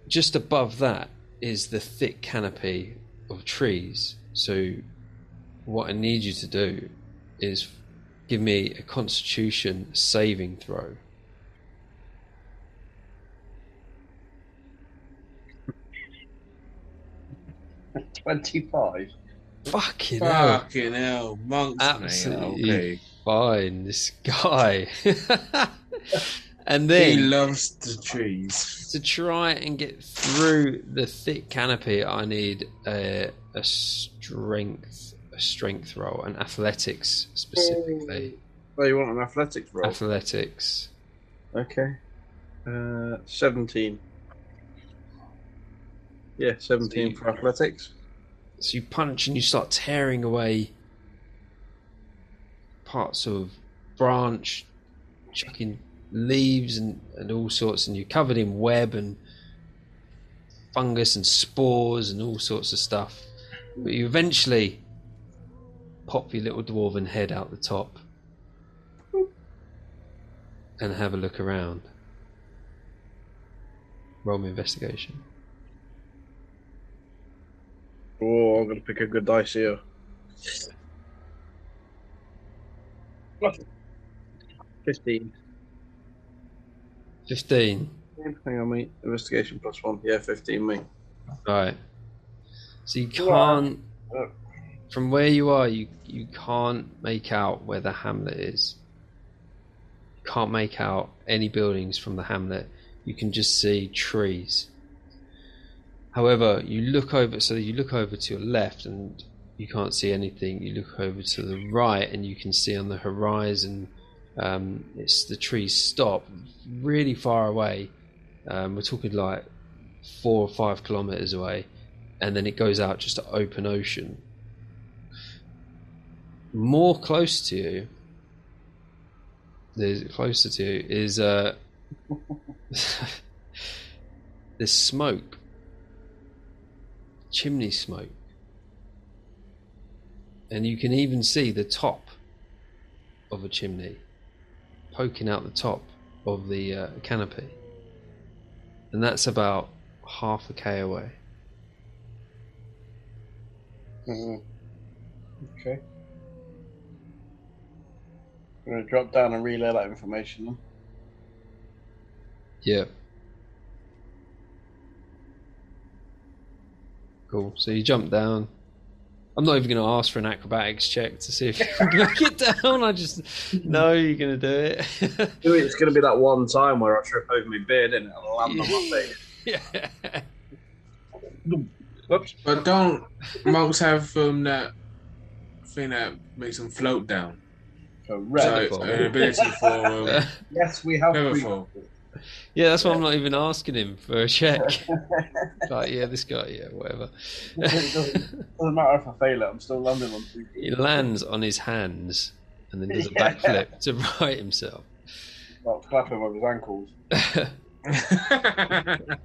just above that is the thick canopy of trees. So, what I need you to do is give me a constitution saving throw. Twenty-five. Fucking hell. Fucking hell, monks, Absolutely. mate. Okay. Fine, this guy. and then. He loves the trees. to try and get through the thick canopy, I need a, a strength, a strength roll, and athletics specifically. Oh, you want an athletics roll? Athletics. Okay. Uh, 17. Yeah, 17 for athletics. So you punch and you start tearing away parts of branch, chucking leaves and, and all sorts, and you're covered in web and fungus and spores and all sorts of stuff. But you eventually pop your little dwarven head out the top and have a look around. Roll me investigation. Oh, I'm going to pick a good dice here. 15. 15. Hang on, mate. Investigation plus one. Yeah, 15, mate. Right. So you can't, uh, from where you are, you you can't make out where the hamlet is. You can't make out any buildings from the hamlet. You can just see trees. However, you look over, so you look over to your left and you can't see anything. You look over to the right and you can see on the horizon, um, it's the trees stop really far away. Um, we're talking like four or five kilometers away, and then it goes out just to open ocean. More close to you, there's closer to you is uh, there's smoke, chimney smoke, and you can even see the top of a chimney poking out the top of the uh, canopy, and that's about half a k away. Mhm. Okay. I'm gonna drop down and relay that information. Then. Yeah. Cool. So you jump down. I'm not even going to ask for an acrobatics check to see if you can make it down. I just know you're going to do it. It's gonna be that one time where I trip over my beard and it'll land on my face. yeah. Whoops. But don't monks have um, that thing that makes them float down? Correct. So Featherfall. an ability for um, yes, we have. three. Featherfall. Yeah, that's why I'm not even asking him for a check. like, yeah, this guy, yeah, whatever. it doesn't, doesn't matter if I fail it. I'm still landing on two he lands on his hands and then does a Yeah. backflip to right himself. Like clapping with his ankles.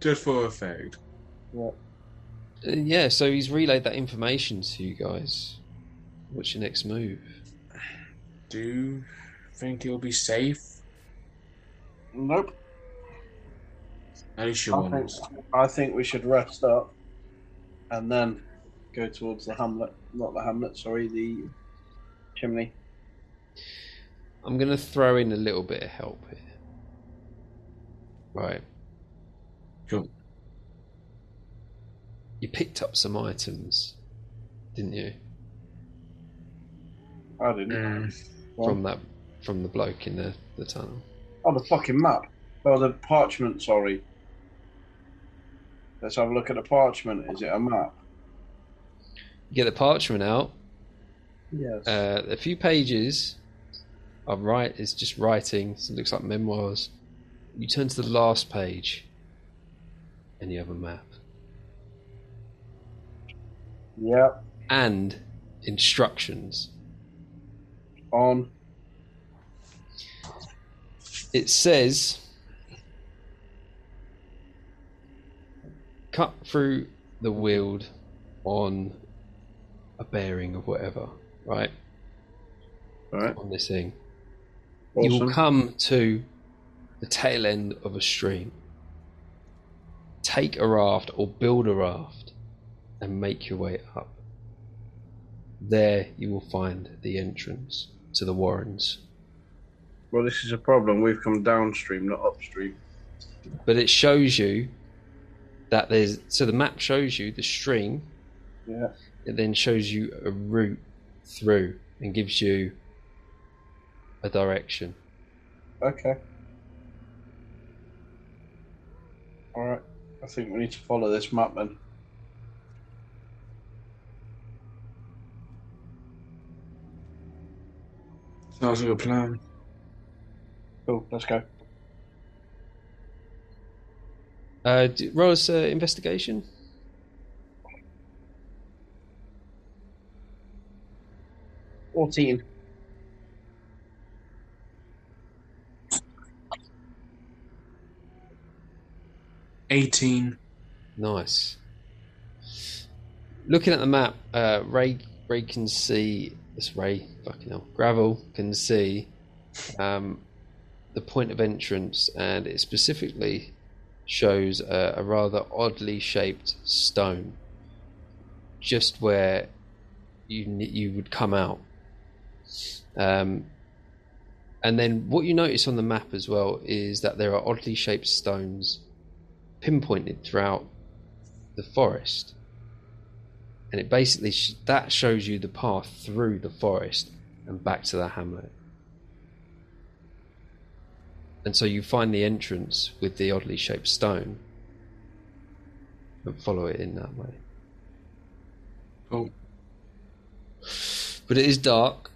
Just for effect. Yeah. Uh, yeah, so he's relayed that information to you guys. What's your next move? Do you think it'll be safe? Nope. At least you I think. I think we should rest up and then go towards the hamlet. Not the hamlet, sorry, the chimney. I'm going to throw in a little bit of help here. Right. Sure. You picked up some items, didn't you? I didn't. Mm. From that, from the bloke in the, the tunnel. Oh, the fucking map. Oh, the parchment, sorry. Let's have a look at the parchment. Is it a map? You get the parchment out. Yes. Uh, a few pages of right. is just writing. So it looks like memoirs. You turn to the last page, and you have a map yep. and instructions. On. It says cut through the weald on a bearing of whatever, right? Right. On this thing. You will come to the tail end of a stream. Take a raft or build a raft and make your way up. There you will find the entrance to the Warrens. Well, this is a problem. We've come downstream, not upstream. But it shows you that there's so the map shows you the stream, Yeah. it then shows you a route through and gives you a direction. Okay. All right. I think we need to follow this map then. Sounds like a plan. Cool. Let's go. Uh, d- roll us uh, investigation. Fourteen. Eighteen. Nice. Looking at the map, uh, Ray Ray can see this Ray fucking hell. Gravel can see um, the point of entrance, and it specifically shows a, a rather oddly shaped stone, just where you you would come out. Um, and then what you notice on the map as well is that there are oddly shaped stones pinpointed throughout the forest. And it basically sh- that shows you the path through the forest and back to the hamlet. And so you find the entrance with the oddly shaped stone. and follow it in that way. Oh, But it is dark.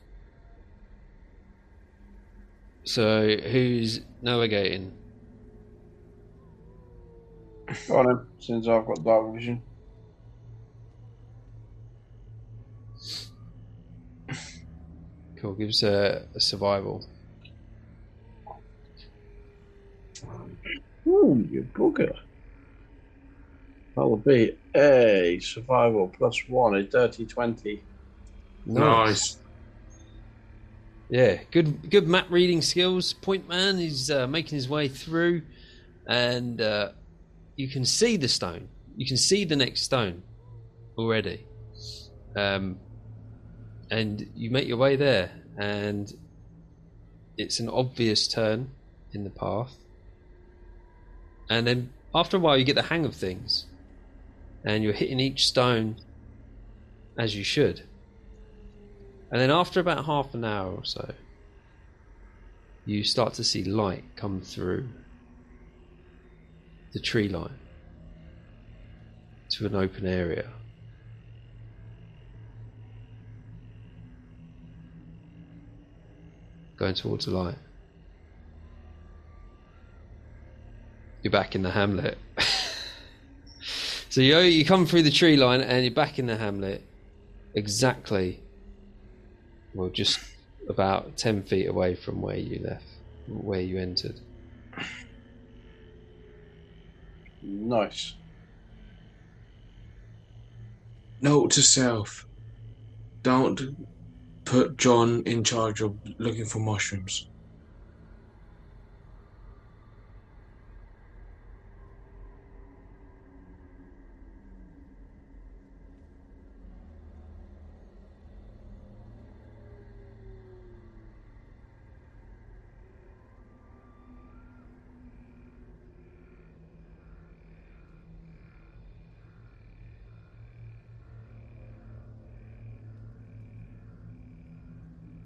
So who's navigating? Go on then, since I've got dark vision. Cool. gives a, a survival. Ooh, you bugger. That'll be a survival plus one, a dirty 20. nice. Yeah, good good map reading skills. Point man is uh, making his way through, and uh, you can see the stone. You can see the next stone already, um, and you make your way there, and it's an obvious turn in the path. And then after a while, you get the hang of things, and you're hitting each stone as you should. And then after about half an hour or so, you start to see light come through the tree line to an open area. Going towards the light. You're back in the hamlet. so you you come through the tree line and you're back in the hamlet exactly well, just about 10 feet away from where you left, where you entered. Nice. Note to self: Don't put John in charge of looking for mushrooms.